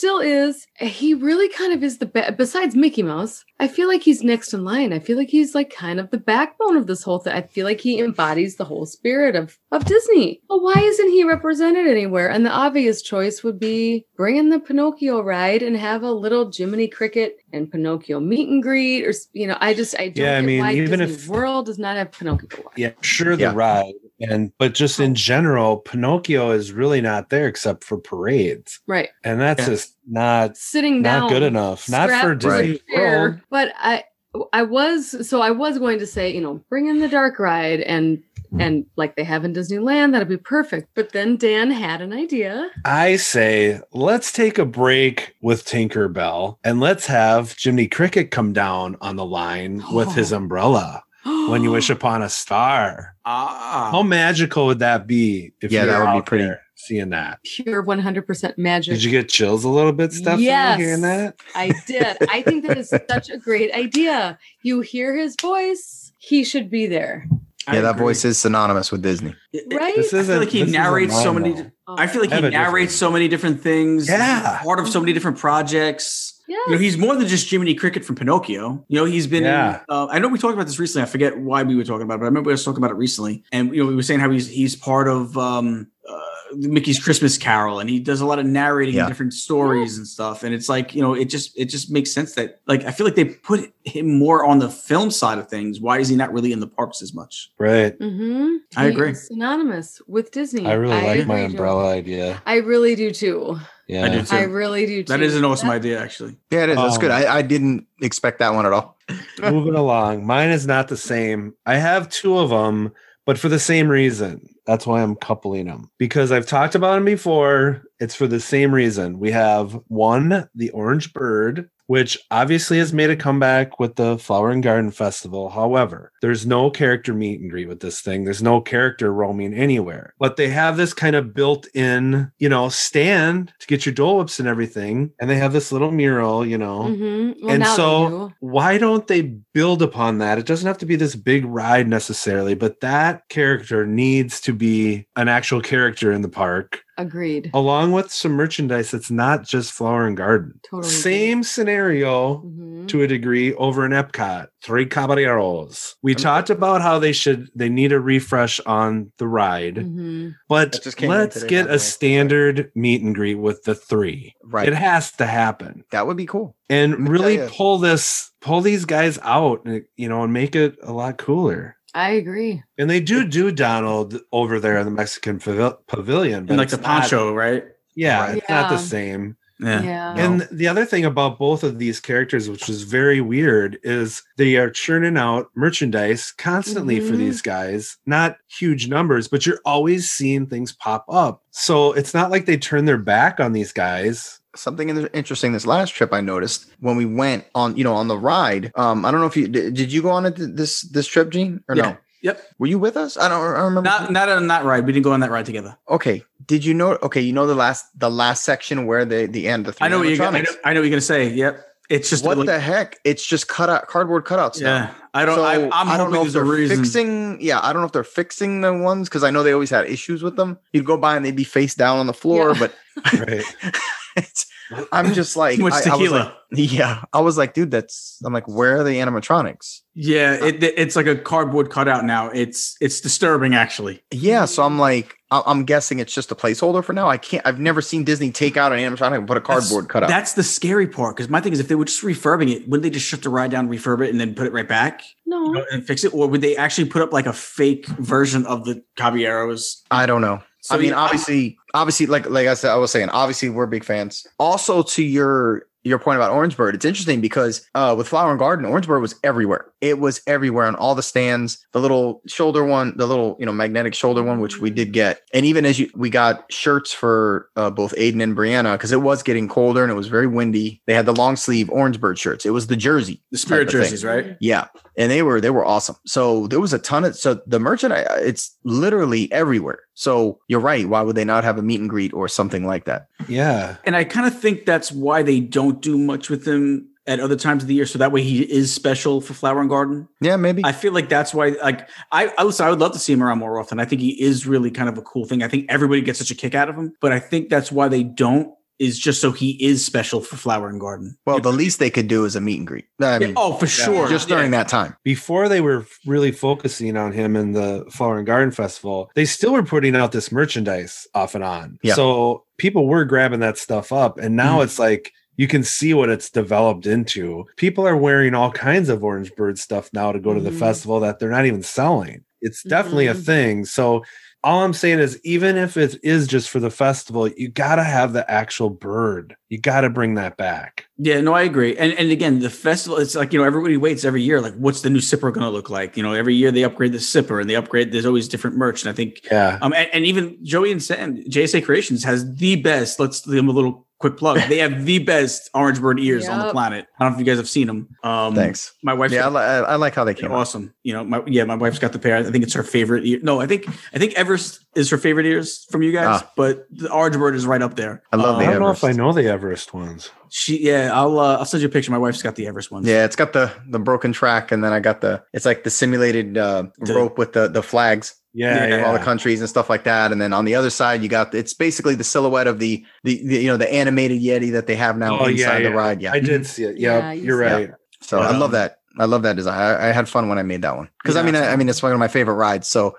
Fireworks, still is. He really kind of is the ba- besides Mickey Mouse. I feel like he's next in line. I feel like he's like kind of the backbone of this whole thing. I feel like he embodies the whole spirit of of Disney. But why isn't he represented anywhere? And the obvious choice would be bring in the Pinocchio ride and have a little Jiminy Cricket and Pinocchio meet and greet, or you know, I just I don't Yeah, I mean, why even Disney if- World does not have Pinocchio. Ride. Yeah, sure the Yeah. ride. And but just in oh. general, Pinocchio is really not there except for parades. Right, And that's Yeah. just not sitting down, not good enough. Not for to Disney the chair. World. But I I was so I was going to say you know bring in the dark ride and hmm. and like they have in Disneyland that'd be perfect. But then Dan had an idea. I say let's take a break with Tinkerbell and let's have Jiminy Cricket come down on the line with his oh. umbrella when you wish upon a star. ah, How magical would that be if Yeah, that would be pretty- there seeing that? pure 100% magic. Did you get chills a little bit, Stephanie, Yes. hearing that? I did. I think that is such a great idea. You hear his voice, he should be there. I Yeah, that agree. voice is synonymous with Disney. It- it- Right? This I feel isn't like he narrates so many. though. Oh, I feel like I he have different- narrates so many different things. Yeah. Part of so many different projects. Yes. You know, he's more than just Jiminy Cricket from Pinocchio. You know, he's been. Yeah. Uh, I know we talked about this recently. I forget why we were talking about it, but I remember we were talking about it recently. And you know, we were saying how he's he's part of um, uh, Mickey's Christmas Carol, and he does a lot of narrating Yeah. different stories and stuff. And it's like you know, it just it just makes sense that like I feel like they put him more on the film side of things. Why is he not really in the parks as much? Right. Mm-hmm. I agree. Synonymous with Disney. I really like my agree, Joe. umbrella idea. I really do too. Yeah. I do too. I really do too. that is an awesome That- idea, actually. Yeah, it is. That's good. Um, I, I didn't expect that one at all. Moving along. Mine is not the same. I have two of them, but for the same reason. That's why I'm coupling them because I've talked about them before. It's for the same reason. We have one, the Orange Bird, which obviously has made a comeback with the Flower and Garden Festival. However, there's no character meet and greet with this thing. There's no character roaming anywhere, but they have this kind of built in, you know, stand to get your Dole Whips and everything. And they have this little mural, you know. Mhm. Well, and so do. why don't they build upon that it doesn't have to be this big ride necessarily but that character needs to be an actual character in the park agreed. along with some merchandise that's not just flower and garden Totally agree. same scenario Mhm. to a degree over in epcot three caballeros we talked about how they should they need a refresh on the ride Mhm. but just let's today, get a way. standard meet and greet with the three Right. it has to happen that would be cool. and really pull this pull these guys out you know and make it a lot cooler I agree. and they do do donald over there in the mexican pavil- pavilion but And like the it's not- poncho, right? yeah Right. it's not the same Yeah. Yeah. and the other thing about both of these characters which is very weird is they are churning out merchandise constantly for Mhm. these guys not huge numbers but you're always seeing things pop up so it's not like they turn their back on these guys Something interesting this last trip I noticed when we went on, you know, on the ride. Um, I don't know if you did, did you go on it this this trip, Gene, or Yeah. no? Yep. Were you with us? I don't, I don't remember. Not not on that ride. We didn't go on that ride together. okay. Did you know? Okay, you know the last the last section where the the end the three I know what you're. I know. I know what you're gonna say. Yep. It's just what like- the heck? It's just cut out cardboard cutouts. now. Yeah, I don't. So, I, I'm I don't hoping know if there's a they're reason. fixing. Yeah, I don't know if they're fixing the ones because I know they always had issues with them. You'd go by and they'd be face down on the floor, Yeah. but Right. it's, I'm just like, Too much I- I was tequila. like- yeah, I was like, dude, that's. I'm like, where are the animatronics? yeah, it, it's like a cardboard cutout now. It's it's disturbing actually. Yeah, so I'm like, I- I'm guessing it's just a placeholder for now. I can't. I've never seen Disney take out an animatronic and put a cardboard cutout. That's the scary part. Because my thing is, if they were just refurbing it, wouldn't they just shut the ride down, refurb it, and then put it right back No. you know, and fix it? Or would they actually put up like a fake version of the Caballeros? I don't know. So I mean, obviously, obviously, like like I said, I was saying, obviously, we're big fans. Also, to your your point about Orange Bird, it's interesting because uh, with Flower and Garden, Orange Bird was everywhere. It was everywhere on all the stands. The little shoulder one, the little you know magnetic shoulder one, which we did get, and even as you, we got shirts for uh, both Aiden and Brianna because it was getting colder and it was very windy. They had the long sleeve Orange Bird shirts. It was the jersey, The spirit of thing. jerseys, right? Yeah, and they were they were awesome. So there was a ton of so the merchandise it's literally everywhere. So you're right. Why would they not have a meet and greet or something like that? Yeah. And I kind of think that's why they don't do much with him at other times of the year. So that way he is special for Flower and Garden. Yeah, maybe. I feel like that's why, like, I, I listen, I would love to see him around more often. I think he is really kind of a cool thing. I think everybody gets such a kick out of him, but I think that's why they don't is just so he is special for Flower and Garden. well, the least they could do is a meet and greet. I Yeah, oh, for sure. just during that time. Before they were really focusing on him in the Flower and Garden Festival, they still were putting out this merchandise off and on. Yeah. So people were grabbing that stuff up. And now Mhm. it's like you can see what it's developed into. People are wearing all kinds of Orange Bird stuff now to go to the Mhm. festival that they're not even selling. It's definitely a Mhm. thing. So all I'm saying is, even if it is just for the festival, you got to have the actual bird. You got to bring that back. Yeah, no, I agree. And and again, the festival, it's like, you know, everybody waits every year. Like, what's the new sipper going to look like? You know, every year they upgrade the sipper and they upgrade, there's always different merch. And I think, Yeah. um, and, and even Joey and Sam, JSA Creations has the best, let's give them a little quick plug. They have the best orange bird ears on the planet. I don't know if you guys have seen them. Um, Thanks. My wife. Yeah, I, li- I I like how they they're came out. awesome. You know, my yeah, my wife's got the pair. I think it's her favorite ear. No, I think I think Everest is her favorite ears from you guys, Ah. but the orange bird is right up there. I love I the don't know if I know the Everest ones. She yeah, I'll uh, I'll send you a picture. My wife's got the Everest ones. Yeah, it's got the the broken track, and then I got the it's like the simulated uh, The- rope with the the flags. Yeah. Yeah, all the countries and stuff like that. And then on the other side, you got it's basically the silhouette of the the, the you know the animated Yeti that they have now Oh, yeah, inside the yeah. ride. Yeah, I did see it. Yeah, Yeah, you you're said- right. so But, I love um, that. I love that design. I, I had fun when I made that one because I mean, I, I mean, it's one of my favorite rides. So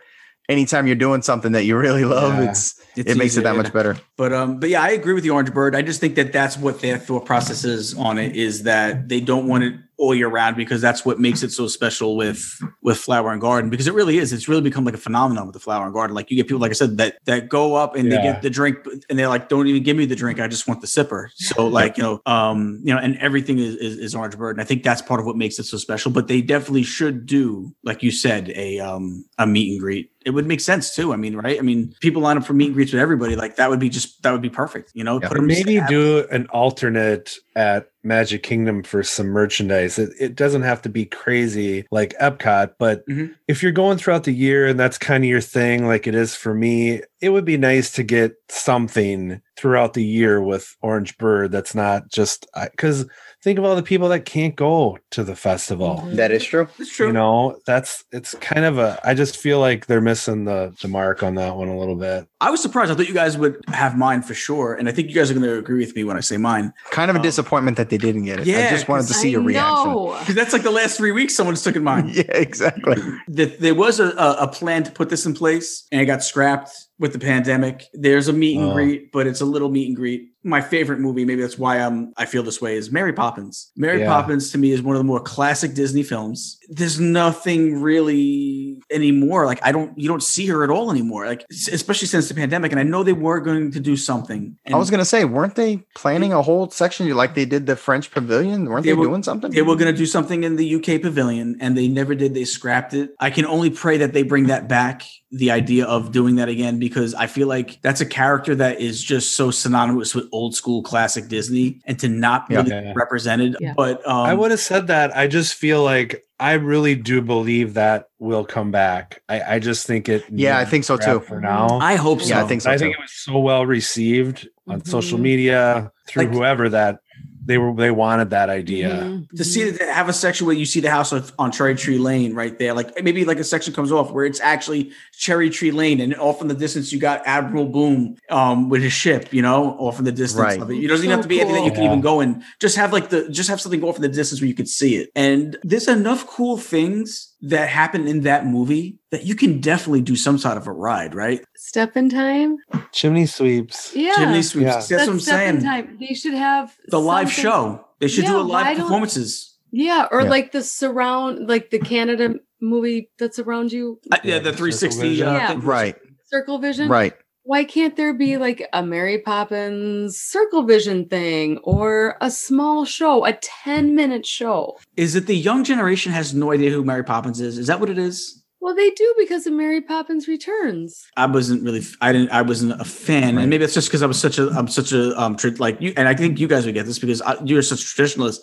anytime you're doing something that you really love, Yeah. it's, It's it makes it that much better. But um, but yeah, I agree with the orange bird. I just think that that's what their thought process is on it is that they don't want it all year round because that's what makes it so special with with flower and garden because it really is. It's really become like a phenomenon with the flower and garden. Like you get people, like I said, that that go up and they get the drink and they're like, don't even give me the drink. I just want the sipper. So like you know, um, you know, and everything is, is is orange bird, and I think that's part of what makes it so special. But they definitely should do, like you said, a um a meet and greet. It would make sense too. I mean, right? I mean, people line up for meet and greets with everybody. Like that would be just that would be perfect. You know, Yeah. put Or 'em- maybe do an alternate at Magic Kingdom for some merchandise. It, it doesn't have to be crazy like Epcot, but Mhm. if you're going throughout the year and that's kind of your thing, like it is for me, it would be nice to get something throughout the year with Orange Bird that's not just because think of all the people that can't go to the festival. Mhm. That is true. It's true. You know, that's it's kind of a. I just feel like they're missing the the mark on that one a little bit. I was surprised. I thought you guys would have mine for sure, and I think you guys are going to agree with me when I say mine. Kind of a Um, disappointment that they didn't get it. Yeah, I just wanted to see I your reaction. know. Because that's like the last three weeks someone's taken mine. Yeah, exactly. that there was a, a, a plan to put this in place and it got scrapped with the pandemic. There's a meet and Oh. greet, but it's a little meet and greet. My favorite movie, maybe that's why I'm I feel this way, is Mary Poppins. Mary Yeah. Poppins to me is one of the more classic Disney films. There's nothing really anymore. Like I don't you don't see her at all anymore. Like especially since the pandemic. And I know they were going to do something. And I was gonna say, weren't they planning a whole section like they did the French Pavilion? Weren't They they, were- doing something? They were going to do something in the UK pavilion and they never did. They scrapped it. I can only pray that they bring that back, the idea of doing that again, because I feel like that's a character that is just so synonymous with old school classic Disney and to not Yeah. really Yeah. be represented. Yeah. But um, I would have said that. I just feel like I really do believe that will come back. I, I just think it. Yeah, I think so too. For now, I hope so. yeah, I think so I too. think it was so well received on social Mhm. media through Like- whoever that they were they wanted that idea. Mhm. to see it have a section where you see the house of- on Cherry Tree Lane right there, like maybe like a section comes off where it's actually Cherry Tree Lane, and off in the distance you got Admiral Boom um, with his ship, you know, off in the distance Right. of it. It doesn't even have to be anything that you cool. can even go in. Just have like the just have something off in the distance where you could see it. And there's enough cool things that happened in that movie that you can definitely do some sort of a ride, right? Step in time. Chimney sweeps. Yeah. Chimney sweeps. Yeah. That's, what I'm step in saying. time. They should have The live show. They should do a live performances. Yeah, or Yeah. like the surround, like the Canada movie that's around you, Uh, yeah, Yeah, the 360. Uh, Yeah. Right. Circle Vision. Right. Why can't there be like a Mary Poppins Circle Vision thing or a small show, a 10 minute show? Is it the young generation has no idea who Mary Poppins is? Is that what it is? Well, they do because of Mary Poppins Returns. I wasn't really, I didn't, I wasn't a fan, Right. and maybe it's just because I was such a, I'm such a, um, tra- like you, and I think you guys would get this because I, you're such a traditionalist.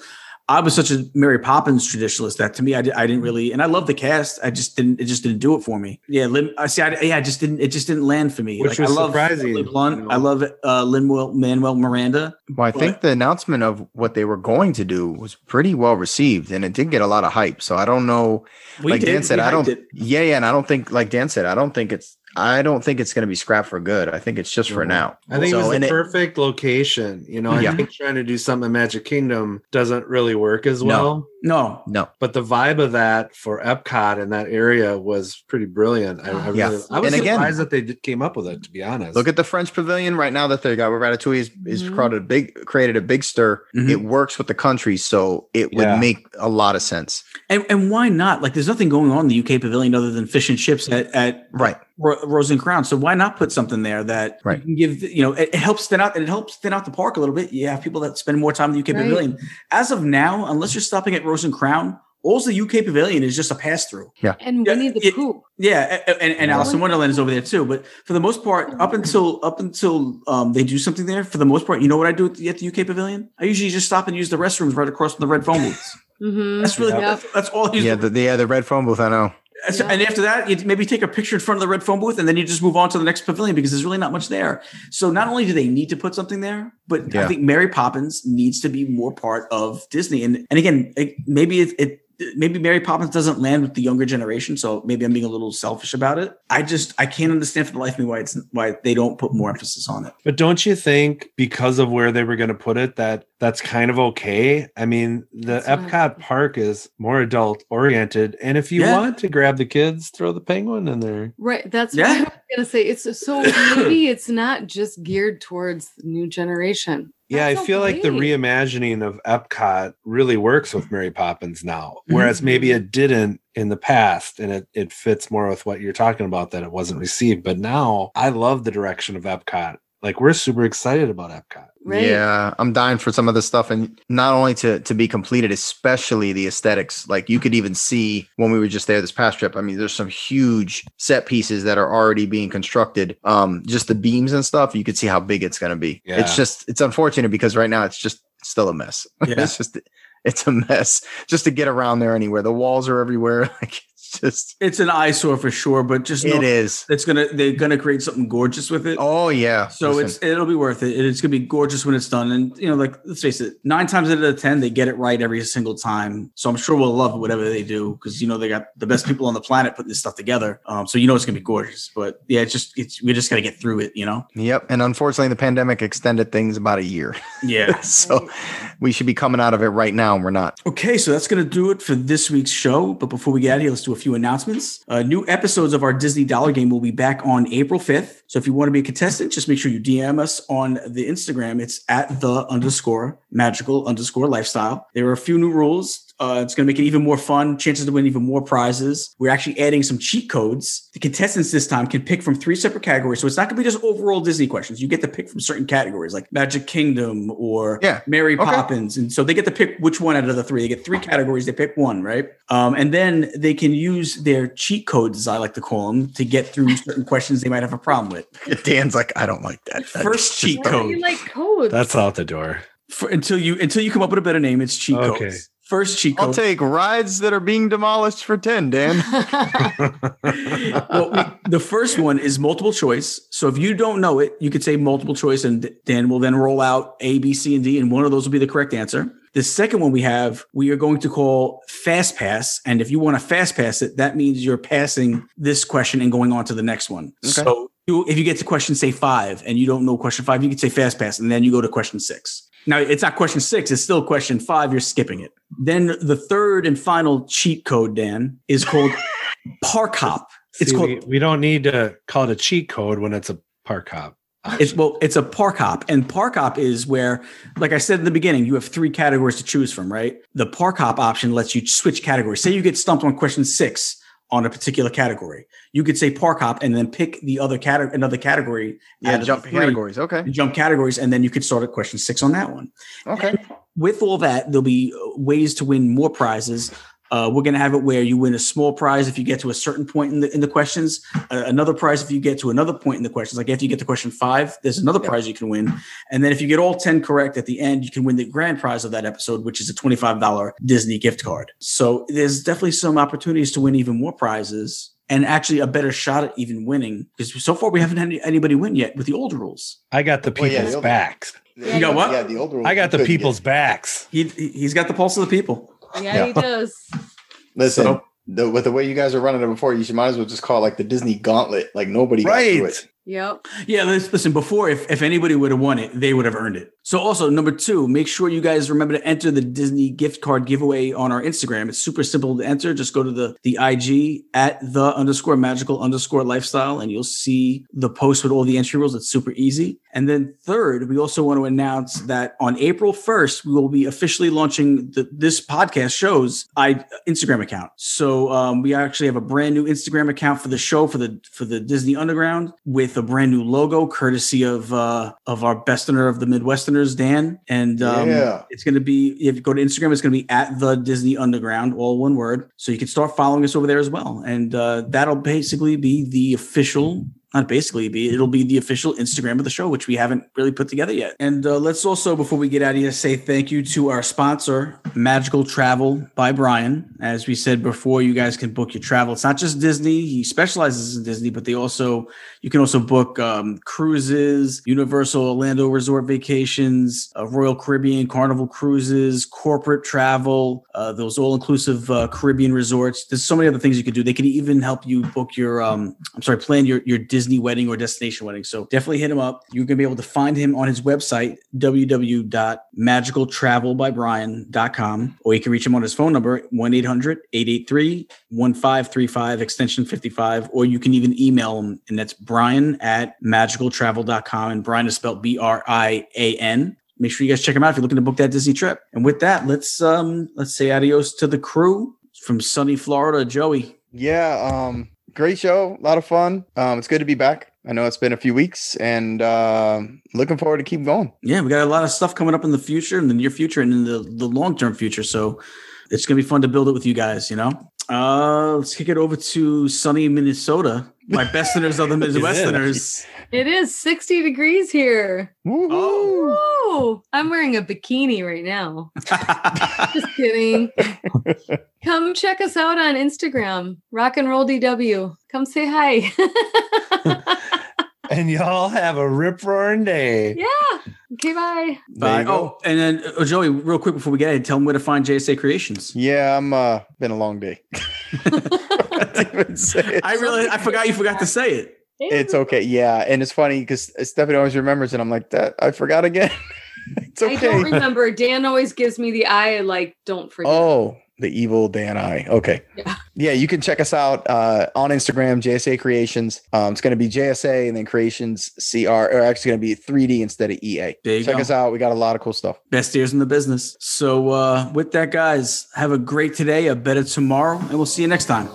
I was such a Mary Poppins traditionalist that to me, I, did, I didn't really, and I love the cast. I just didn't, it just didn't do it for me. Yeah, Lin, I see. I, yeah, I just didn't, it just didn't land for me. Which like, was I love surprising, Emily Blunt. you know. I love uh, Lin Manuel Miranda. Well, I But- think the announcement of what they were going to do was pretty well received, and it did get a lot of hype. So I don't know. We like did, Dan said, we I don't. it. Yeah, yeah, and I don't think, like Dan said, I don't think it's. I don't think it's going to be scrapped for good. I think it's just for now. I think So, it was and the it- perfect location. You know, I Yeah. think trying to do something in Magic Kingdom doesn't really work as well. No, No, But the vibe of that for Epcot in that area was pretty brilliant. I, I, Yeah. really, I was And again- surprised that they did, came up with it. To be honest, look at the French Pavilion right now that they got. Where Ratatouille is, is Mhm. created a big created a big stir. Mhm. It works with the country, so it would Yeah. make a lot of sense. and and why not? Like, there's nothing going on in the UK Pavilion other than fish and chips at at Right. Ro- Rose and Crown. So why not put something there that Right. you can give? You know, it, it helps thin out and it helps thin out the park a little bit. You have people that spend more time in the UK Right. Pavilion. As of now, unless you're stopping at Rose and Crown, all the UK Pavilion is just a pass through. Yeah. And Yeah, Winnie the Pooh. Yeah, a- a- and, and Yeah. Alice in Wonderland is over there too. But for the most part, up until up until um, they do something there, for the most part, you know what I do at the, at the UK Pavilion? I usually just stop and use the restrooms right across from the red phone booths. Mm-hmm. That's really Yep. that's, that's all I use. Yeah, the, the yeah the red phone booth. I know. So- And after that, you maybe take a picture in front of the red phone booth, and then you just move on to the next pavilion because there's really not much there. So not only do they need to put something there, but I think Mary Poppins needs to be more part of Disney. And and again, it, maybe it, it maybe Mary Poppins doesn't land with the younger generation, so maybe I'm being a little selfish about it. I just I can't understand for the life of me why it's why they don't put more emphasis on it. But don't you think because of where they were going to put it that that's kind of okay? I mean, the That's what I- Epcot park is more adult oriented, and if you Yeah. want to grab the kids, throw the penguin in there. Right. That's Yeah. what I was gonna say. It's so maybe it's not just geared towards the new generation. Yeah, I That's feel like the reimagining of Epcot really works with Mary Poppins now, whereas maybe Mhm. it didn't in the past, and it, it fits more with what you're talking about that it wasn't received. But now I love the direction of Epcot. Like we're super excited about Epcot. Right. Yeah, I'm dying for some of this stuff, and not only to to be completed, especially the aesthetics. Like you could even see when we were just there this past trip. I mean, there's some huge set pieces that are already being constructed. Um, just the beams and stuff. You could see how big it's going to be. Yeah. It's just it's unfortunate because right now it's just still a mess. Yeah. it's just it's a mess just to get around there anywhere. The walls are everywhere. Like it's just It's an eyesore for sure, but just it is. it's gonna they're gonna create something gorgeous with it. Oh yeah. So Listen, it's it'll be worth it. It's gonna be gorgeous when it's done. And you know, like let's face it, nine times out of ten, they get it right every single time. So I'm sure we'll love whatever they do, because you know they got the best people on the planet putting this stuff together. Um, so you know it's gonna be gorgeous. But yeah, it's just it's we just gotta get through it, you know? Yep. And unfortunately, the pandemic extended things about a year. Yeah. so we should be coming out of it right now, and we're not. Okay, so that's to do it for this week's show. But before we get out of here, let's do a few announcements. Uh, new episodes of our Disney Dollar Game will be back on April 5th. So if you want to be a contestant, just make sure you DM us on the Instagram. It's at the underscore magical underscore lifestyle. There are a few new rules. Uh, it's going to make it even more fun, chances to win even more prizes. We're actually adding some cheat codes. The contestants this time can pick from three separate categories. So it's not going to be just overall Disney questions. You get to pick from certain categories like Magic Kingdom or Yeah. Mary Okay. Poppins. And so they get to pick which one out of the three. They get three categories. They pick one, right? Um, and then they can use their cheat codes, as I like to call them, to get through certain questions they might have a problem with. Dan's like, I don't like that. That's First cheat code like codes? That's out the door. For, until you until you come up with a better name. It's cheat Okay. codes. First cheat I'll take rides that are being demolished for 10, Dan. well, we, the first one is multiple choice. So if you don't know it, you could say multiple choice, and Dan will then roll out A, B, C, and D, and one of those will be the correct answer. The second one we have, we are going to call fast pass. And if you want to fast pass it, that means you're passing this question and going on to the next one. Okay. So if you get to question, say five, and you don't know question five, you can say fast pass, and then you go to question six. Now it's not question six; it's still question five. You're skipping it. Then the third and final cheat code, Dan, is called Park Hop. It's See, called we, we don't need to call it a cheat code when it's a park hop. it's well, it's a park hop, and park hop is where, like I said in the beginning, you have three categories to choose from, right? The park hop option lets you switch categories. Say you get stumped on question six on a particular category, you could say park hop and then pick the other category, another category. Yeah, jump categories. Okay. and Jump categories, and then you could start at question six on that one. Okay. With all that, there'll be ways to win more prizes. Uh, we're going to have it where you win a small prize if you get to a certain point in the in the questions, uh, another prize if you get to another point in the questions. Like after you get to question five, there's another prize you can win, and then if you get all ten correct at the end, you can win the grand prize of that episode, which is a twenty five dollar Disney gift card. So there's definitely some opportunities to win even more prizes. And actually, a better shot at even winning because so far we haven't had anybody win yet with the old rules. I got the Well, yeah, people's the old- backs. You got what? Yeah, the old rules. I got the people's get- backs. He he's got the pulse of the people. Yeah, he does. Listen, So- the, with the way you guys are running it before, you should might as well just call it like the Disney Gauntlet. Like nobody got through Right. it. Yep. Yeah, lis- listen, before, if, if anybody would have won it, they would have earned it. So, also, number two, make sure you guys remember to enter the Disney gift card giveaway on our Instagram. It's super simple to enter. Just go to the, the IG at the underscore magical underscore lifestyle, and you'll see the post with all the entry rules. It's super easy. And then, third, we also want to announce that on April 1st, we will be officially launching the, this podcast show's I, Instagram account. So, um, we actually have a brand new Instagram account for the show for the for the Disney Underground with a brand new logo, courtesy of uh, of our besterner of the Midwesterners, Dan. And um, Yeah. it's going to be if you go to Instagram, it's going to be at the Disney Underground, all one word. So you can start following us over there as well, and uh, that'll basically be the official. Not basically be it'll be the official Instagram of the show, which we haven't really put together yet. And uh, let's also, before we get out of here, say thank you to our sponsor, Magical Travel by Brian. As we said before, you guys can book your travel. It's not just Disney; he specializes in Disney, but they also you can also book um, cruises, Universal Orlando Resort vacations, uh, Royal Caribbean Carnival cruises, corporate travel, uh, those all-inclusive uh, Caribbean resorts. There's so many other things you could do. They can even help you book your, um, I'm sorry, plan your your Disney wedding or destination wedding. So definitely hit him up. You're gonna be able to find him on his website www.magicaltravelbybrian.com, or you can reach him on his phone number 1-800-883-1535 extension 55, or you can even email him, and that's Brian at magicaltravel.com. And Brian is spelled B-R-I-A-N. Make sure you guys check him out if you're looking to book that Disney trip. And with that, let's um let's say adios to the crew from sunny Florida, Joey. Yeah. Um, great show. A lot of fun. Um, it's good to be back. I know it's been a few weeks and um looking forward to keep going. Yeah, we got a lot of stuff coming up in the future, in the near future, and in the, the long term future. So it's gonna be fun to build it with you guys. You know. Uh, let's kick it over to sunny Minnesota. My besterners of the Is it? Midwesterners. It is 60 degrees here. Woo-hoo. Woo! I'm wearing a bikini right now. Just kidding. Come check us out on Instagram, Rock and Roll DW. Come say hi. And y'all have a rip roaring day. yeah. Okay, bye. Bye. Oh, and then uh, Joey, real quick before we get ahead, tell them where to find JSA Creations. Yeah, I'm uh been a long day. Can't even say it. I really, I forgot you forgot to say it. It's okay. Yeah, and it's funny because Stefanie always remembers, and I'm like, that I forgot again. it's okay. I don't okay. remember. Dan always gives me the eye, like, don't forget. Oh, the evil Dan eye. Okay. Yeah. Yeah, you can check us out uh, on Instagram, JSA Creations. Um, it's going to be JSA and then Creations CR, or actually going to be 3D instead of EA. There you Check go. us out. We got a lot of cool stuff. Best ears in the business. So uh, with that, guys, have a great today, a better tomorrow, and we'll see you next time.